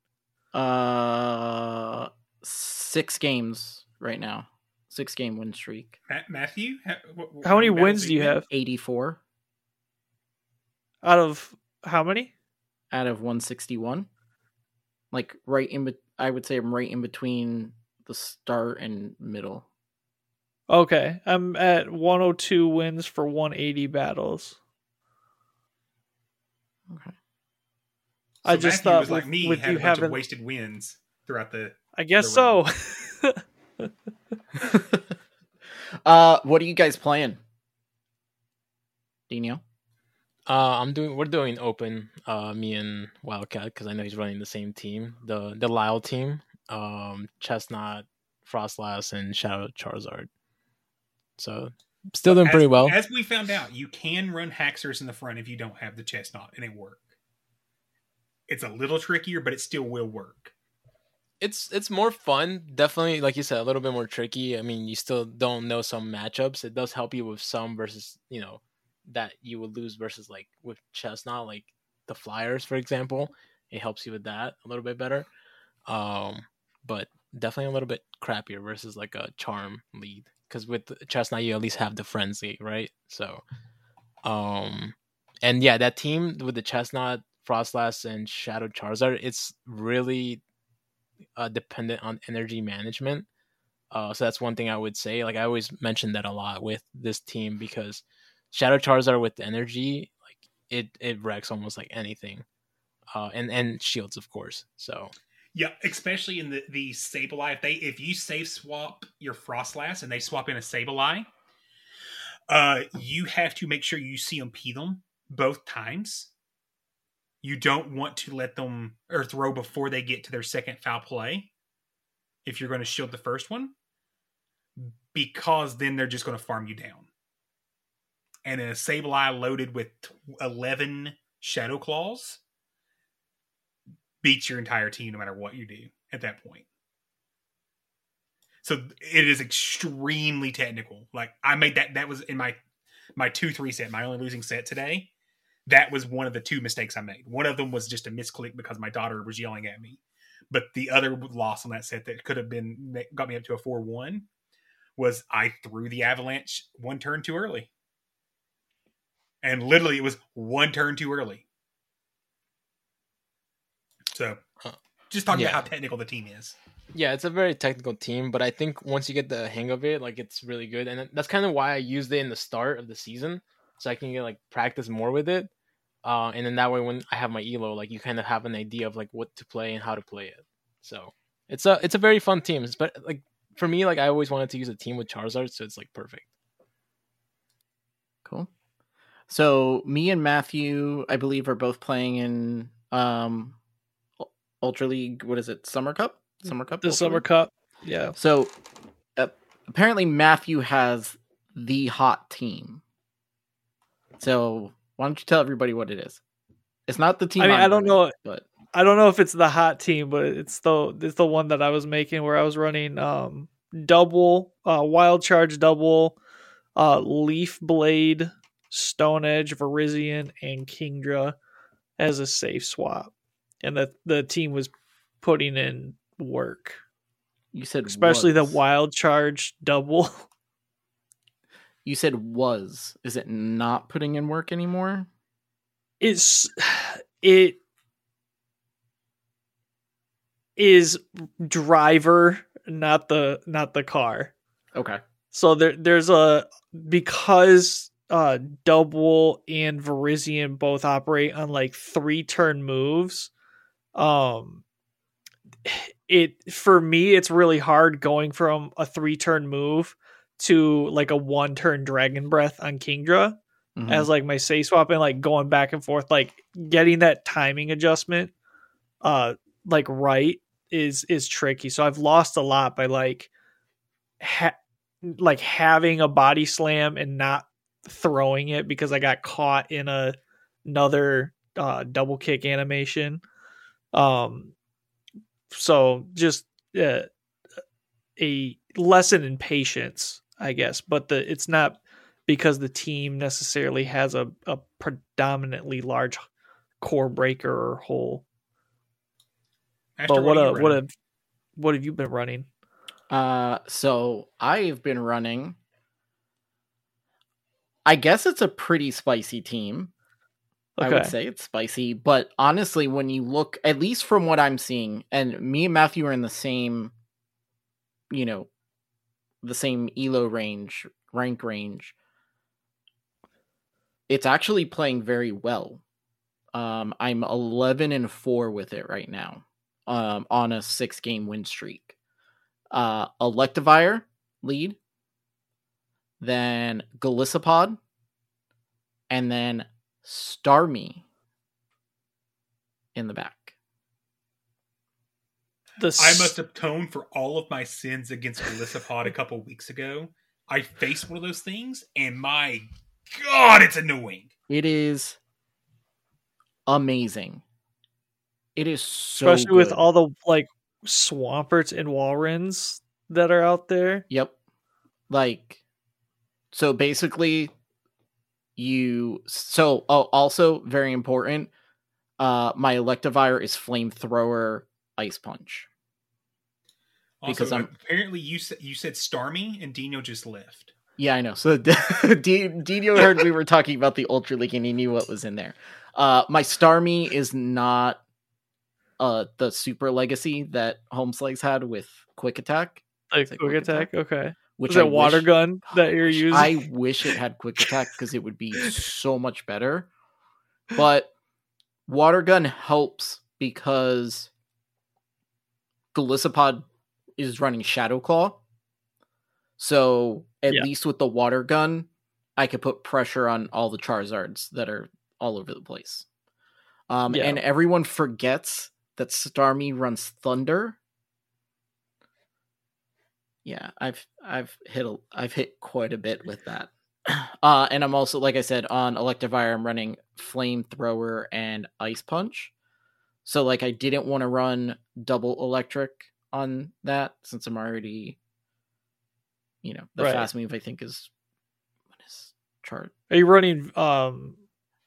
Uh, six games right now. Six game win streak. Matthew? How, what, How many battles wins do you have? 84 Out of how many? out of 161. Like right in, bet I would say I'm right in between the start and middle. Okay, I'm at 102 wins for 180 battles. Okay. I just Matthew thought was like with, me, with had you a bunch having, of wasted wins throughout the. I guess the so. run. Uh, what are you guys playing? Dinho? Uh, I'm doing. We're doing open. Uh, me and Wildcat because I know he's running the same team, the the Lyle team. Um, Chesnaught, Froslass, and Shadow Charizard. So still doing As- pretty well. As we found out, you can run Haxorus in the front if you don't have the Chesnaught, and it work. It's a little trickier, but it still will work. It's it's more fun. Definitely, like you said, a little bit more tricky. I mean, you still don't know some matchups. It does help you with some versus you know that you would lose versus like with Chesnaught, like the Flyers, for example. It helps you with that a little bit better. Um, but definitely a little bit crappier versus like a Charm lead because with Chesnaught you at least have the frenzy, right? So, um, and yeah, that team with the Chesnaught, Froslass, and Shadow Charizard, it's really uh, dependent on energy management. Uh, so that's one thing I would say. Like I always mention that a lot with this team because Shadow Charizard with energy, like it it wrecks almost like anything, uh, and and shields of course. So Yeah, especially in the the Sableye. If they if you save swap your Froslass and they swap in a Sableye, uh, you have to make sure you CMP them both times. You don't want to let them or throw before they get to their second foul play. If you're going to shield the first one, because then they're just going to farm you down. And a Sableye loaded with eleven Shadow Claws beats your entire team no matter what you do at that point. So it is extremely technical. Like I made that that was in my my two three set, my only losing set today. That was one of the two mistakes I made. One of them was just a misclick because my daughter was yelling at me, but the other loss on that set that could have been got me up to a four one was I threw the avalanche one turn too early. And literally, it was one turn too early. So, just talking Yeah. about how technical the team is. Yeah, it's a very technical team, but I think once you get the hang of it, like it's really good, and that's kind of why I used it in the start of the season, so I can get like practice more with it, uh, and then that way when I have my elo, like you kind of have an idea of like what to play and how to play it. So it's a it's a very fun team, but like for me, like I always wanted to use a team with Charizard, so it's like perfect. Cool. So me and Matthew, I believe, are both playing in um Ultra League. What is it? Summer Cup. Summer Cup. The Ultra Summer League? Cup. Yeah. So uh, apparently Matthew has the hot team. So why don't you tell everybody what it is? It's not the team. I mean, I'm don't running, know. but I don't know if it's the hot team, but it's the it's the one that I was making where I was running um double uh wild charge double uh leaf blade stone edge Virizion and Kingdra as a safe swap. And the the team was putting in work. you said Especially the wild charge double. You said was. Is it not putting in work anymore? It's it is driver, not the not the car. Okay. So there there's a because uh double and Virizion both operate on like three turn moves. Um it for me it's really hard going from a three turn move to like a one turn dragon breath on Kingdra Mhm. as like my say swap and like going back and forth like getting that timing adjustment uh like right is is tricky. So i've lost a lot by like ha- like having a body slam and not throwing it because i got caught in a another uh double kick animation. Um so just uh, a lesson in patience i guess but the it's not because the team necessarily has a, a predominantly large core breaker or hole. Astor, but what are a you what running? a what have you been running? Uh, so I've been running. I guess it's a pretty spicy team. I would say it's spicy, but honestly, when you look, at least from what I'm seeing, and me and Matthew are in the same, you know, the same elo range, rank range. It's actually playing very well. Um, I'm 11 and 4 with it right now, um, on a six game win streak. Uh, Electivire lead, then Golisopod, and then Starmie in the back. The I s- must atone for all of my sins against Golisopod a couple weeks ago. I faced one of those things, and my God, it's annoying. It is amazing. It is so especially with all the like swamperts and walreins that are out there. Yep. Like, so basically, you. So, oh, also very important. Uh, my Electivire is Flamethrower Ice Punch. Also, Because I'm- apparently you said you said Starmie and Dino just left. Yeah, I know. So D- Dino heard we were talking about the Ultra League and he knew what was in there. Uh, my Starmie is not uh the super legacy that Homeslice had with Quick Attack. Like Is it quick attack, okay. Which Was that I water wish- gun that you're Wish- using? I wish it had quick attack because it would be so much better. But water gun helps because Golisopod is running Shadow Claw. So at Yeah. least with the water gun, I could put pressure on all the Charizards that are all over the place. Um, Yeah. And everyone forgets that Starmie runs Thunder. Yeah, I've I've hit a, I've hit quite a bit with that. Uh, and I'm also, like I said, on Electivire, I'm running Flamethrower and Ice Punch. So, like, I didn't want to run double electric on that since I'm already, you know, the Right. fast move I think is what is chart Are you running um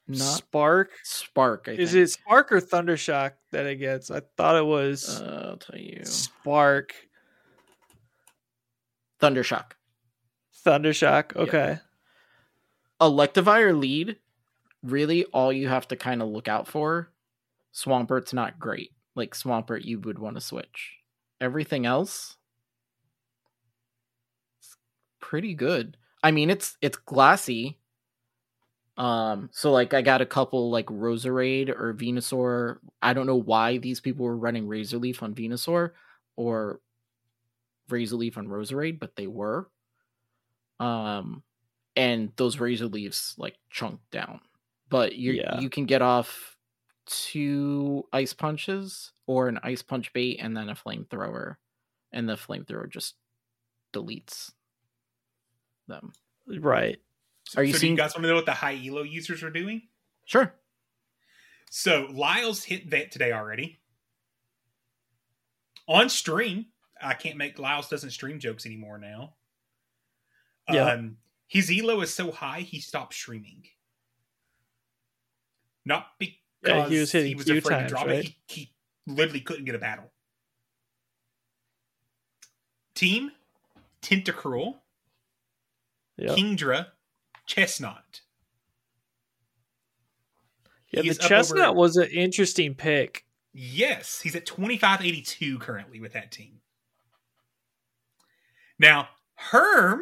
Not- Spark? Spark. I Is think. it Spark or Thundershock that it gets? I thought it was Uh, I'll tell you. Spark. Thundershock. Thundershock. Okay. Electivire lead, really all you have to kind of look out for. Swampert's not great. Like Swampert, you would want to switch. Everything else, it's pretty good. I mean, it's it's glassy. Um, so like I got a couple like Roserade or Venusaur. I don't know why these people were running Razor Leaf on Venusaur or Razor Leaf on Roserade, but they were. Um, and those Razor Leaves like chunked down. But you Yeah. you can get off two ice punches or an ice punch bait and then a flamethrower, and the flamethrower just deletes them. Right. Are you so do seeing? you guys want to know what the high elo users are doing? Sure. So Lyles hit that today already. On stream. I can't make Lyles doesn't stream jokes anymore now. Yeah. Um, his elo is so high he stopped streaming. Not because Yeah, he was hitting he was afraid times, to drop right? it. He, he literally couldn't get a battle. Team Tentacruel, Yep. Kingdra, Chesnaught. Yeah, He's the chesnaught over- was an interesting pick. Yes, he's at 2582 currently with that team. Now, Herm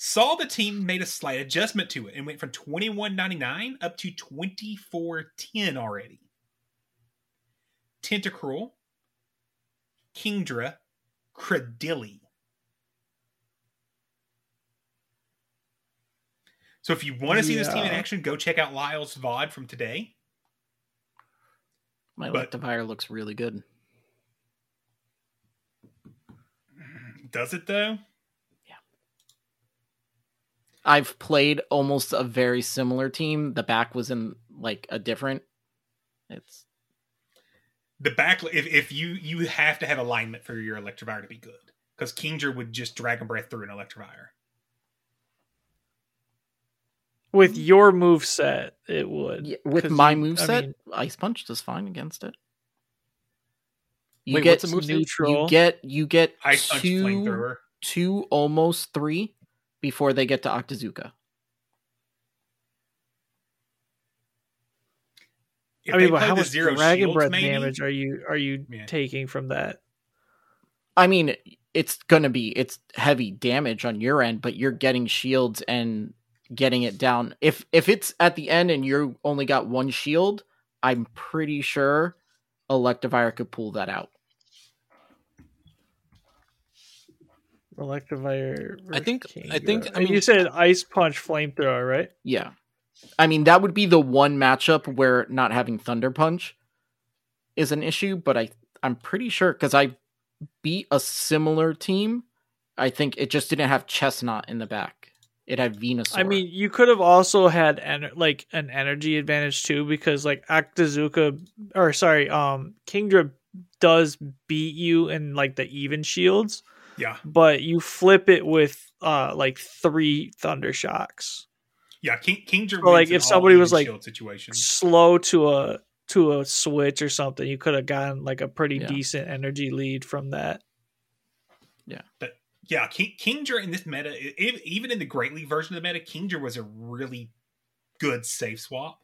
saw the team made a slight adjustment to it and went from 21.99 up to 24.10 already. Tentacruel, Kingdra, Cresselia. So if you want to see this team in action, go check out Lyle's VOD from today. My But- Electivire looks really good. Does it though? I've played almost a very similar team. The back was in like a different. It's the back if, if you you have to have alignment for your electivire to be good because Kingdra would just dragon breath through an electivire With your move set, it would. With my you- move I set. mean, Ice Punch does fine against it. You Wait, get what's the moveset? neutral. You get you get Ice two flamethrower two almost three before they get to Octazooka. if I mean, but how much zero dragon shields, breath maybe, damage are you are you Yeah. taking from that? I mean, it's gonna be it's heavy damage on your end, but you're getting shields and getting it down. If if it's at the end and you're only got one shield, I'm pretty sure Electivire could pull that out. Electivire. I think- I think- I mean, you said ice punch flamethrower, right? Yeah. I mean, that would be the one matchup where not having Thunder Punch is an issue, but I I'm pretty sure cuz I beat a similar team. I think it just didn't have Chesnaught in the back. It had Venusaur. I mean, you could have also had en- like an energy advantage too, because like Octazooka or sorry, um, Kingdra does beat you in like the even shields, yeah but you flip it with uh like three thunder shocks. yeah King, Kingdra So, like, if somebody was, like, shield situations Slow to a to a switch or something, you could have gotten like a pretty Yeah. decent energy lead from that. Yeah. But yeah King, Kingdra in this meta even in the Great League version of the meta Kingdra was a really good safe swap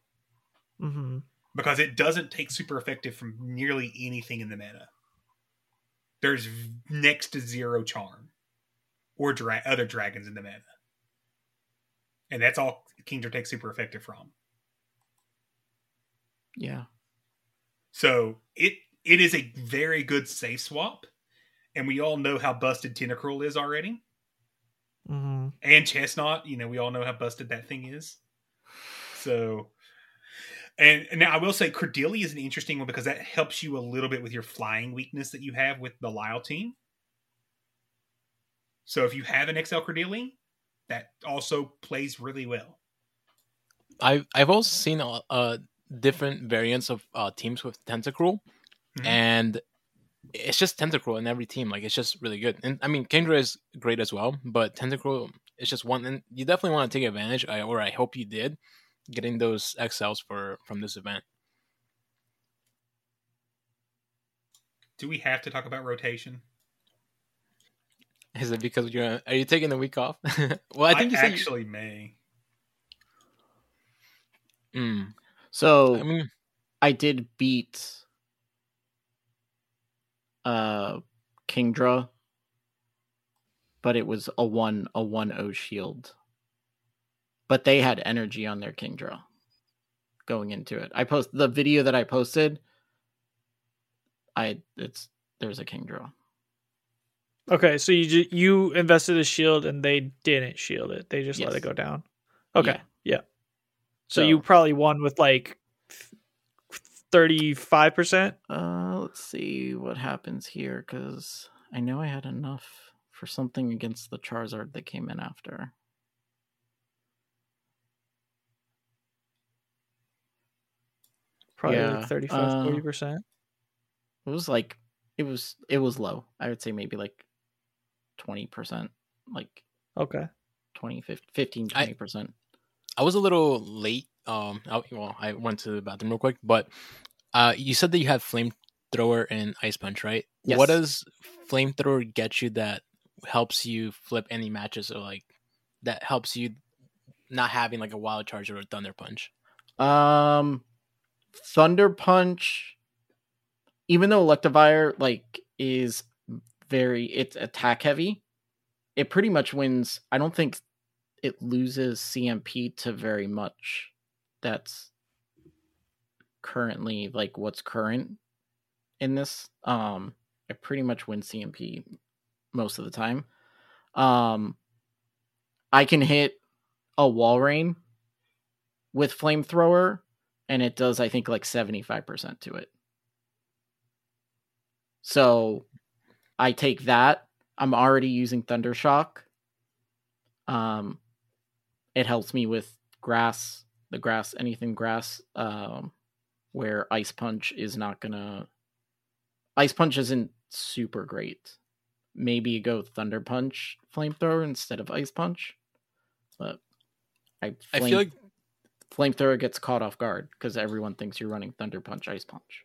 hmm because it doesn't take super effective from nearly anything in the meta. There's next to zero charm or dra- other dragons in the meta. And that's all Kingdra takes super effective from. yeah. So it it is a very good safe swap. And we all know how busted Tentacruel is already. hmm and Chesnaught. You know, we all know how busted that thing is. So, and, and now I will say Cresselia is an interesting one because that helps you a little bit with your flying weakness that you have with the Lyle team. So if you have an XL Cresselia, that also plays really well. I've I've also seen uh, uh different variants of uh teams with Tentacruel, Mhm. and it's just Tentacruel in every team. Like it's just really good. And I mean, Kingdra is great as well, but Tentacruel is just one. And you definitely want to take advantage, I, or I hope you did, getting those XLs for from this event. Do we have to talk about rotation? Is it because you're are you taking the week off? well, I think you said you- actually may. Mm. So I mean, I did beat uh Kingdra, but it was a one a one O shield. But they had energy on their Kingdra going into it. I post the video that I posted. I it's there's a Kingdra. Okay, so you you invested a shield and they didn't shield it. They just let it go down. Okay, Yeah. yeah. So, So- you probably won with like thirty five percent. Uh, let's see what happens here because I know I had enough for something against the Charizard that came in after. Probably Yeah, like 35 uh, 40 percent. It was like it was it was low. I would say maybe like twenty percent, like Okay. 20, 15, 20 percent. I was a little late. Um, I, well, I went to the bathroom real quick, but uh, you said that you had flamethrower and ice punch, right? Yes. What does flamethrower get you that helps you flip any matches, or like that helps you not having like a wild charge or a thunder punch? Um, Thunder Punch. Even though Electivire like is very it's attack heavy, it pretty much wins. I don't think it loses CMP to very much. That's currently like what's current in this. Um, it pretty much wins CMP most of the time. Um, I can hit a Walrein with flamethrower and it does i think like 75% to it. So i take that. I'm already using thundershock. Um it helps me with grass the grass anything grass um where ice punch is not gonna ice punch isn't super great. Maybe go thunder punch flamethrower instead of ice punch but i I feel like flamethrower gets caught off guard because everyone thinks you're running thunder punch ice punch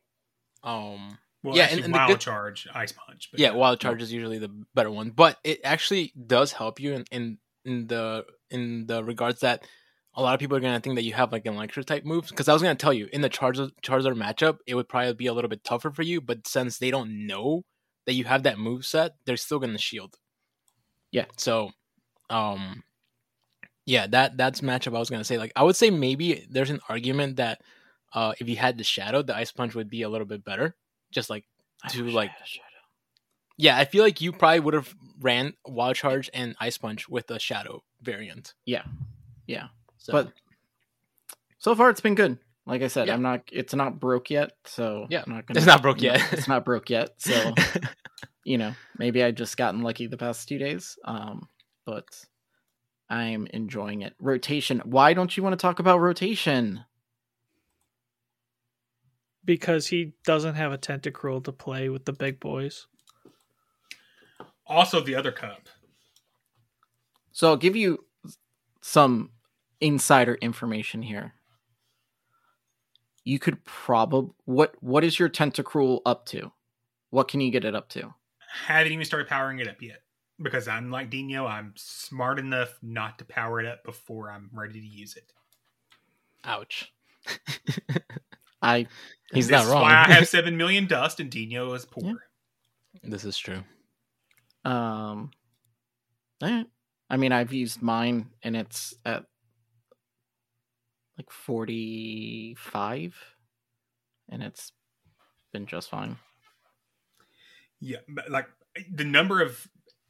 um, Well, yeah, actually, and, and wild good- charge, ice punch. But yeah, wild charge is usually the better one, but it actually does help you in in, in the in the regards that a lot of people are gonna think that you have like an electric type moves. Because I was gonna tell you in the Charizard Charizard matchup, it would probably be a little bit tougher for you, but since they don't know that you have that move set, they're still gonna shield. Yeah. So, um, yeah, that that's matchup I was gonna say. Like, I would say maybe there's an argument that uh, if you had the shadow, the ice punch would be a little bit better. Just like to like yeah, I feel like you probably would have ran Wild Charge and Ice Punch with the Shadow variant. Yeah, yeah. So- But so far, it's been good. Like I said, Yeah. I'm not. It's not broke yet, so Yeah, I'm not it's not broke yet. it's not broke yet. So you know, maybe I just gotten lucky the past two days. Um, but I'm enjoying it. Rotation. Why don't you want to talk about rotation? Because he doesn't have a tentacruel to play with the big boys. Also, the other cup. So I'll give you some insider information here. You could probably what what is your tentacruel up to? What can you get it up to? Haven't even started powering it up yet because I'm like Dino. I'm smart enough not to power it up before I'm ready to use it. Ouch. I He's this not is wrong. Why I have seven million dust and Dino is poor. This is true. Um, eh, I mean, I've used mine and it's at like 45 and it's been just fine. Yeah, but like the number of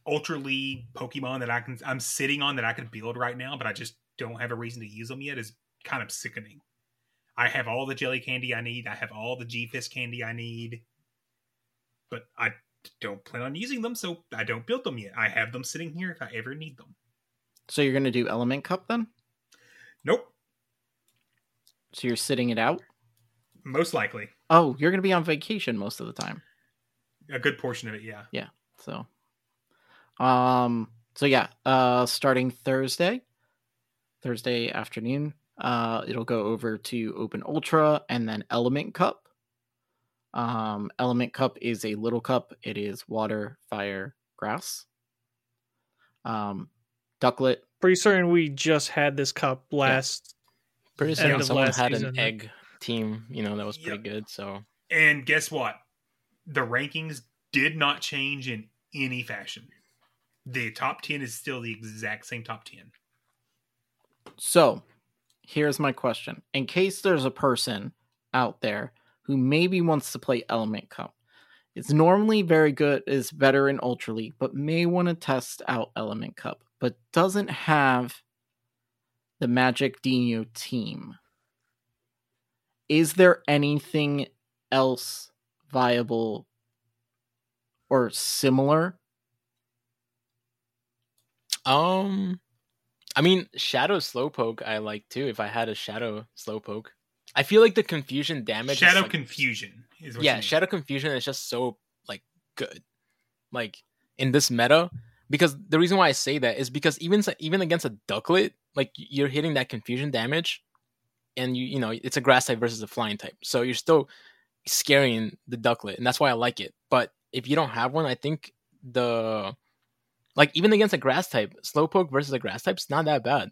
Ultra League Pokemon that I can I'm sitting on that I could build right now, but I just don't have a reason to use them yet is kind of sickening. I have all the jelly candy I need. I have all the G Fisk candy I need, but I don't plan on using them, so I don't build them yet. I have them sitting here if I ever need them. So you're going to do Element Cup then? Nope, So you're sitting it out? most likely Oh, you're going to be on vacation most of the time. a good portion of it. Yeah, Yeah. So um so yeah, uh starting Thursday, Thursday afternoon, uh it'll go over to Open Ultra and then Element Cup. Um Element Cup is a little cup. It is water, fire, grass. Um, Ducklett. Pretty certain we just had this cup last. Pretty end certain of someone last had season. an egg team, you know, that was pretty good. So And guess what? The rankings did not change in any fashion. The top 10 is still the exact same top 10. So, here's my question. In case there's a person out there who maybe wants to play Element Cup, it's normally very good, is better in Ultra League, but may want to test out Element Cup, but doesn't have the Magic Dino team. Is there anything else viable or similar? Um, I mean, Shadow Slowpoke I like too. If I had a Shadow Slowpoke, I feel like the confusion damage. is, Shadow like- Confusion is yeah. Shadow Confusion is just so like good, like in this meta. Because the reason why I say that is because even even against a Ducklett, like you're hitting that confusion damage, and you you know it's a grass type versus a flying type, so you're still scaring the Ducklett, and that's why I like it. But if you don't have one, I think the like even against a grass type, Slowpoke versus a grass type's not that bad.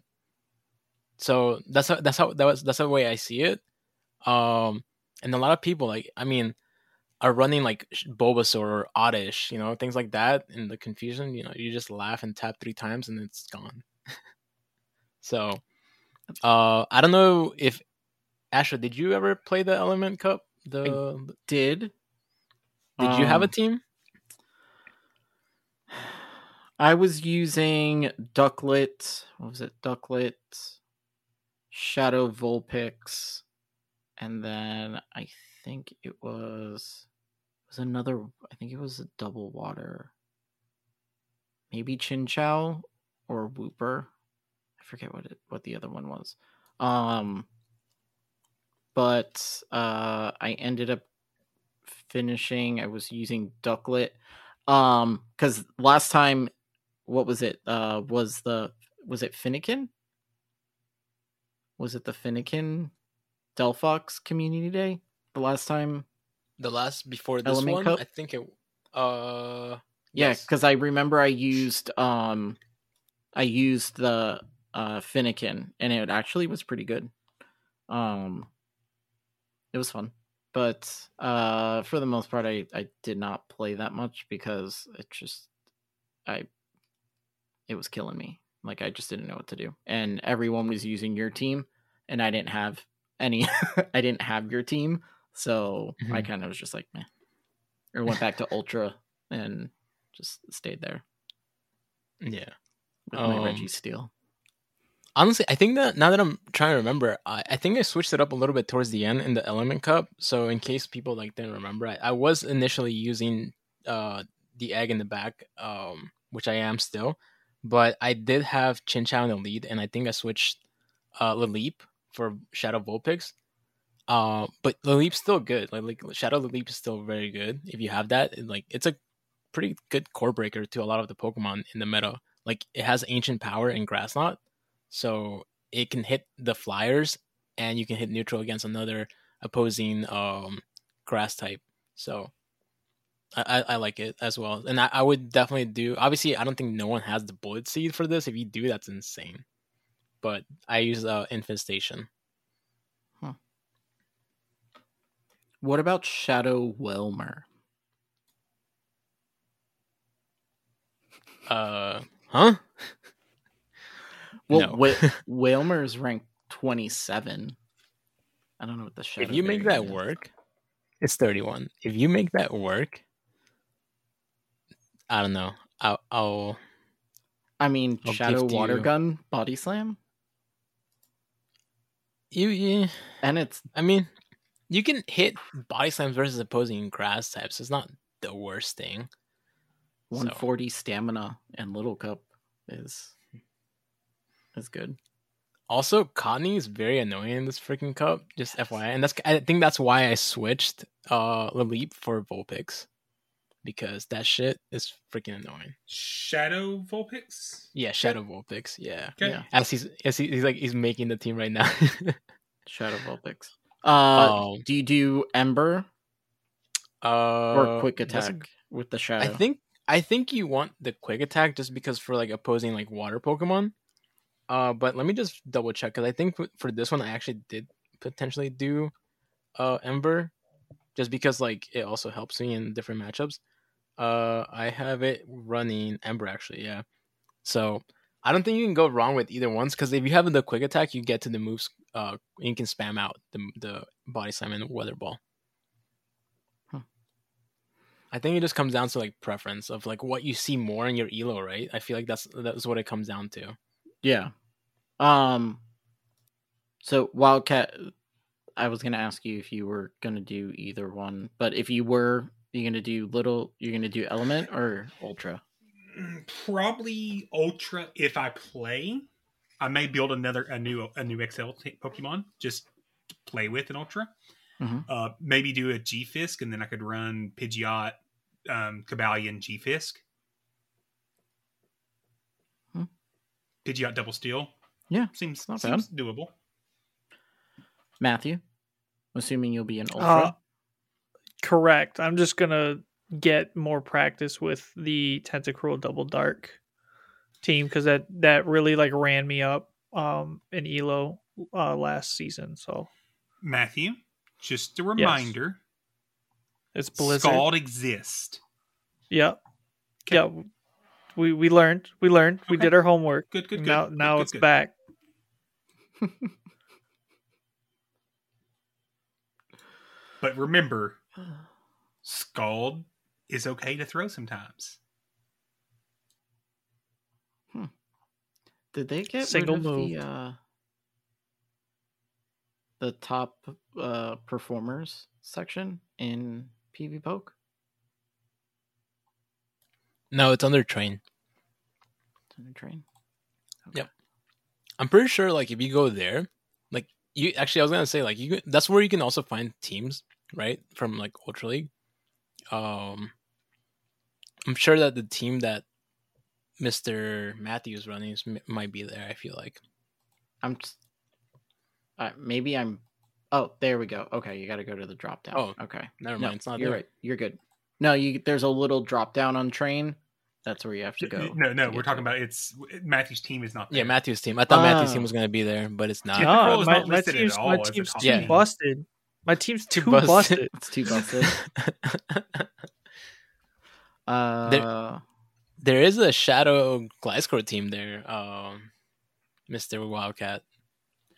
So that's how that's how that was that's the way I see it. Um, and a lot of people like I mean are running like Bulbasaur or Oddish, you know, things like that. In the confusion, you know, you just laugh and tap three times and it's gone. so, uh, I don't know if Asher, did you ever play the Element Cup? The did. Did you have a Um, team? I was using Ducklett. What was it? Ducklett, Shadow Vulpix, and then I think it was it was another. I think it was a double water. Maybe Chinchou or Wooper. I forget what it what the other one was. Um, but uh, I ended up finishing. I was using Ducklett. Um, because last time, what was it? Uh, was the was it Fennekin? Was it the Fennekin Delphox Community Day? The last time, The last before this Element one, Cup? I think it. Uh, yeah, yes. because I remember I used um, I used the uh Fennekin, and it actually was pretty good. Um, it was fun, but uh, for the most part, I I did not play that much because it just I it was killing me. Like I just didn't know what to do, and everyone was using your team, and I didn't have any. I didn't have your team, so I Mhm. kind of was just like, meh. Or went back to Ultra and just stayed there Yeah. with my Um, Registeel. Honestly, I think that now that I'm trying to remember, I, I think I switched it up a little bit towards the end in the Element Cup. So in case people like didn't remember, I, I was initially using uh the egg in the back, um, which I am still, but I did have Chinchou in the lead, and I think I switched uh Lileep for Shadow Vulpix. Uh, but Lileep's still good. Like, like Shadow Lileep is still very good. If you have that, and, like it's a pretty good core breaker to a lot of the Pokemon in the meta. Like it has ancient power and grass knot, so it can hit the flyers and you can hit neutral against another opposing um grass type. So I, I, like it as well. And I, I would definitely do obviously I don't think no one has the bullet seed for this. If you do, that's insane. But I use uh infestation. Huh. What about Shadow Wailmer? Uh huh? Well, No. Wh- is ranked 27. I don't know what the Shadow if you make that work, it's 31. If you make that work, I don't know. I'll, I'll I mean, I'll Shadow Water you- Gun Body Slam? you yeah. And it's I mean, you can hit body slams versus opposing grass types. It's not the worst thing. 140 stamina and Little Cup is is good. Also, Connie is very annoying in this freaking cup. Just FYI, and that's I think that's why I switched uh Lileep for Vulpix because that shit is freaking annoying. Shadow Vulpix? Yeah, Shadow Vulpix. Yeah, Okay. Yeah. As he's as he, he's like he's making the team right now. Shadow Vulpix. Uh, Um, do you do Ember uh, or Quick that's a Attack with the Shadow? I think I think you want the quick attack just because for like opposing like water Pokemon. Uh, but let me just double check because I think for this one I actually did potentially do uh Ember, just because like it also helps me in different matchups. Uh, I have it running Ember actually, yeah. So I don't think you can go wrong with either ones because if you have the quick attack, you get to the moves. Uh, you can spam out the the body slam and weather ball. I think it just comes down to like preference of like what you see more in your elo, right? I feel like that's that's what it comes down to. Yeah. Um. So Wildcat, I was gonna ask you if you were gonna do either one, but if you were, you're gonna do little, you're gonna do element or ultra. Probably ultra if I play. I may build another a new a new XL t- Pokemon just to play with an ultra. Mm-hmm. Uh, maybe do a G Fisk, and then I could run Pidgeot, um, Cobalion, G Fisk. Hmm. Pidgeot Double Steel. Yeah, seems not seems bad. doable. Matthew, assuming you'll be an ultra. Uh, correct. I'm just gonna get more practice with the Tentacruel Double Dark team because that that really like ran me up um in Elo uh last season. So Matthew, just a reminder. It's Blizzard. Scald exist. Yep. Yeah. We we learned. We learned. We did our homework. Good, good, good. Now Good, now good, it's good. back. But remember, Scald is okay to throw sometimes. Did they get Single rid of move. the uh, the top uh, performers section in PvPoke? No, it's under train. Under Train. Yep. I'm pretty sure like if you go there, like you actually I was gonna say like you that's where you can also find teams, right? From like Ultra League. Um I'm sure that the team that Mr. Matthews running is, m- might be there, I feel like. I'm just, uh, maybe I'm. Oh, there we go. Okay, you got to go to the drop down. Oh, okay. never No, mind, it's not you're there. right. You're good. No, you. There's a little drop down on train. That's where you have to go. No, no, we're get talking about it's Matthew's team is not there. Yeah, Matthews team. I thought Matthews Oh. team was gonna be there, but it's not. Yeah, No, Tentacruel is my, not my listed at team's all my as a team's top busted. My team's Too too, busted. busted. It's too busted. uh, There is a Shadow Gliscor team there. Um, Mr. Wildcat,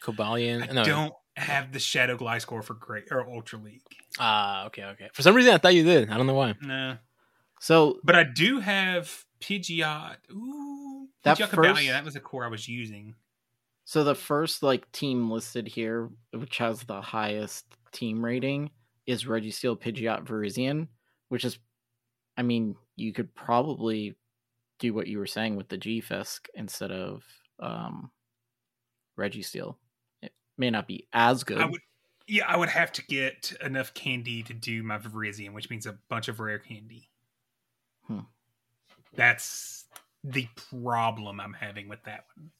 Cobalion. I no, don't have the Shadow Gliscor for great or Ultra League. Ah, okay, okay. For some reason, I thought you did. I don't know why. No, so but I do have Pidgeot. Ooh, That Pidgeot first- Cobalion. That was a core I was using. So the first like team listed here, which has the highest team rating, is Reggie Registeel Pidgeot Virizion, which is, I mean, you could probably do what you were saying with the G Fisk instead of um, Registeel. It may not be as good. I would, yeah, I would have to get enough candy to do my Virizion, which means a bunch of rare candy. Hmm. That's the problem I'm having with that one.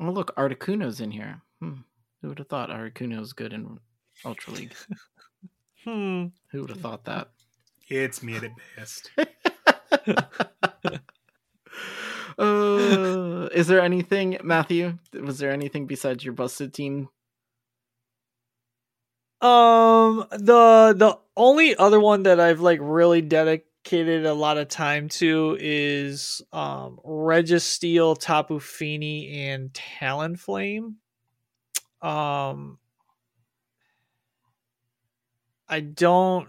Oh look, Articuno's in here. Hmm. Who would have thought Articuno's good in Ultra League? Hmm. Who would have thought that? It's mid at best. Uh, is there anything, Matthew? Was there anything besides your busted team? Um, the the only other one that I've like really dedicated a lot of time to is um Registeel, Tapu Fini, and Talonflame. Um, I don't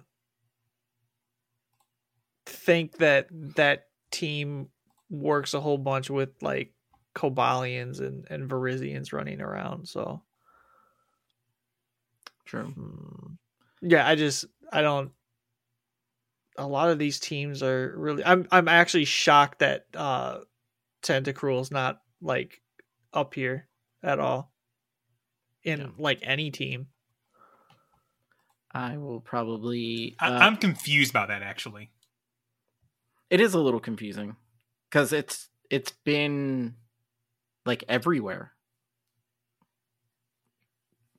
think that that team works a whole bunch with like Cobalions and and Virizions running around. So True. Hmm. yeah, I just I don't. A lot of these teams are really. I'm I'm actually shocked that uh Tentacruel's not like up here at all in like any team. I will probably. I, uh, I'm confused by that actually. It is a little confusing because it's it's been like everywhere.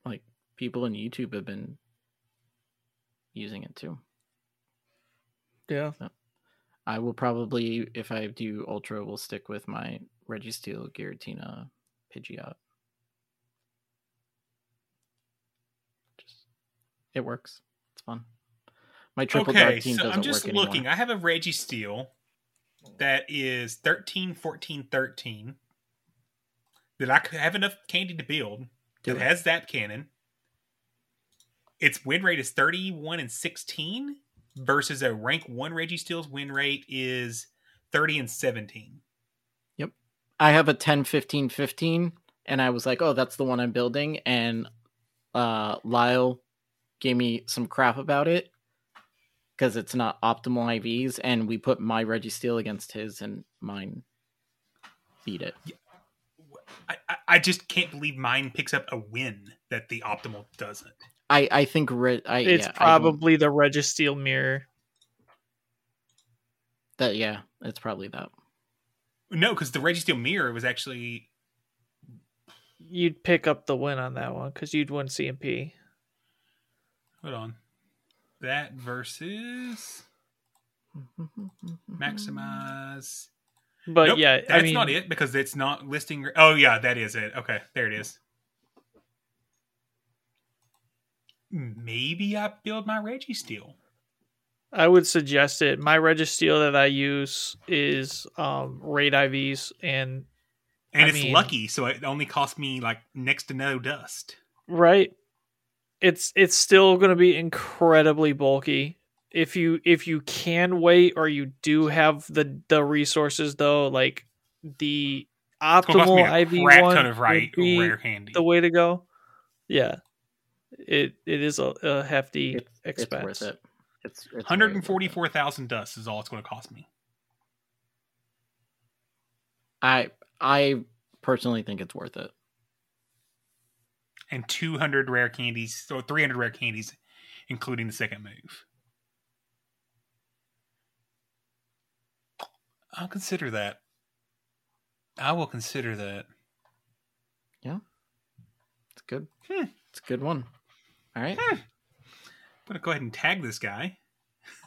Like people on YouTube have been using it too. Yeah. So, I will probably, if I do Ultra, will stick with my Registeel Giratina Pidgeot. Just, it works. It's fun. My triple okay, dark team so doesn't I'm just work looking. anymore. I have a Registeel that is 13, 14, 13 that I have enough candy to build. Do that it. has Zap Cannon. Its win rate is 31 and 16 versus a rank 1 Registeel's win rate is 30 and 17. Yep. I have a 10 15 15 and I was like, "Oh, that's the one I'm building." And uh Lyle gave me some crap about it cuz it's not optimal IVs and we put my Registeel against his and mine beat it. I, I, I just can't believe mine picks up a win that the optimal doesn't. I I think Re- I It's yeah, I probably the Registeel mirror. that yeah, it's probably that. No, because the Registeel mirror was actually You'd pick up the win on that one because you'd win CMP. hold on. That versus maximize. But Nope, yeah, that's I mean, not it because it's not listing. Oh yeah, that is it. Okay, there it is. Maybe I build my Registeel. I would suggest it. My Registeel that I use is um Raid IVs and And I it's mean- lucky, so it only cost me like next to no dust. right. It's it's still going to be incredibly bulky. If you if you can wait or you do have the the resources though, like the gonna cost me optimal IV one ton of right- would be rare candy. the way to go. Yeah, it it is a, a hefty It's expense. worth it. It's, it's very Hundred worth and it. forty-four thousand dust is all it's going to cost me. I I personally think it's worth it. and 200 rare candies, so 300 rare candies, including the second move. I'll consider that. I will consider that. Yeah. It's good. Hmm. It's a good one. All right. I'm going to go ahead and tag this guy.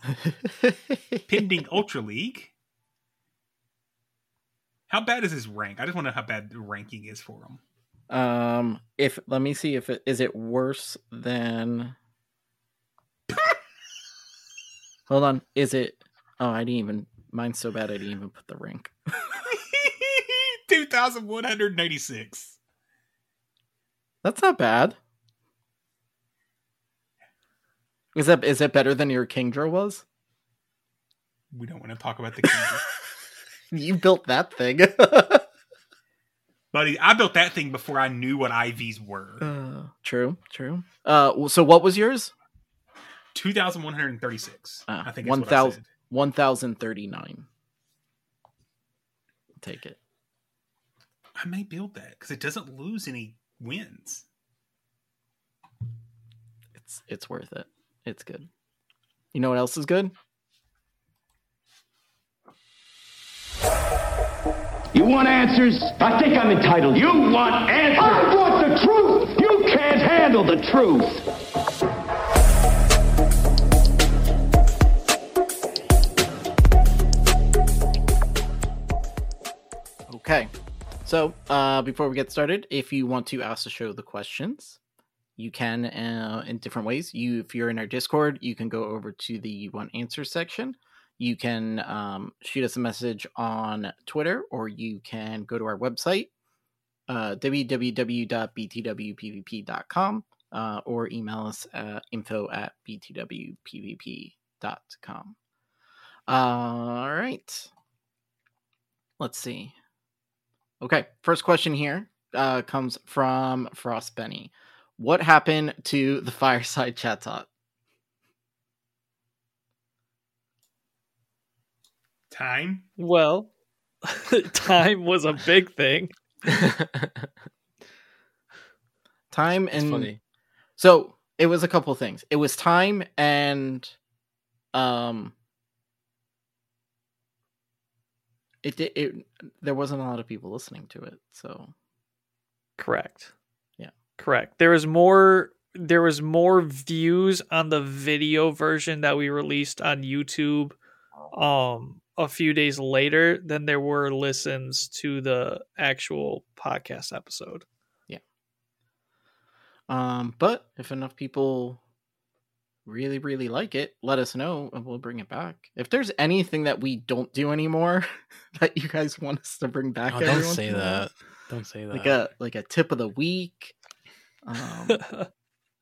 Pending Ultra League. How bad is his rank? I just want to know how bad the ranking is for him. Um, if let me see if it is it worse than. Hold on, is it? Oh, I didn't even. Mine's so bad I didn't even put the rank. 2,196. That's not bad. Is that is it better than your Kingdra was? We don't want to talk about the Kingdra. You built that thing. Buddy, I built that thing before I knew what IVs were. Uh, true, true. Uh, so what was yours? 2,136. Uh, I think that's one what I thousand said. one thousand thirty nine. Take it. I may build that because it doesn't lose any wins. It's it's worth it. It's good. You know what else is good? You want answers? I think I'm entitled. You want answers? I want the truth! You can't handle the truth! Okay. So, uh, before we get started, if you want to ask the show the questions, you can uh, in different ways. You, if you're in our Discord, you can go over to the one answer section. You can um, shoot us a message on Twitter, or you can go to our website, uh, www.btwpvp.com, uh, or email us at info at btwpvp.com. All right. Let's see. Okay, first question here uh, comes from Frost Benny. What happened to the fireside chat talk? Time? Well, time was a big thing. Time and funny. so it was a couple things. It was time and um it did it there wasn't a lot of people listening to it, so Correct. Yeah. Correct. There was more there was more views on the video version that we released on YouTube um a few days later than there were listens to the actual podcast episode. Yeah. Um, but if enough people really, really like it, let us know and we'll bring it back. If there's anything that we don't do anymore that you guys want us to bring back, Oh, don't say in a while, that. Don't say that. Like a like a tip of the week, um,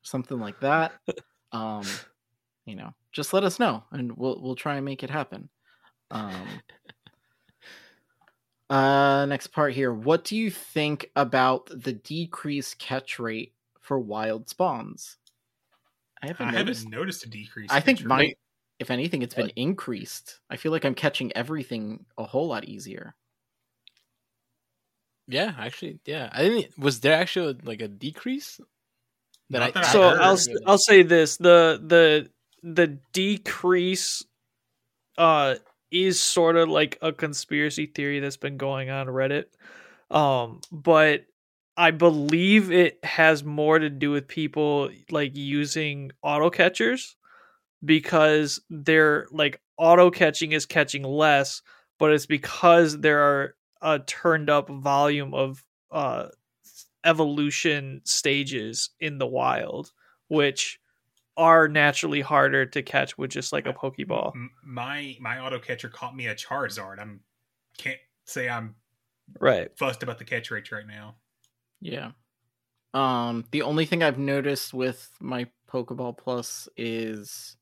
something like that. Um, you know, just let us know and we'll we'll try and make it happen. Um, uh, next part here. What do you think about the decreased catch rate for wild spawns? I haven't I noticed. haven't noticed a decrease. I think rate. if anything, it's been increased. I feel like I'm catching everything a whole lot easier. Yeah, actually, yeah. I didn't. Was there actually like a decrease? That I, so I'll s- I'll say this the the the decrease uh is sort of like a conspiracy theory that's been going on Reddit. Um but I believe it has more to do with people like using auto catchers because they're like auto catching is catching less, but it's because there are a turned up volume of uh evolution stages in the wild, which are naturally harder to catch with just like a Pokeball. My my auto catcher caught me a Charizard. I'm can't say I'm Right. fussed about the catch rates right now. Yeah. Um, the only thing I've noticed with my Pokeball Plus is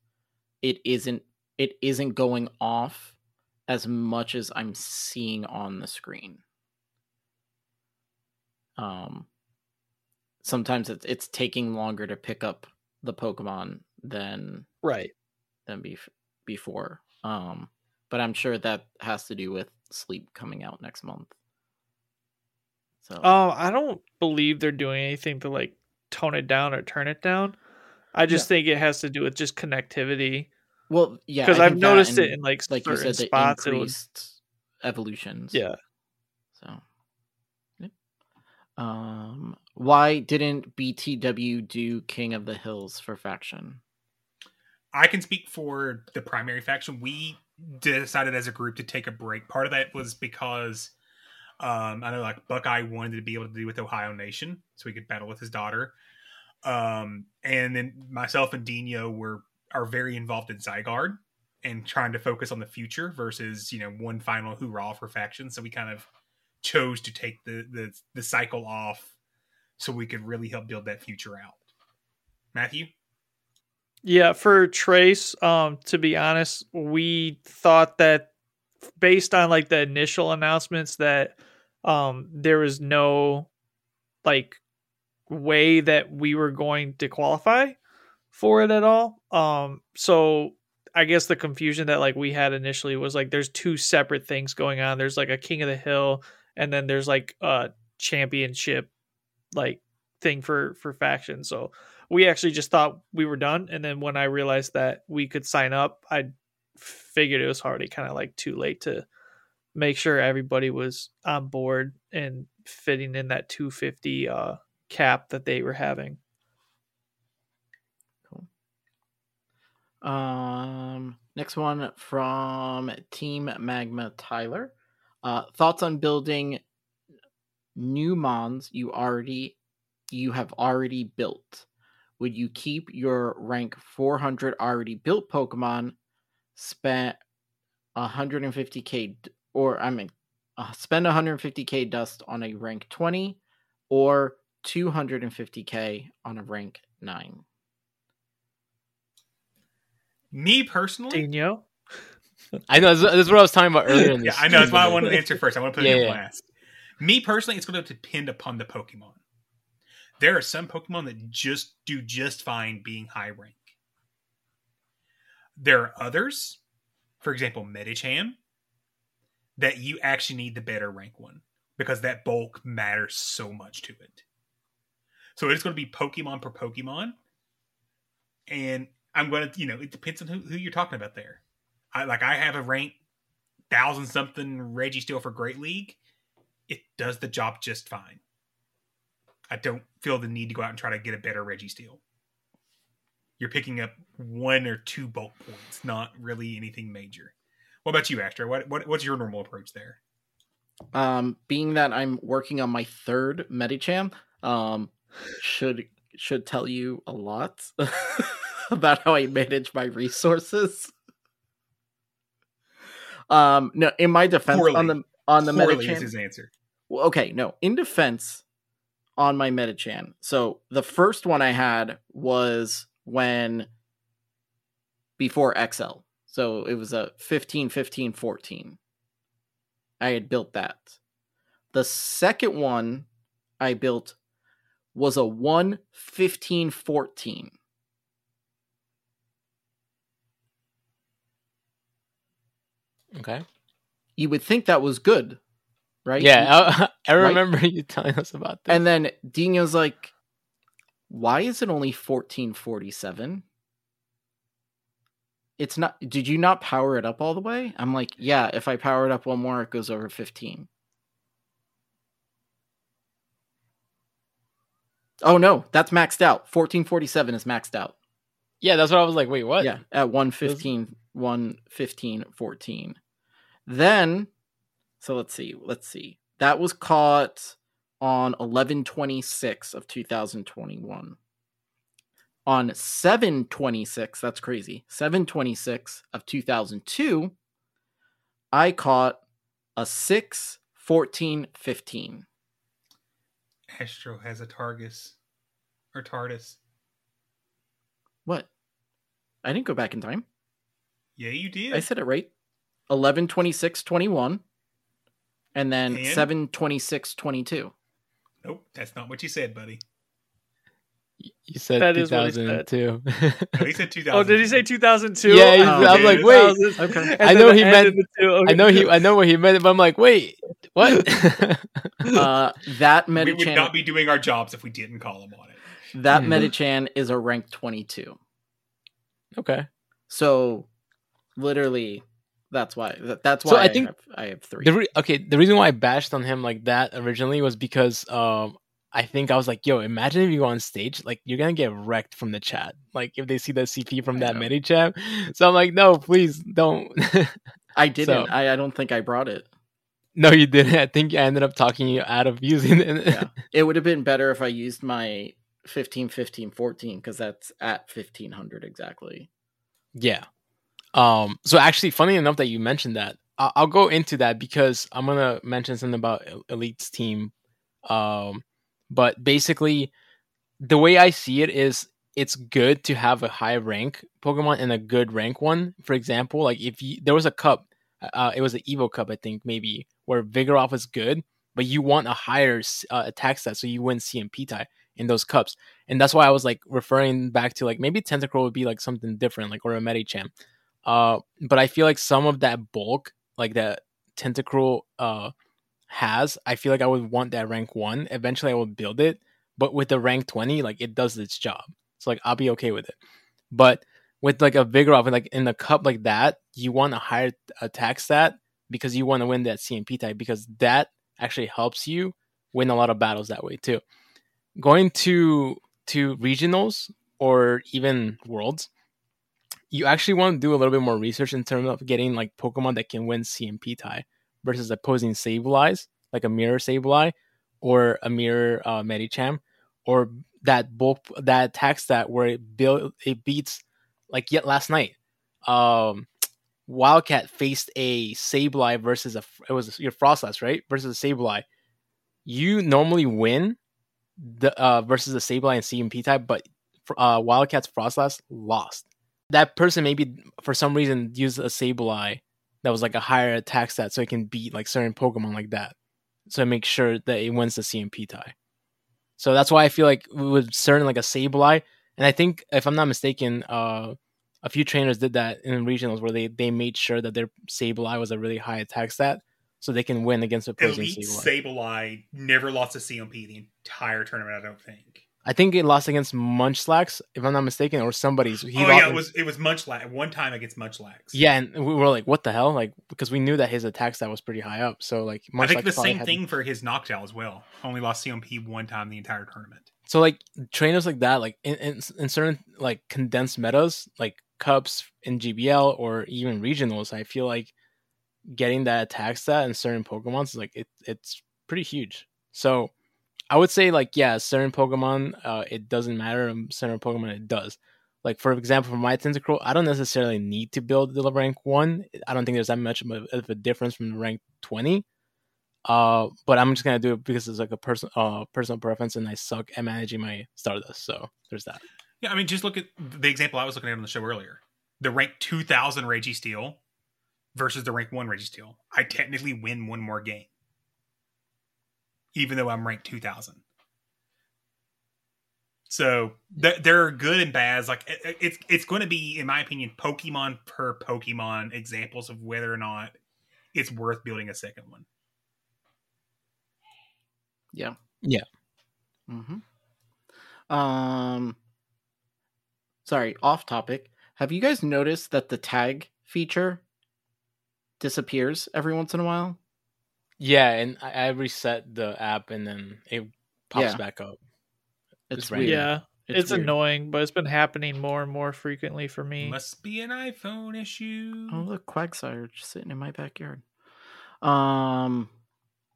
it isn't it isn't going off as much as I'm seeing on the screen. Um, sometimes it's it's taking longer to pick up the Pokemon than Right. than bef- before. Um, but I'm sure that has to do with Sleep coming out next month. So oh, I don't believe they're doing anything to like tone it down or turn it down. I just think it has to do with just connectivity. Well, yeah, because I I've think that noticed it in like like you certain said, the spots. It was, evolutions. yeah. So, yep. um, why didn't BTW do King of the Hills for faction? I can speak for the primary faction. We decided as a group to take a break. Part of that was because um, I know like Buckeye wanted to be able to do with Ohio Nation, so he could battle with his daughter. Um, and then myself and Dino were are very involved in Zygarde and trying to focus on the future versus you know one final hoorah for faction. So we kind of chose to take the the, the cycle off so we could really help build that future out. Matthew. Yeah, for Trace, um, to be honest, we thought that based on like the initial announcements that um there was no like way that we were going to qualify for it at all. Um so I guess the confusion that like we had initially was like there's two separate things going on. There's like a King of the Hill and then there's like a championship like thing for for faction. So we actually just thought we were done and then when I realized that we could sign up, I figured it was already kind of like too late to make sure everybody was on board and fitting in that 250 uh cap that they were having. Um, next one from Team Magma Tyler. Uh, thoughts on building new mons you already you have already built. Would you keep your rank 400 already built Pokemon, spend 150k or I mean uh, spend 150k dust on a rank 20 or 250k on a rank 9? Me personally, Dino? I know this, this is what I was talking about earlier. In yeah, I know. That's why I video. wanted to answer first. I want to put Yeah, it in yeah. last. Me personally, it's going to depend upon the Pokemon. There are some Pokemon that just do just fine being high rank. There are others, for example, Medicham, that you actually need the better rank one because that bulk matters so much to it. So it's going to be Pokemon per Pokemon, and I'm to, you know, it depends on who, who you're talking about there. I like I have a rank thousand something Registeel for Great League. It does the job just fine. I don't feel the need to go out and try to get a better Registeel. you're picking up one or two bulk points, not really anything major. What about you, Astra? What, what what's your normal approach there? Um, being that I'm working on my third Medicham, um, should should tell you a lot about how I manage my resources. Um, no, in my defense, Poorly. on the on the Poorly is his answer. well, okay, no. In defense, on my Medicham. So the first one I had was when before XL. So it was a 15, 15, 14. I had built that. The second one I built was a 1 15 14. Okay. You would think that was good, right? Yeah, I, I Right? remember you telling us about that. And then Dino's like, why is it only 1447? It's not, did you not power it up all the way? I'm like, yeah, if I power it up one more, it goes over 15. Oh no, that's maxed out. 1447 is maxed out. yeah, that's what I was like. Wait, what? Yeah, at 115, 115, 14. Then, so let's see, let's see. That was caught on 1126 of 2021. On 726, that's crazy. 726 of 2002, I caught a 6, 14, 15. Astro has a Targus or TARDIS. What? I didn't go back in time. Yeah, you did. I said it right. 11 26 21 and then And? 7 26 22. Nope, that's not what you said, buddy. You said That is what he said. 2002. No, he said 2000. Oh, did he say 2002? Yeah, Oh, I was like, wait. Okay. I know the he meant. of the two. I know he. I know what he meant, but I'm like, wait, what? Uh that Medicham. we would not be doing our jobs if we didn't call him on it. that Hmm. Medicham is a rank 22. okay. So literally that's why that's why So I, I think have, I have 3. The re- okay, the reason why I bashed on him like that originally was because um I think I was like, yo, imagine if you go on stage, like you're gonna get wrecked from the chat. Like if they see the CP from I that know. mini chat. So I'm like, no, please don't. I didn't. So- I, I don't think I brought it. no, you didn't. I think I ended up talking you out of using it. Yeah. it would have been better if I used my 15 15 14 cuz that's at 1500 exactly. Yeah. Um. So actually, funny enough that you mentioned that, I- I'll go into that because I'm gonna mention something about Elite's team. Um. But basically, the way I see it is, it's good to have a high rank Pokemon and a good rank one. For example, like if you, there was a cup, uh, it was the Evo Cup, I think maybe, where Vigoroth is good, but you want a higher uh, attack stat, so you win CMP tie in those cups, and that's why I was like referring back to like maybe Tentacruel would be like something different, like or a Medicham. Uh, but I feel like some of that bulk, like that Tentacruel uh has, I feel like I would want that rank one. Eventually, I will build it, but with the rank twenty, like it does its job. So like I'll be okay with it. But with like a Vigoroth like in a cup like that, you want a higher attack stat because you want to win that CMP type because that actually helps you win a lot of battles that way too. Going to to regionals or even worlds, you actually want to do a little bit more research in terms of getting like Pokemon that can win CMP tie versus opposing Sableyes, like a Mirror Sableye or a Mirror uh, Medicham, or that bulk that attacks that where it build it beats like yet last night. Um, Wildcat faced a Sableye versus a it was your Froslass right versus a Sableye. You normally win the uh, versus a Sableye and CMP type, but uh, Wildcat's Froslass lost. That person maybe for some reason used a Sableye that was like a higher attack stat, so it can beat like certain Pokemon like that. So it makes sure that it wins the CMP tie. So that's why I feel like with certain like a Sableye, and I think if I'm not mistaken, uh, a few trainers did that in regionals where they they made sure that their Sableye was a really high attack stat, so they can win against opposing Elite Sableye. Sableye never lost a CMP the entire tournament. I don't think. I think it lost against Munchlax, if I'm not mistaken, or somebody's. He oh yeah, it was it was Munchlax one time against Munchlax. Yeah, and we were like, "What the hell?" Like because we knew that his attack stat was pretty high up. So like, I think Munchlax the same thing for his Noctowl as well. Only lost CMP one time the entire tournament. So like trainers like that, like in, in, in certain like condensed metas, like cups in GBL or even regionals, I feel like getting that attack stat in certain Pokemon is like it, it's pretty huge. So I would say like yeah, certain Pokemon uh, it doesn't matter. Certain Pokemon it does. Like for example, for my Tentacruel, I don't necessarily need to build the rank one. I don't think there's that much of a, difference from the rank twenty. Uh, but I'm just gonna do it because it's like a person uh personal preference, and I suck at managing my Stardust. So there's that. Yeah, I mean, just look at the example I was looking at on the show earlier. The rank 2000 Registeel versus the rank 1 Registeel. I technically win one more game, even though I'm ranked 2000. So th- there are good and bads. Like it, it's it's going to be, in my opinion, Pokemon per Pokemon examples of whether or not it's worth building a second one. Yeah. Yeah. Mm-hmm. Um. Sorry, off topic. Have you guys noticed that the tag feature disappears every once in a while? Yeah, and I, I reset the app, and then it pops Yeah. back up. It's random. Yeah, It's it's, weird. annoying, but it's been happening more and more frequently for me. Must be an iPhone issue. Oh, look, Quagsire just sitting in my backyard. Um,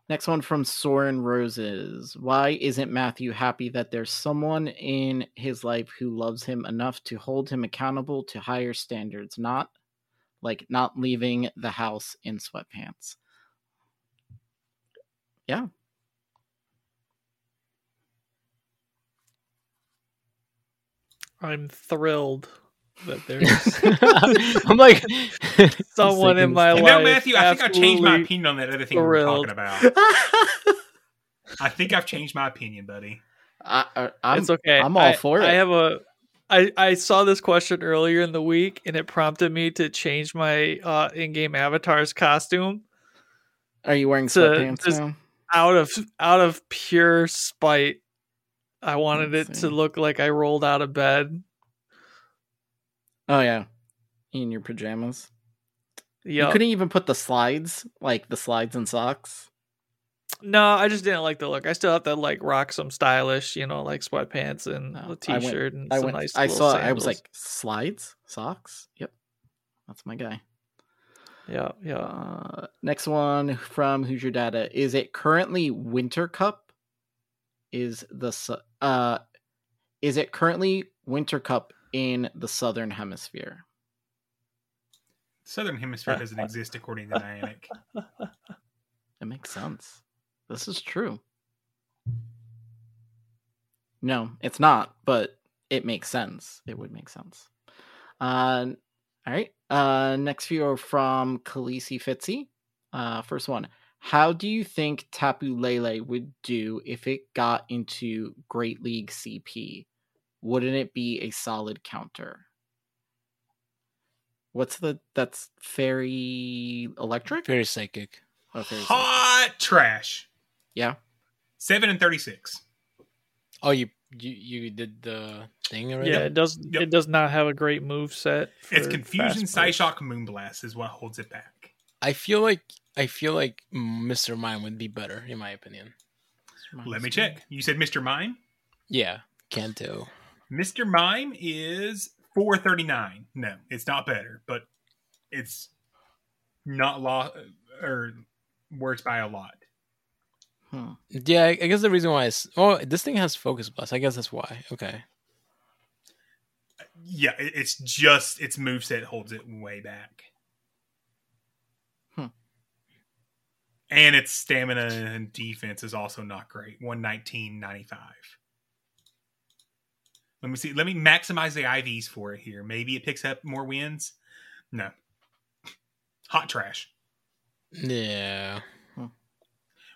next one from Soren Roses. Why isn't Matthew happy that there's someone in his life who loves him enough to hold him accountable to higher standards? Not like not leaving the house in sweatpants. Yeah. I'm thrilled that there's I'm like someone in my You life. know, Matthew, I think I changed my opinion on that other thing we were talking about. I think I've changed my opinion, buddy. I, I, I'm, it's okay. I'm all I- for it. I have a. I, I saw this question earlier in the week and it prompted me to change my uh, in-game avatar's costume Are you wearing sweatpants just now? Out of out of pure spite. I wanted Let's it see. to look like I rolled out of bed. Oh yeah, in your pajamas. Yeah, You couldn't even put the slides, like the slides and socks. No, I just didn't like the look. I still have to like rock some stylish, you know, like sweatpants and oh, a I went- t-shirt and I some went. nice. I saw. it, I was like slides, socks. Yep, that's my guy. Yeah, yeah. Uh, next one from Who's Your Data? Is it currently Winter Cup? Is the uh, is it currently Winter Cup in the Southern Hemisphere? Southern Hemisphere doesn't exist according to Niantic. It makes sense. This is true. No, it's not, but it makes sense. It would make sense. Uh, all right. Uh, next few are from Khaleesi Fitzy. Uh, first one. How do you think Tapu Lele would do if it got into Great League CP? Wouldn't it be a solid counter? What's the that's fairy electric? Very psychic. Oh, fairy psychic. Hot trash. Yeah. Seven and thirty-six. Oh, you you you did the thing already? Yeah, it does. It does not have a great move set. It's Confusion, fast burst. Psyshock, Moonblast is what holds it back. I feel like I feel like Mr. Mime would be better in my opinion. Let me check. You said Mr. Mime? Yeah, Kanto. Mr. Mime is 439. No, it's not better, but it's not law or worse by a lot. Hmm. Yeah, I guess the reason why is oh this thing has focus blast. I guess that's why. Okay. Yeah, it's just its moveset holds it way back. Hmm. And its stamina and defense is also not great. 119.95. Let me see. Let me maximize the IVs for it here. Maybe it picks up more wins. No. Hot trash. Yeah.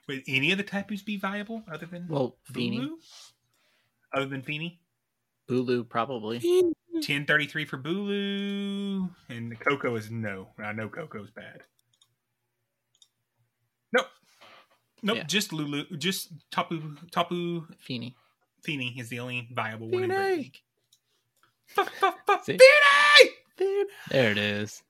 Would any of the Tapus be viable other than Well, Feeny. Bulu? Other than Feeny? Bulu probably. 1033 for Bulu. And the Koko is no. I know Koko's bad. Nope. Nope. Yeah. Just Lulu. Just Tapu. Tapu. Feeny. Feeny is the only viable one in Great Feeny. League. See? Feeny! There it is.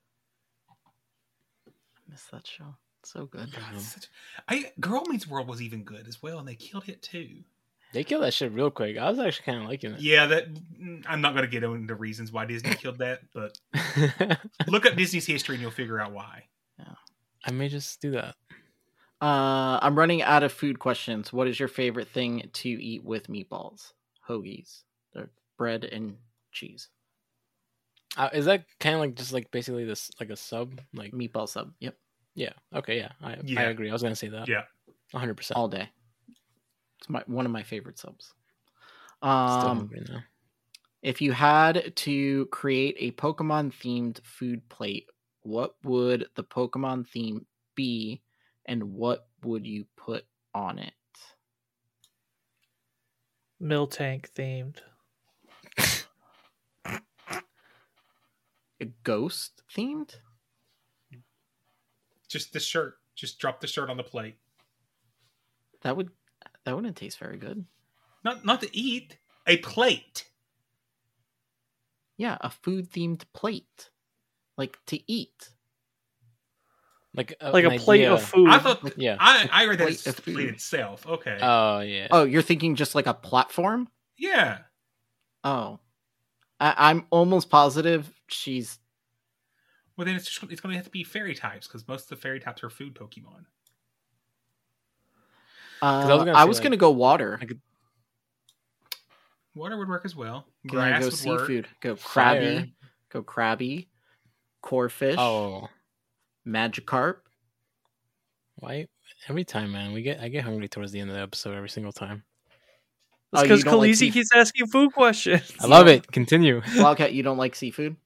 I miss that show. So good. God, it's such- I Girl Meets World was even good as well, and they killed it too. They killed that shit real quick. I was actually kind of liking it. Yeah, that mm, I'm not going to get into reasons why Disney killed that, but look up Disney's history and you'll figure out why. Yeah. I may just do that. Uh, I'm running out of food questions. What is your favorite thing to eat with meatballs? Hoagies. They're bread and cheese. Uh, is that kind of like just like basically this like a sub like meatball sub? Yep. Yeah. Okay. Yeah. I I agree. I was gonna say that. Yeah. 100. percent All day. It's my one of my favorite subs. Still Um, hungry if you had to create a Pokemon themed food plate, what would the Pokemon theme be, and what would you put on it? Miltank themed. A ghost themed? Just the shirt. Just drop the shirt on the plate. That would that wouldn't taste very good. Not not to eat. A plate. Yeah, a food themed plate, like to eat. Like a, Like a plate idea. of food. I thought. Yeah. I I read that Plate as of plate itself. Okay. Oh yeah. Oh, you're thinking just like a platform? yeah. Oh, I, I'm almost positive she's. Well, then it's just, it's going to have to be fairy types because most of the fairy types are food Pokemon. Uh, I I was was, gonna say, gonna go water. Water would work as well. Can I Grass go would work. seafood? Go Fire. Krabby. Go Krabby. Corphish. Oh, Magikarp. why? Every time, man, we get I get hungry towards the end of the episode every single time. It's Oh, because don't like keeps asking food questions. I love it. Continue. Wildcat, you don't like seafood?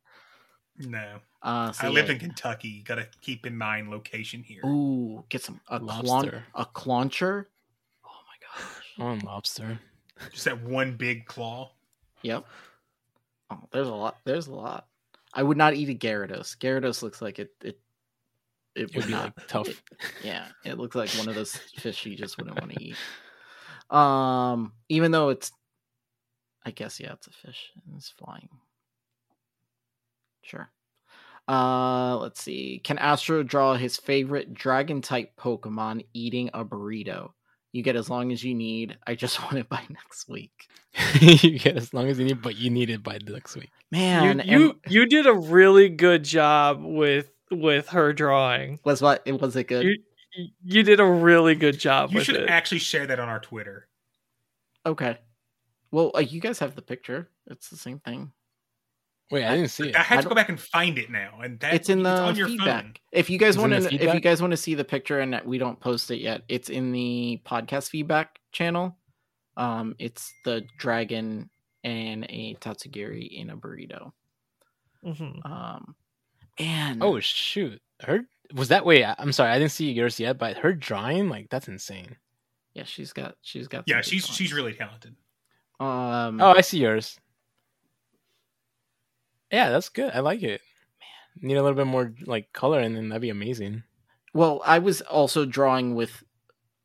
No. Uh, so I lived yeah. in Kentucky. You got to keep in mind location here. Ooh, get some a Lobster. clon- a Clauncher. On lobster. Just that one big claw. Yep. Oh, there's a lot. There's a lot. I would not eat a Gyarados. Gyarados looks like it. It. It It would would be not. like tough. it- yeah, it looks like one of those fish you just wouldn't want to eat. Um, even though it's, I guess yeah, it's a fish and it's flying. Sure. Uh, let's see. Can Astro draw his favorite dragon type Pokemon eating a burrito? You get as long as you need. I just want it by next week. you get as long as you need, but you need it by next week. Man, you you, and- you did a really good job with with her drawing. was what it was it good? You you did a really good job You with should it. actually share that on our Twitter. Okay. Well, uh, you guys have the picture. It's the same thing. Wait, I didn't see it. I had I to go back and find it now, and that, it's in the on your feedback. phone. If you guys want to, if you guys want to see the picture and we don't post it yet, it's in the podcast feedback channel. Um, it's the dragon and a tatsugiri in a burrito. Mhm. Um, and Oh shoot! Her was that way? I'm sorry, I didn't see yours yet, but her drawing like that's insane. yeah, she's got she's got Yeah, she's she's really talented. um Oh, I see yours. Yeah, that's good. I like it. Man, need a little bit more like color, and then that'd be amazing. well, I was also drawing with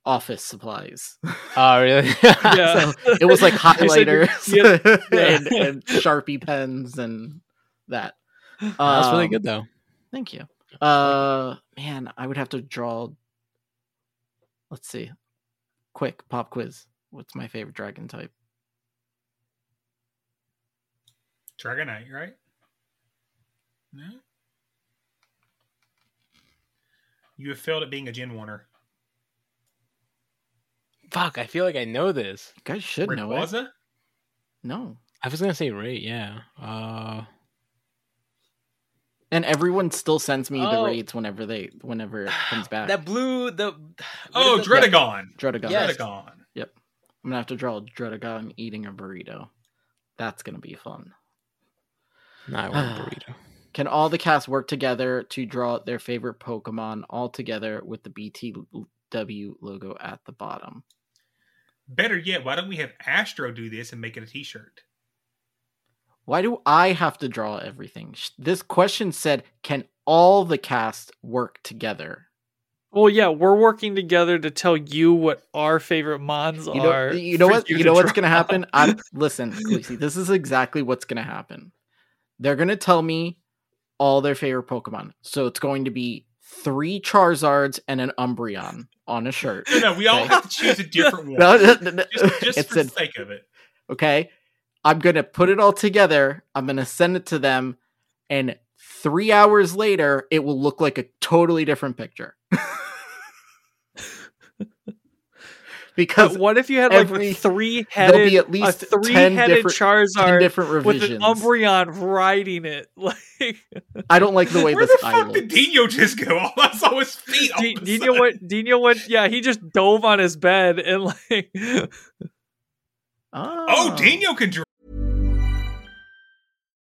office supplies. Oh, really? Yeah. so it was like You said you- highlighters you- and, and sharpie pens and that. that's really Um, good though. Thank you. Uh, man, I would have to draw. Let's see. Quick pop quiz. What's my favorite dragon type? Dragonite, right? No. You have failed at being a Gen Oneer. Fuck, I feel like I know this. You guys should know it. Rayquaza? No. I was gonna say Ray. Yeah. Uh, And everyone still sends me the Oh. raids whenever they whenever it comes back. that blue. The Oh, is it? Druddigon. Druddigon. Yes. Druddigon. Yep. I'm gonna have to draw a Druddigon eating a burrito. That's gonna be fun. No, I want a burrito. Can all the cast work together to draw their favorite Pokemon all together with the BTW logo at the bottom? Better yet, why don't we have Astro do this and make it a T-shirt? Why do I have to draw everything? This question said, "Can all the cast work together?" Well, yeah, we're working together to tell you what our favorite mons You know, are. you know what? You, to know what's gonna happen? I'm listen, Lucy, This is exactly what's gonna happen. They're gonna tell me all their favorite Pokemon. So it's going to be three Charizards and an Umbreon. on a shirt. No, no, we all okay? have to choose a different one. No, no, no. Just, just It's for the sake of it. Okay. I'm going to put it all together. I'm going to send it to them. And three hours later, it will look like a totally different picture. because But what if you had like every- a three there'll headed be at least a 10 three headed different- Charizard 10 different with an. Umbreon riding it? Like I don't like the way Where this the fuck looks. did Dino just go? All I saw was feet. D- Dino sudden. went Dino went yeah, he just dove on his bed and like ah. Oh, Dino can draw.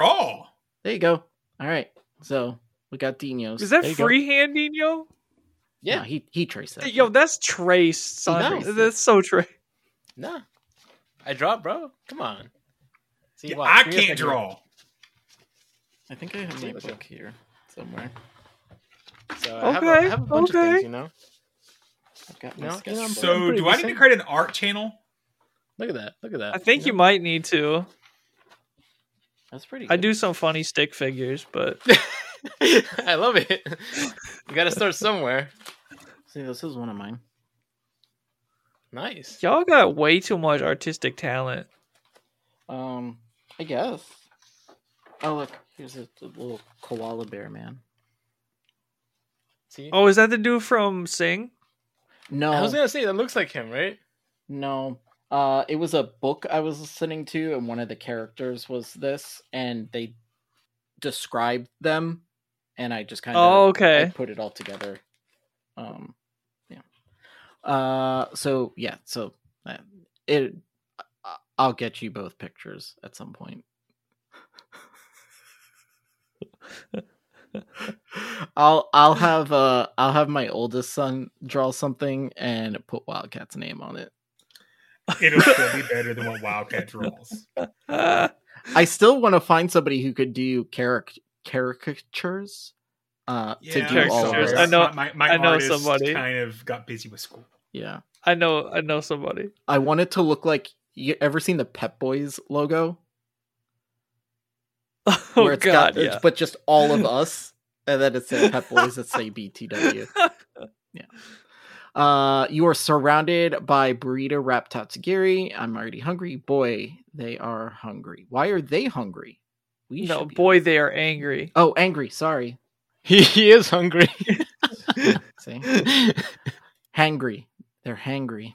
Oh, There you go. All right. So we got Dino's. is that There you go. freehand Dino? Yeah, he he traced that. Yo, that's trace, son. Nice. That's so trace. Nah. I draw, bro. Come on. See, Yeah, watch. I Give can't second. draw. I think I have my See, book here somewhere. So I have, a, I Okay, have a bunch of okay. things, you know. I've got No, my you sketch know, So, do I need to create an art channel? Look at that. Look at that. I think you might need to. That's pretty. I do some funny stick figures, but I love it. You got to start somewhere. See, this is one of mine. Nice. y'all got way too much artistic talent. Um, I guess. Oh look, here's a, a little koala bear man. See? Oh, is that the dude from Sing? No, I was gonna say that looks like him, right? no. Uh, it was a book I was listening to, and one of the characters was this, and they described them, and I just kind of Oh, okay. I put it all together. Um, yeah. Uh, so yeah, so uh, it. I'll get you both pictures at some point. I'll I'll have uh I'll have my oldest son draw something and put Wildcat's name on it. It'll still be better than what Wildcat draws. I still want to find somebody who could do caric- caricatures. Uh, to do I'm all of caricatures. this. I know- My, my I know artist somebody. kind of got busy with school. Yeah, I know, I know somebody. I want it to look like you ever seen the Pep Boys logo? Oh Where it's God, got, yeah. but just all of us, and then it says Pep Boys that say BTW. Yeah. Uh, you are surrounded by burrito wrap tatsugiri. I'm already hungry. Boy, they are hungry. Why are they hungry? We no, should be- boy, they are angry. Oh, angry. Sorry. He, he is hungry. See, hangry. They're hangry.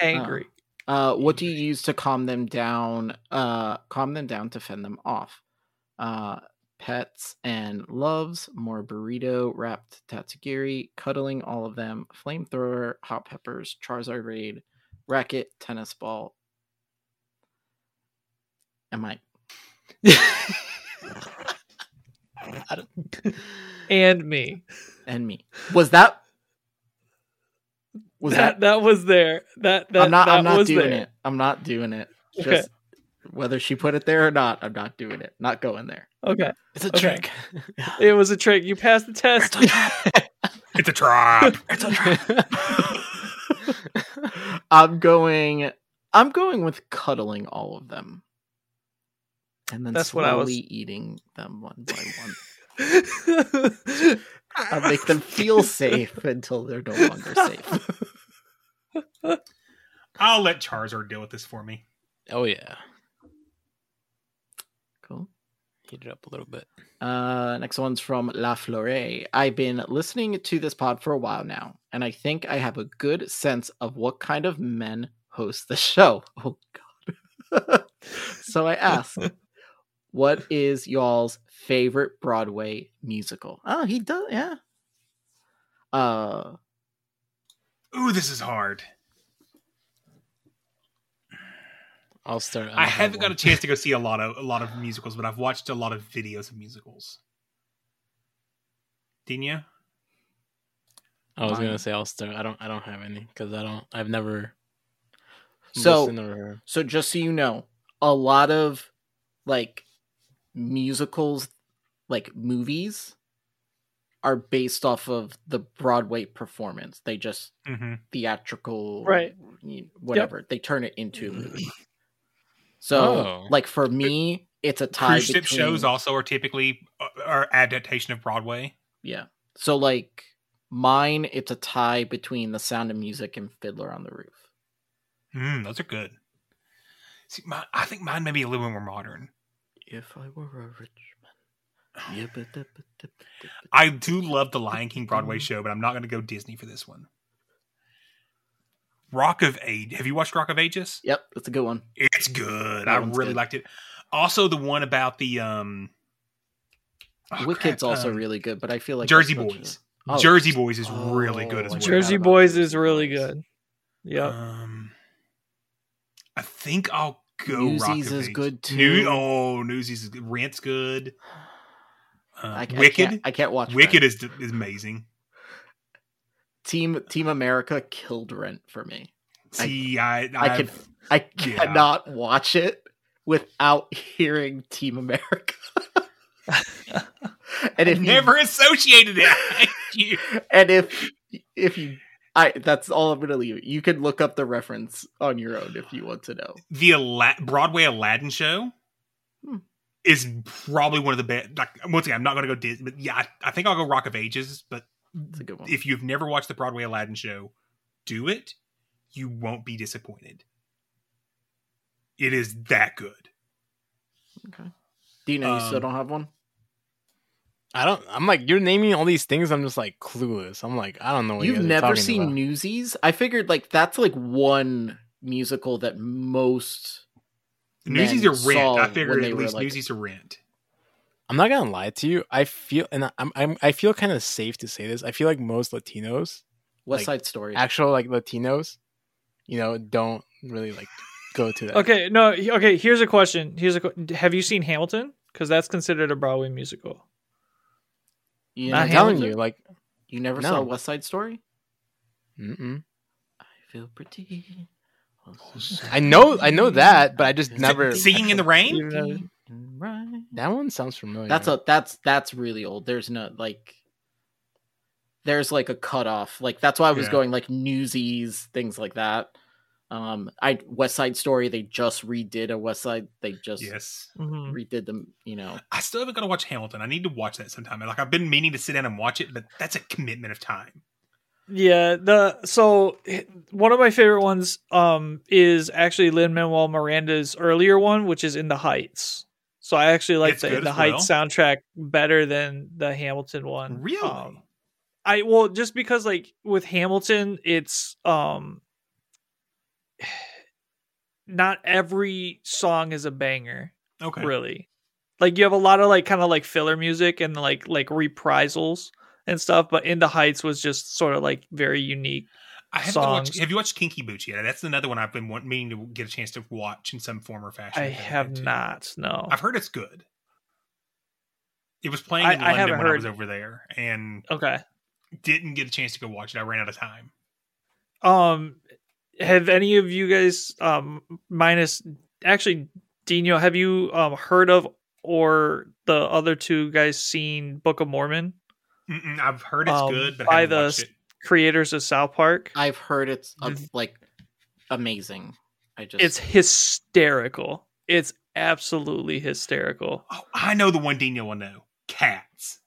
Angry. Uh, what do you use to calm them down? Uh, calm them down to fend them off. Uh, pets and loves, more burrito wrapped tatsugiri, cuddling all of them, flamethrower, hot peppers, Charizard raid, racket, tennis ball. Am I? I and me. And me. Was that? Was that, that? that was there? That that I'm not. That I'm not was doing there. it. I'm not doing it. Okay. Just whether she put it there or not, I'm not doing it. Not going there. Okay, It's a Okay. trick. it was a trick. You passed the test. It's a trap. It's a trick. I'm going. I'm going with cuddling all of them, and then That's what slowly I was- eating them one by one. I'll make them feel safe until they're no longer safe. I'll let Charizard deal with this for me. oh yeah. Cool. Heat it up a little bit. Uh, next one's from La Flore. I've been listening to this pod for a while now, and I think I have a good sense of what kind of men host the show. Oh God! so I ask, "What is y'all's favorite Broadway musical?" Oh, he does. Yeah. Uh, Ooh, this is hard. I'll start. I haven't got a chance to go see a lot of a lot of musicals, but I've watched a lot of videos of musicals. Dina? I was Mine- gonna say I'll start. I don't. I don't have any because I don't. I've never. So, listened so just so you know, a lot of like musicals, like movies, are based off of the Broadway performance. They just Mhm. theatrical, Right. y- Whatever they turn it into a movie. So, Oh. like for me, it's a tie Cruise ship between shows also are typically uh, are adaptation of Broadway. Yeah. So like mine, it's a tie between The Sound of Music and Fiddler on the Roof. Mm, those are good. See, my, I think mine may be a little more modern. If I were a rich man. Yeah, but the- but the- I do love the Lion King Broadway show, but I'm not going to go Disney for this one. Rock of Age. Have you watched Rock of Ages? Yep, that's a good one. It's good. That I really good. liked it. Also, the one about the um, oh, Wicked's crap, also um, really good, but I feel like Jersey Boys. Oh, Jersey Boys is really good as oh, well. Jersey Boys is really good. Yeah. Um, I think I'll go. Rock Newsies of is Ages. good, New, too. oh, Newsies is good. Rent's good. Uh, I- I Wicked. can't- I can't watch Wicked Rent. is is amazing. Team Team America killed Rent for me. See, I I I've- could I yeah. cannot watch it without hearing Team America. and if you- never associated it. And if if you I that's all I'm gonna leave. You can look up the reference on your own if you want to know. the Ala- Broadway Aladdin show Hmm. is probably one of the best. Like once again, I'm not going to go Disney, but yeah, I, I think I'll go Rock of Ages. But It's a good one. if you've never watched the Broadway Aladdin show, do it. You won't be disappointed. It is that good. Okay. Do you know you still Um, don't have one? I don't. I'm like you're naming all these things. I'm just like clueless. I'm like I don't know. What you You've guys are never talking seen about. Newsies? I figured like that's like one musical that most Newsies men are rent. saw I figured at least like- Newsies are rent. I'm not gonna lie to you. I feel, and I'm, I'm I feel kind of safe to say this. I feel like most Latinos, West like, Side Story. actual like Latinos, you know, don't really like go to that. Okay, no, okay. Here's a question. Here's a. Have you seen Hamilton? Because that's considered a Broadway musical. You I'm know telling Hamilton? you, like, You never No. saw West Side Story? mm-mm. I feel pretty. I know, I know that, but I just never. Singing in the Rain. That one sounds familiar. That's a that's that's really old. There's no like there's like a cutoff. Like that's why I was Yeah. going like Newsies, things like that. Um I West Side Story, they just redid a West Side they just Yes. Mhm. redid them, you know. I still haven't got to watch Hamilton. I need to watch that sometime. Like I've been meaning to sit down and watch it, but that's a commitment of time. Yeah, the so one of my favorite ones um is actually Lin Manuel Miranda's earlier one, which is In the Heights. So I actually like It's the the Heights soundtrack better than the Hamilton one. Really? Um, I well just because like with Hamilton, it's um not every song is a banger. Okay. Really. Like you have a lot of like kind of like filler music and like like reprisals and stuff, but In the Heights was just sort of like very unique. I haven't watched, have you watched Kinky Boots yet? That's another one I've been want, meaning to get a chance to watch in some form or fashion. I have not. No. I've heard it's good. It was playing I- in I London when I was over there, and Okay. didn't get a chance to go watch it. I ran out of time. Um, have any of you guys, um, minus actually, Dino, have you um heard of or the other two guys seen Book of Mormon? Mm-mm, I've heard it's Um, good, but I by haven't the watched it. Creators of South Park. I've heard it's uh, like amazing. I just It's hysterical. It's absolutely hysterical. Oh, I know the one Dino will know. Cats.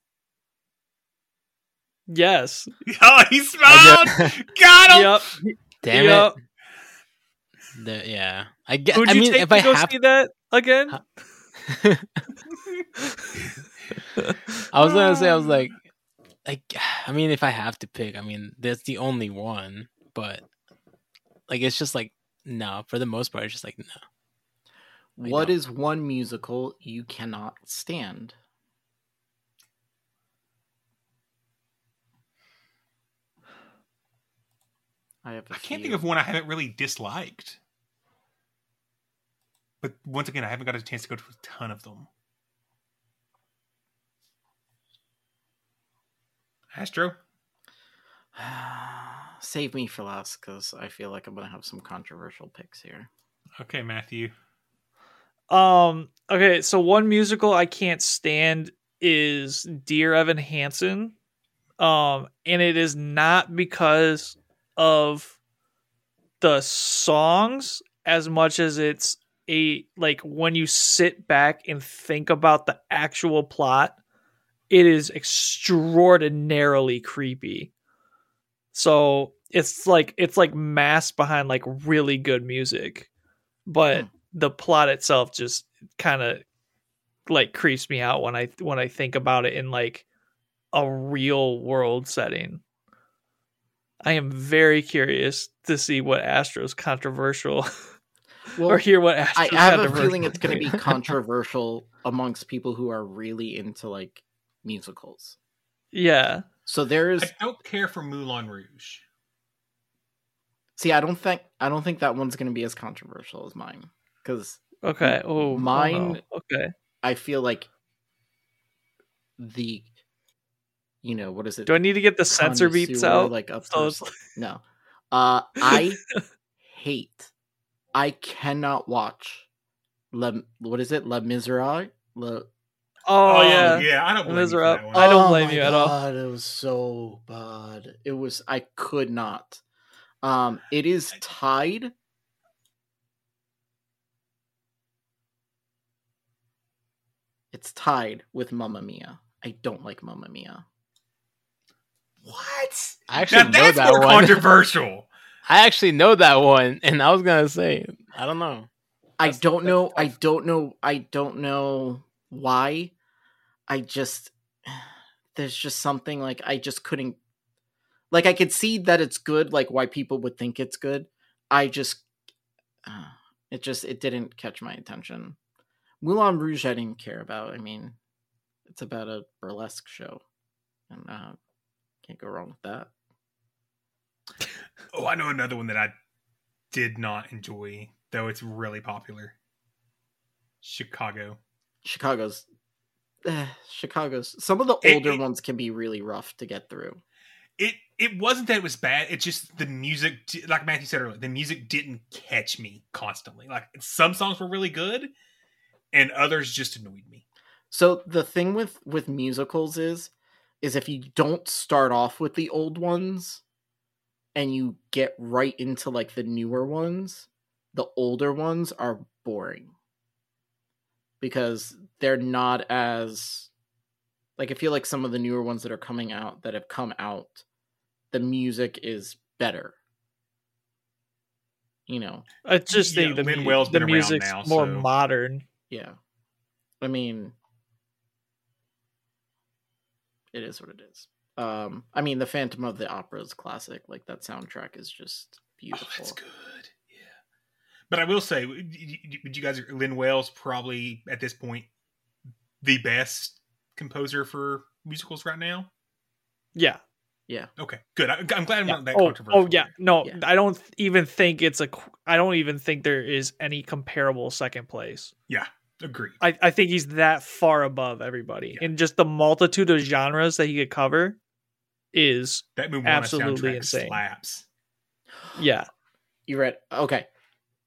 Yes. Oh, he smiled. Got him. Yep. Damn Yep. it. The- yeah, I guess. Would I you mean, take if to I go have, see that again? I was gonna say, I was like, like, I mean, if I have to pick, I mean, that's the only one, but like, it's just like, no, for the most part, it's just like, no. I What don't. is one musical you cannot stand? I have. I I can't think of one I haven't really disliked. But once again, I haven't got a chance to go to a ton of them. Astro. Save me for last because I feel like I'm gonna have some controversial picks here. Okay, Matthew. Um. Okay. So one musical I can't stand is Dear Evan Hansen. Um, and it is not because of the songs as much as it's a like when you sit back and think about the actual plot, it is extraordinarily creepy. So it's like it's like masked behind like really good music, but Hmm. the plot itself just kind of like creeps me out when I when I think about it in like a real world setting. I am very curious to see what Astro's controversial or hear what Astro's I have a feeling it's going to be controversial amongst people who are really into like musicals. Yeah. So there's I don't care for Moulin Rouge. see, I don't think I don't think that one's going to be as controversial as mine because Okay. Oh, oh mine. no. Okay. I feel like the, you know, what is it? Do I need to get the censor beeps out? Like up So first? No, uh, I hate. I cannot watch. Le, what is it? La Miserere. Le, Oh, yeah. yeah, I don't blame you for that one. I don't Oh blame my you at all. It was so bad. It was. I could not. Um, it is tied. It's tied with Mamma Mia. I don't like Mamma Mia. What? I actually Now know that's that more one. controversial. I actually know that one, and I was gonna say I don't know. I don't know. I don't know. I don't know why. I just there's just something like I just couldn't like I could see that it's good, like why people would think it's good. I just uh, it just it didn't catch my attention. Moulin Rouge I didn't care about. I mean, it's about a burlesque show, and uh, can't go wrong with that. Oh, I know another one that I did not enjoy, though it's really popular. Chicago. Chicago's eh, Chicago's some of the older it- ones can be really rough to get through. It it wasn't that it was bad. It's just the music, like Matthew said earlier, the music didn't catch me constantly. Like some songs were really good, and others just annoyed me. So the thing with with musicals is is if you don't start off with the old ones and you get right into like the newer ones, the older ones are boring. Because they're not as like I feel like some of the newer ones that are coming out that have come out, the music is better. You know. I just think Yeah, the, mu- Lin-Manuel's the been music's now, more so- modern. Yeah. I mean, it is what it is. Um, I mean, the Phantom of the Opera is classic. Like that soundtrack is just beautiful. Oh, that's good. Yeah. But I will say, would you guys, Lin-Manuel's probably at this point the best composer for musicals right now. Yeah. Yeah. Okay. Good. I, I'm glad I'm Yeah. not that Oh, controversial. oh yeah. No, I don't even think it's a. I don't even think there is any comparable second place. Yeah. Agree. I, I think he's that far above everybody, and just the multitude of genres that he could cover is That Moana absolutely soundtrack insane. slaps. Yeah. You read? Okay.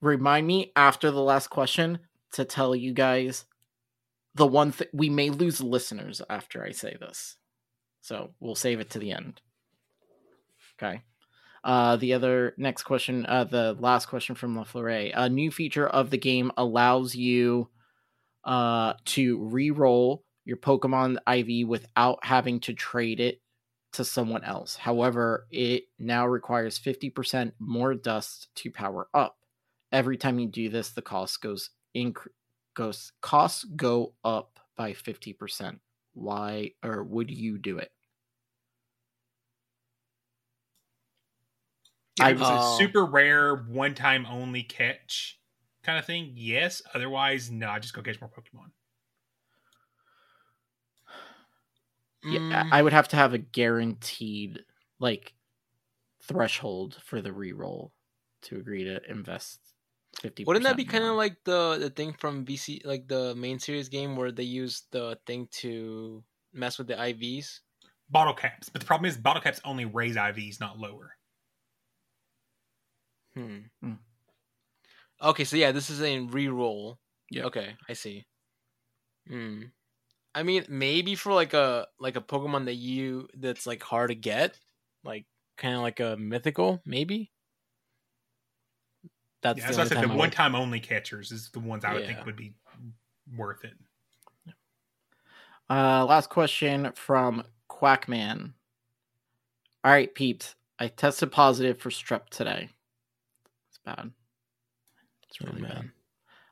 Remind me after the last question to tell you guys the one thing we may lose listeners after I say this, so we'll save it to the end. Okay. Uh, the other next question, uh, the last question from LaFleur. A new feature of the game allows you uh, to re-roll your Pokemon IV without having to trade it to someone else. However, it now requires 50% more dust to power up. Every time you do this, the cost goes inc- goes costs go up by 50%. Why or would you do it? If I- it was Uh, a super rare, one time only catch kind of thing, yes. Otherwise, no, I just go catch more Pokemon. Yeah, Mm. I I would have to have a guaranteed like threshold for the reroll to agree to invest 50 Wouldn't that be kind of like the the thing from VC, like the main series game where they use the thing to mess with the IVs? bottle caps. But the problem is bottle caps only raise IVs, not lower. Hmm. Okay, so yeah, this is a re-roll. Yeah. Okay, I see. Hmm. I mean, maybe for like a like a Pokemon that you that's like hard to get, like kind of like a mythical, maybe. That's yeah, the that's why I said time the I one time only catchers is the ones I would Yeah. think would be worth it. Uh, last question from Quackman. All right, peeps. I tested positive for strep today. It's bad. It's really man. bad.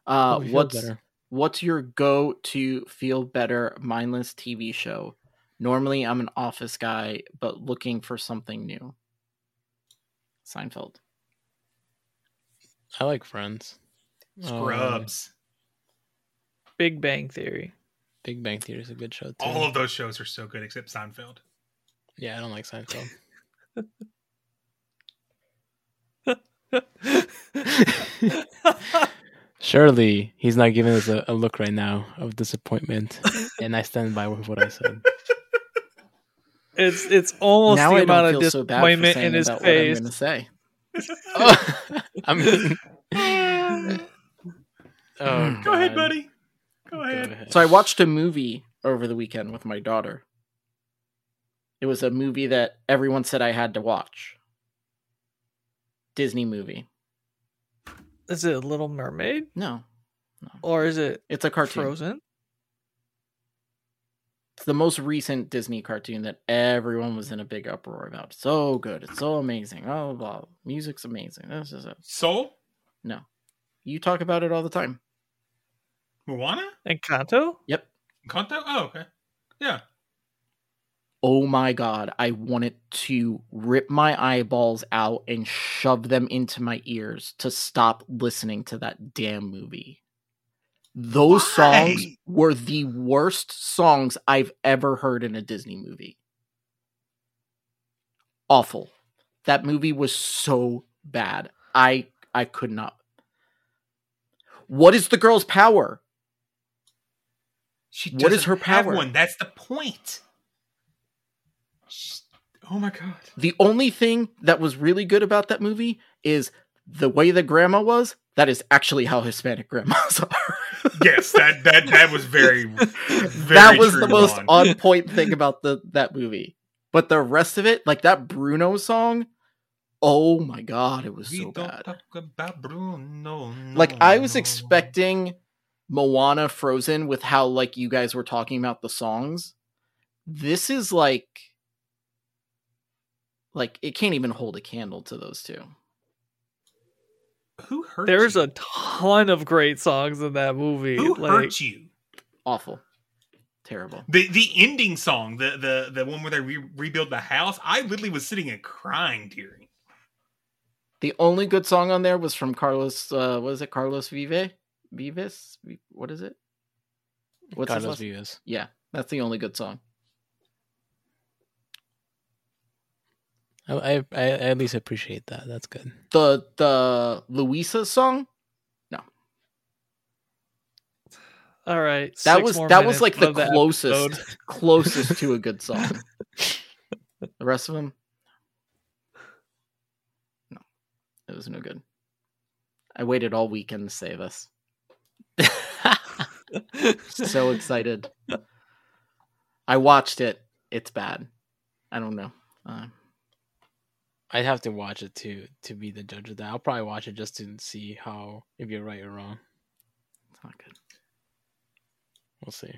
Uh, Hope you feel what's better. what's your go to feel better mindless TV show? Normally, I'm an office guy, but looking for something new. Seinfeld. I like Friends. Scrubs. Um, Big Bang Theory. Big Bang Theory is a good show too. All of those shows are so good except Seinfeld. Yeah, I don't like Seinfeld. Surely he's not giving us a, a look right now of disappointment, and I stand by with what I said. It's it's almost now the I amount don't of feel so bad for disappointment saying in his about face. what I'm going to say. I mean, oh, hmm. Go ahead, buddy. Go ahead. So I watched a movie over the weekend with my daughter. It was a movie that everyone said I had to watch. Disney movie. Is it Little Mermaid? No. Or is it It's a cartoon. Frozen? It's the most recent Disney cartoon that everyone was in a big uproar about. So good. It's so amazing. Oh, blah. Music's amazing. This is a Soul? No. You talk about it all the time. Moana? Encanto? Yep. Encanto? Oh, okay. Yeah. Oh my god, I wanted to rip my eyeballs out and shove them into my ears to stop listening to that damn movie. Those songs were the worst songs I've ever heard in a Disney movie. Awful. That movie was so bad. I I could not. What is the girl's power? She What is her power? one. That's the point. Sh- Oh my god. The only thing that was really good about that movie is the way the grandma was. That is actually how Hispanic grandmas are. Yes, that that that was very, very that was the most on. on point thing about the that movie. But the rest of it, like that Bruno song, oh my god, it was We so don't bad. talk about Bruno. Like I was no. expecting Moana Frozen with how like you guys were talking about the songs. This is like like it can't even hold a candle to those two. Who hurt There's you? a ton of great songs in that movie. Who like, hurt you? Awful. Terrible. The the ending song, the the the one where they re- rebuild the house. I literally was sitting and crying, tearing. The only good song on there was from Carlos. Uh, what is it? Carlos Vive, Vives. What is it? What's his Carlos last- Vivas. Yeah, that's the only good song. I, I I at least appreciate that. That's good. The the Luisa song. No. All right. That was that was like the of the closest closest to a good song. The rest of them, no, it was no good. I waited all weekend to say this. so excited. I watched it. It's bad. I don't know. Uh, I'd have to watch it to to be the judge of that. I'll probably watch it just to see how if you're right or wrong. it's not good. We'll see.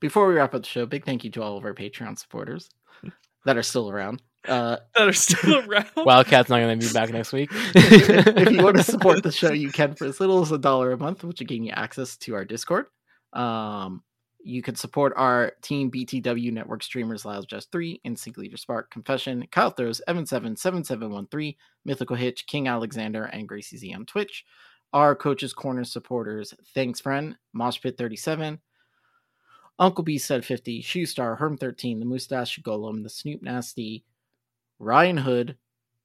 Before we wrap up the show, big thank you to all of our Patreon supporters that are still around. Uh, that are still around. Wildcat's not going to be back next week. if you want to support the show, you can for as little as a dollar a month, which will gain you access to our Discord. Um, you can support our Team BTW network streamers, Lyle Jeffs 3, Instinct Leader Spark, Confession, Kyle Throws, Evan 7, 7713, Mythical Hitch, King Owlexander, and Gracie Z on Twitch. Our Coaches Corner supporters, Thanks Friend, Moshpit 37, Uncle B said 50, Shoestar, Herm 13, The Mustache Golem, The Snoop Nasty, Ryan Hood,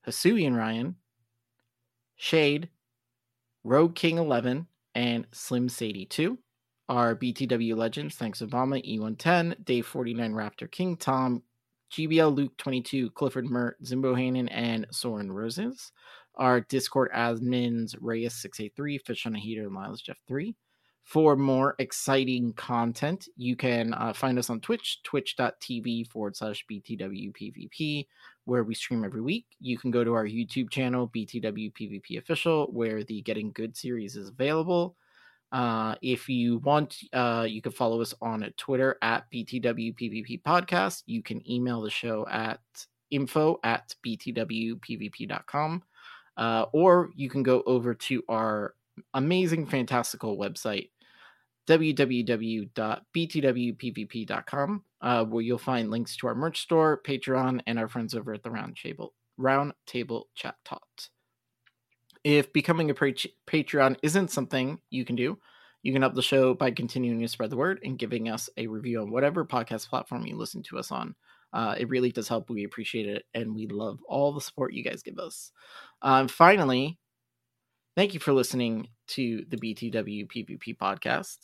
Hasuian Ryan, Shade, Rogue King 11, and Slim Sadie 2. Are BTW Legends, Thanks Obama, E110, Dave 49 Raptor, King Tom, GBL Luke 22, Clifford Mert, Zimbo Hanen, and Soren Roses. Our Discord admins, Reyes683, Fish on a Heater, and Miles Jeff 3. For more exciting content, you can uh, find us on Twitch, twitch.tv forward slash BTWPVP, where we stream every week. You can go to our YouTube channel, BTWPVP Official, where the Getting Good series is available. Uh, if you want, uh, you can follow us on Twitter at BTWPVP Podcast. You can email the show at info at btwpvp.com. Uh, or you can go over to our amazing, fantastical website, www.btwpvp.com, uh, where you'll find links to our merch store, Patreon, and our friends over at the Round Table, Round Table Chatot. If becoming a Patreon isn't something you can do, you can help the show by continuing to spread the word and giving us a review on whatever podcast platform you listen to us on. Uh, it really does help. We appreciate it, and we love all the support you guys give us. Um, finally, thank you for listening to the BTW PvP podcast.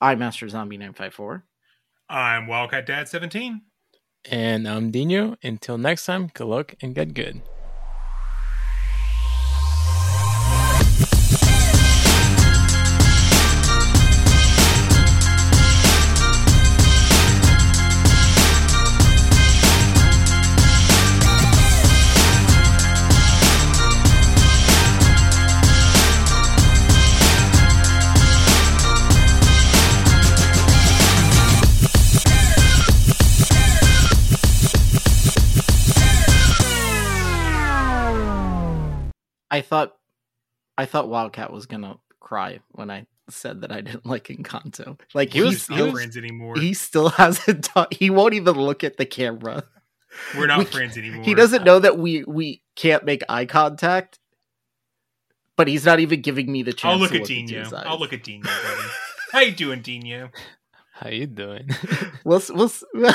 I'm Astro Zombie 954. I'm Wildcat Dad 17. And I'm Dinho. Until next time, good luck and get good. Thought I thought Wildcat was gonna cry when I said that I didn't like Encanto. Like he was, not friends anymore. He still hasn't. Ta- he won't even look at the camera. We're not we, friends anymore. He doesn't know that we we can't make eye contact. But he's not even giving me the chance. I'll look to at Dinho. I'll look at Dinho. How you doing, Dinho? How you doing? we'll we'll.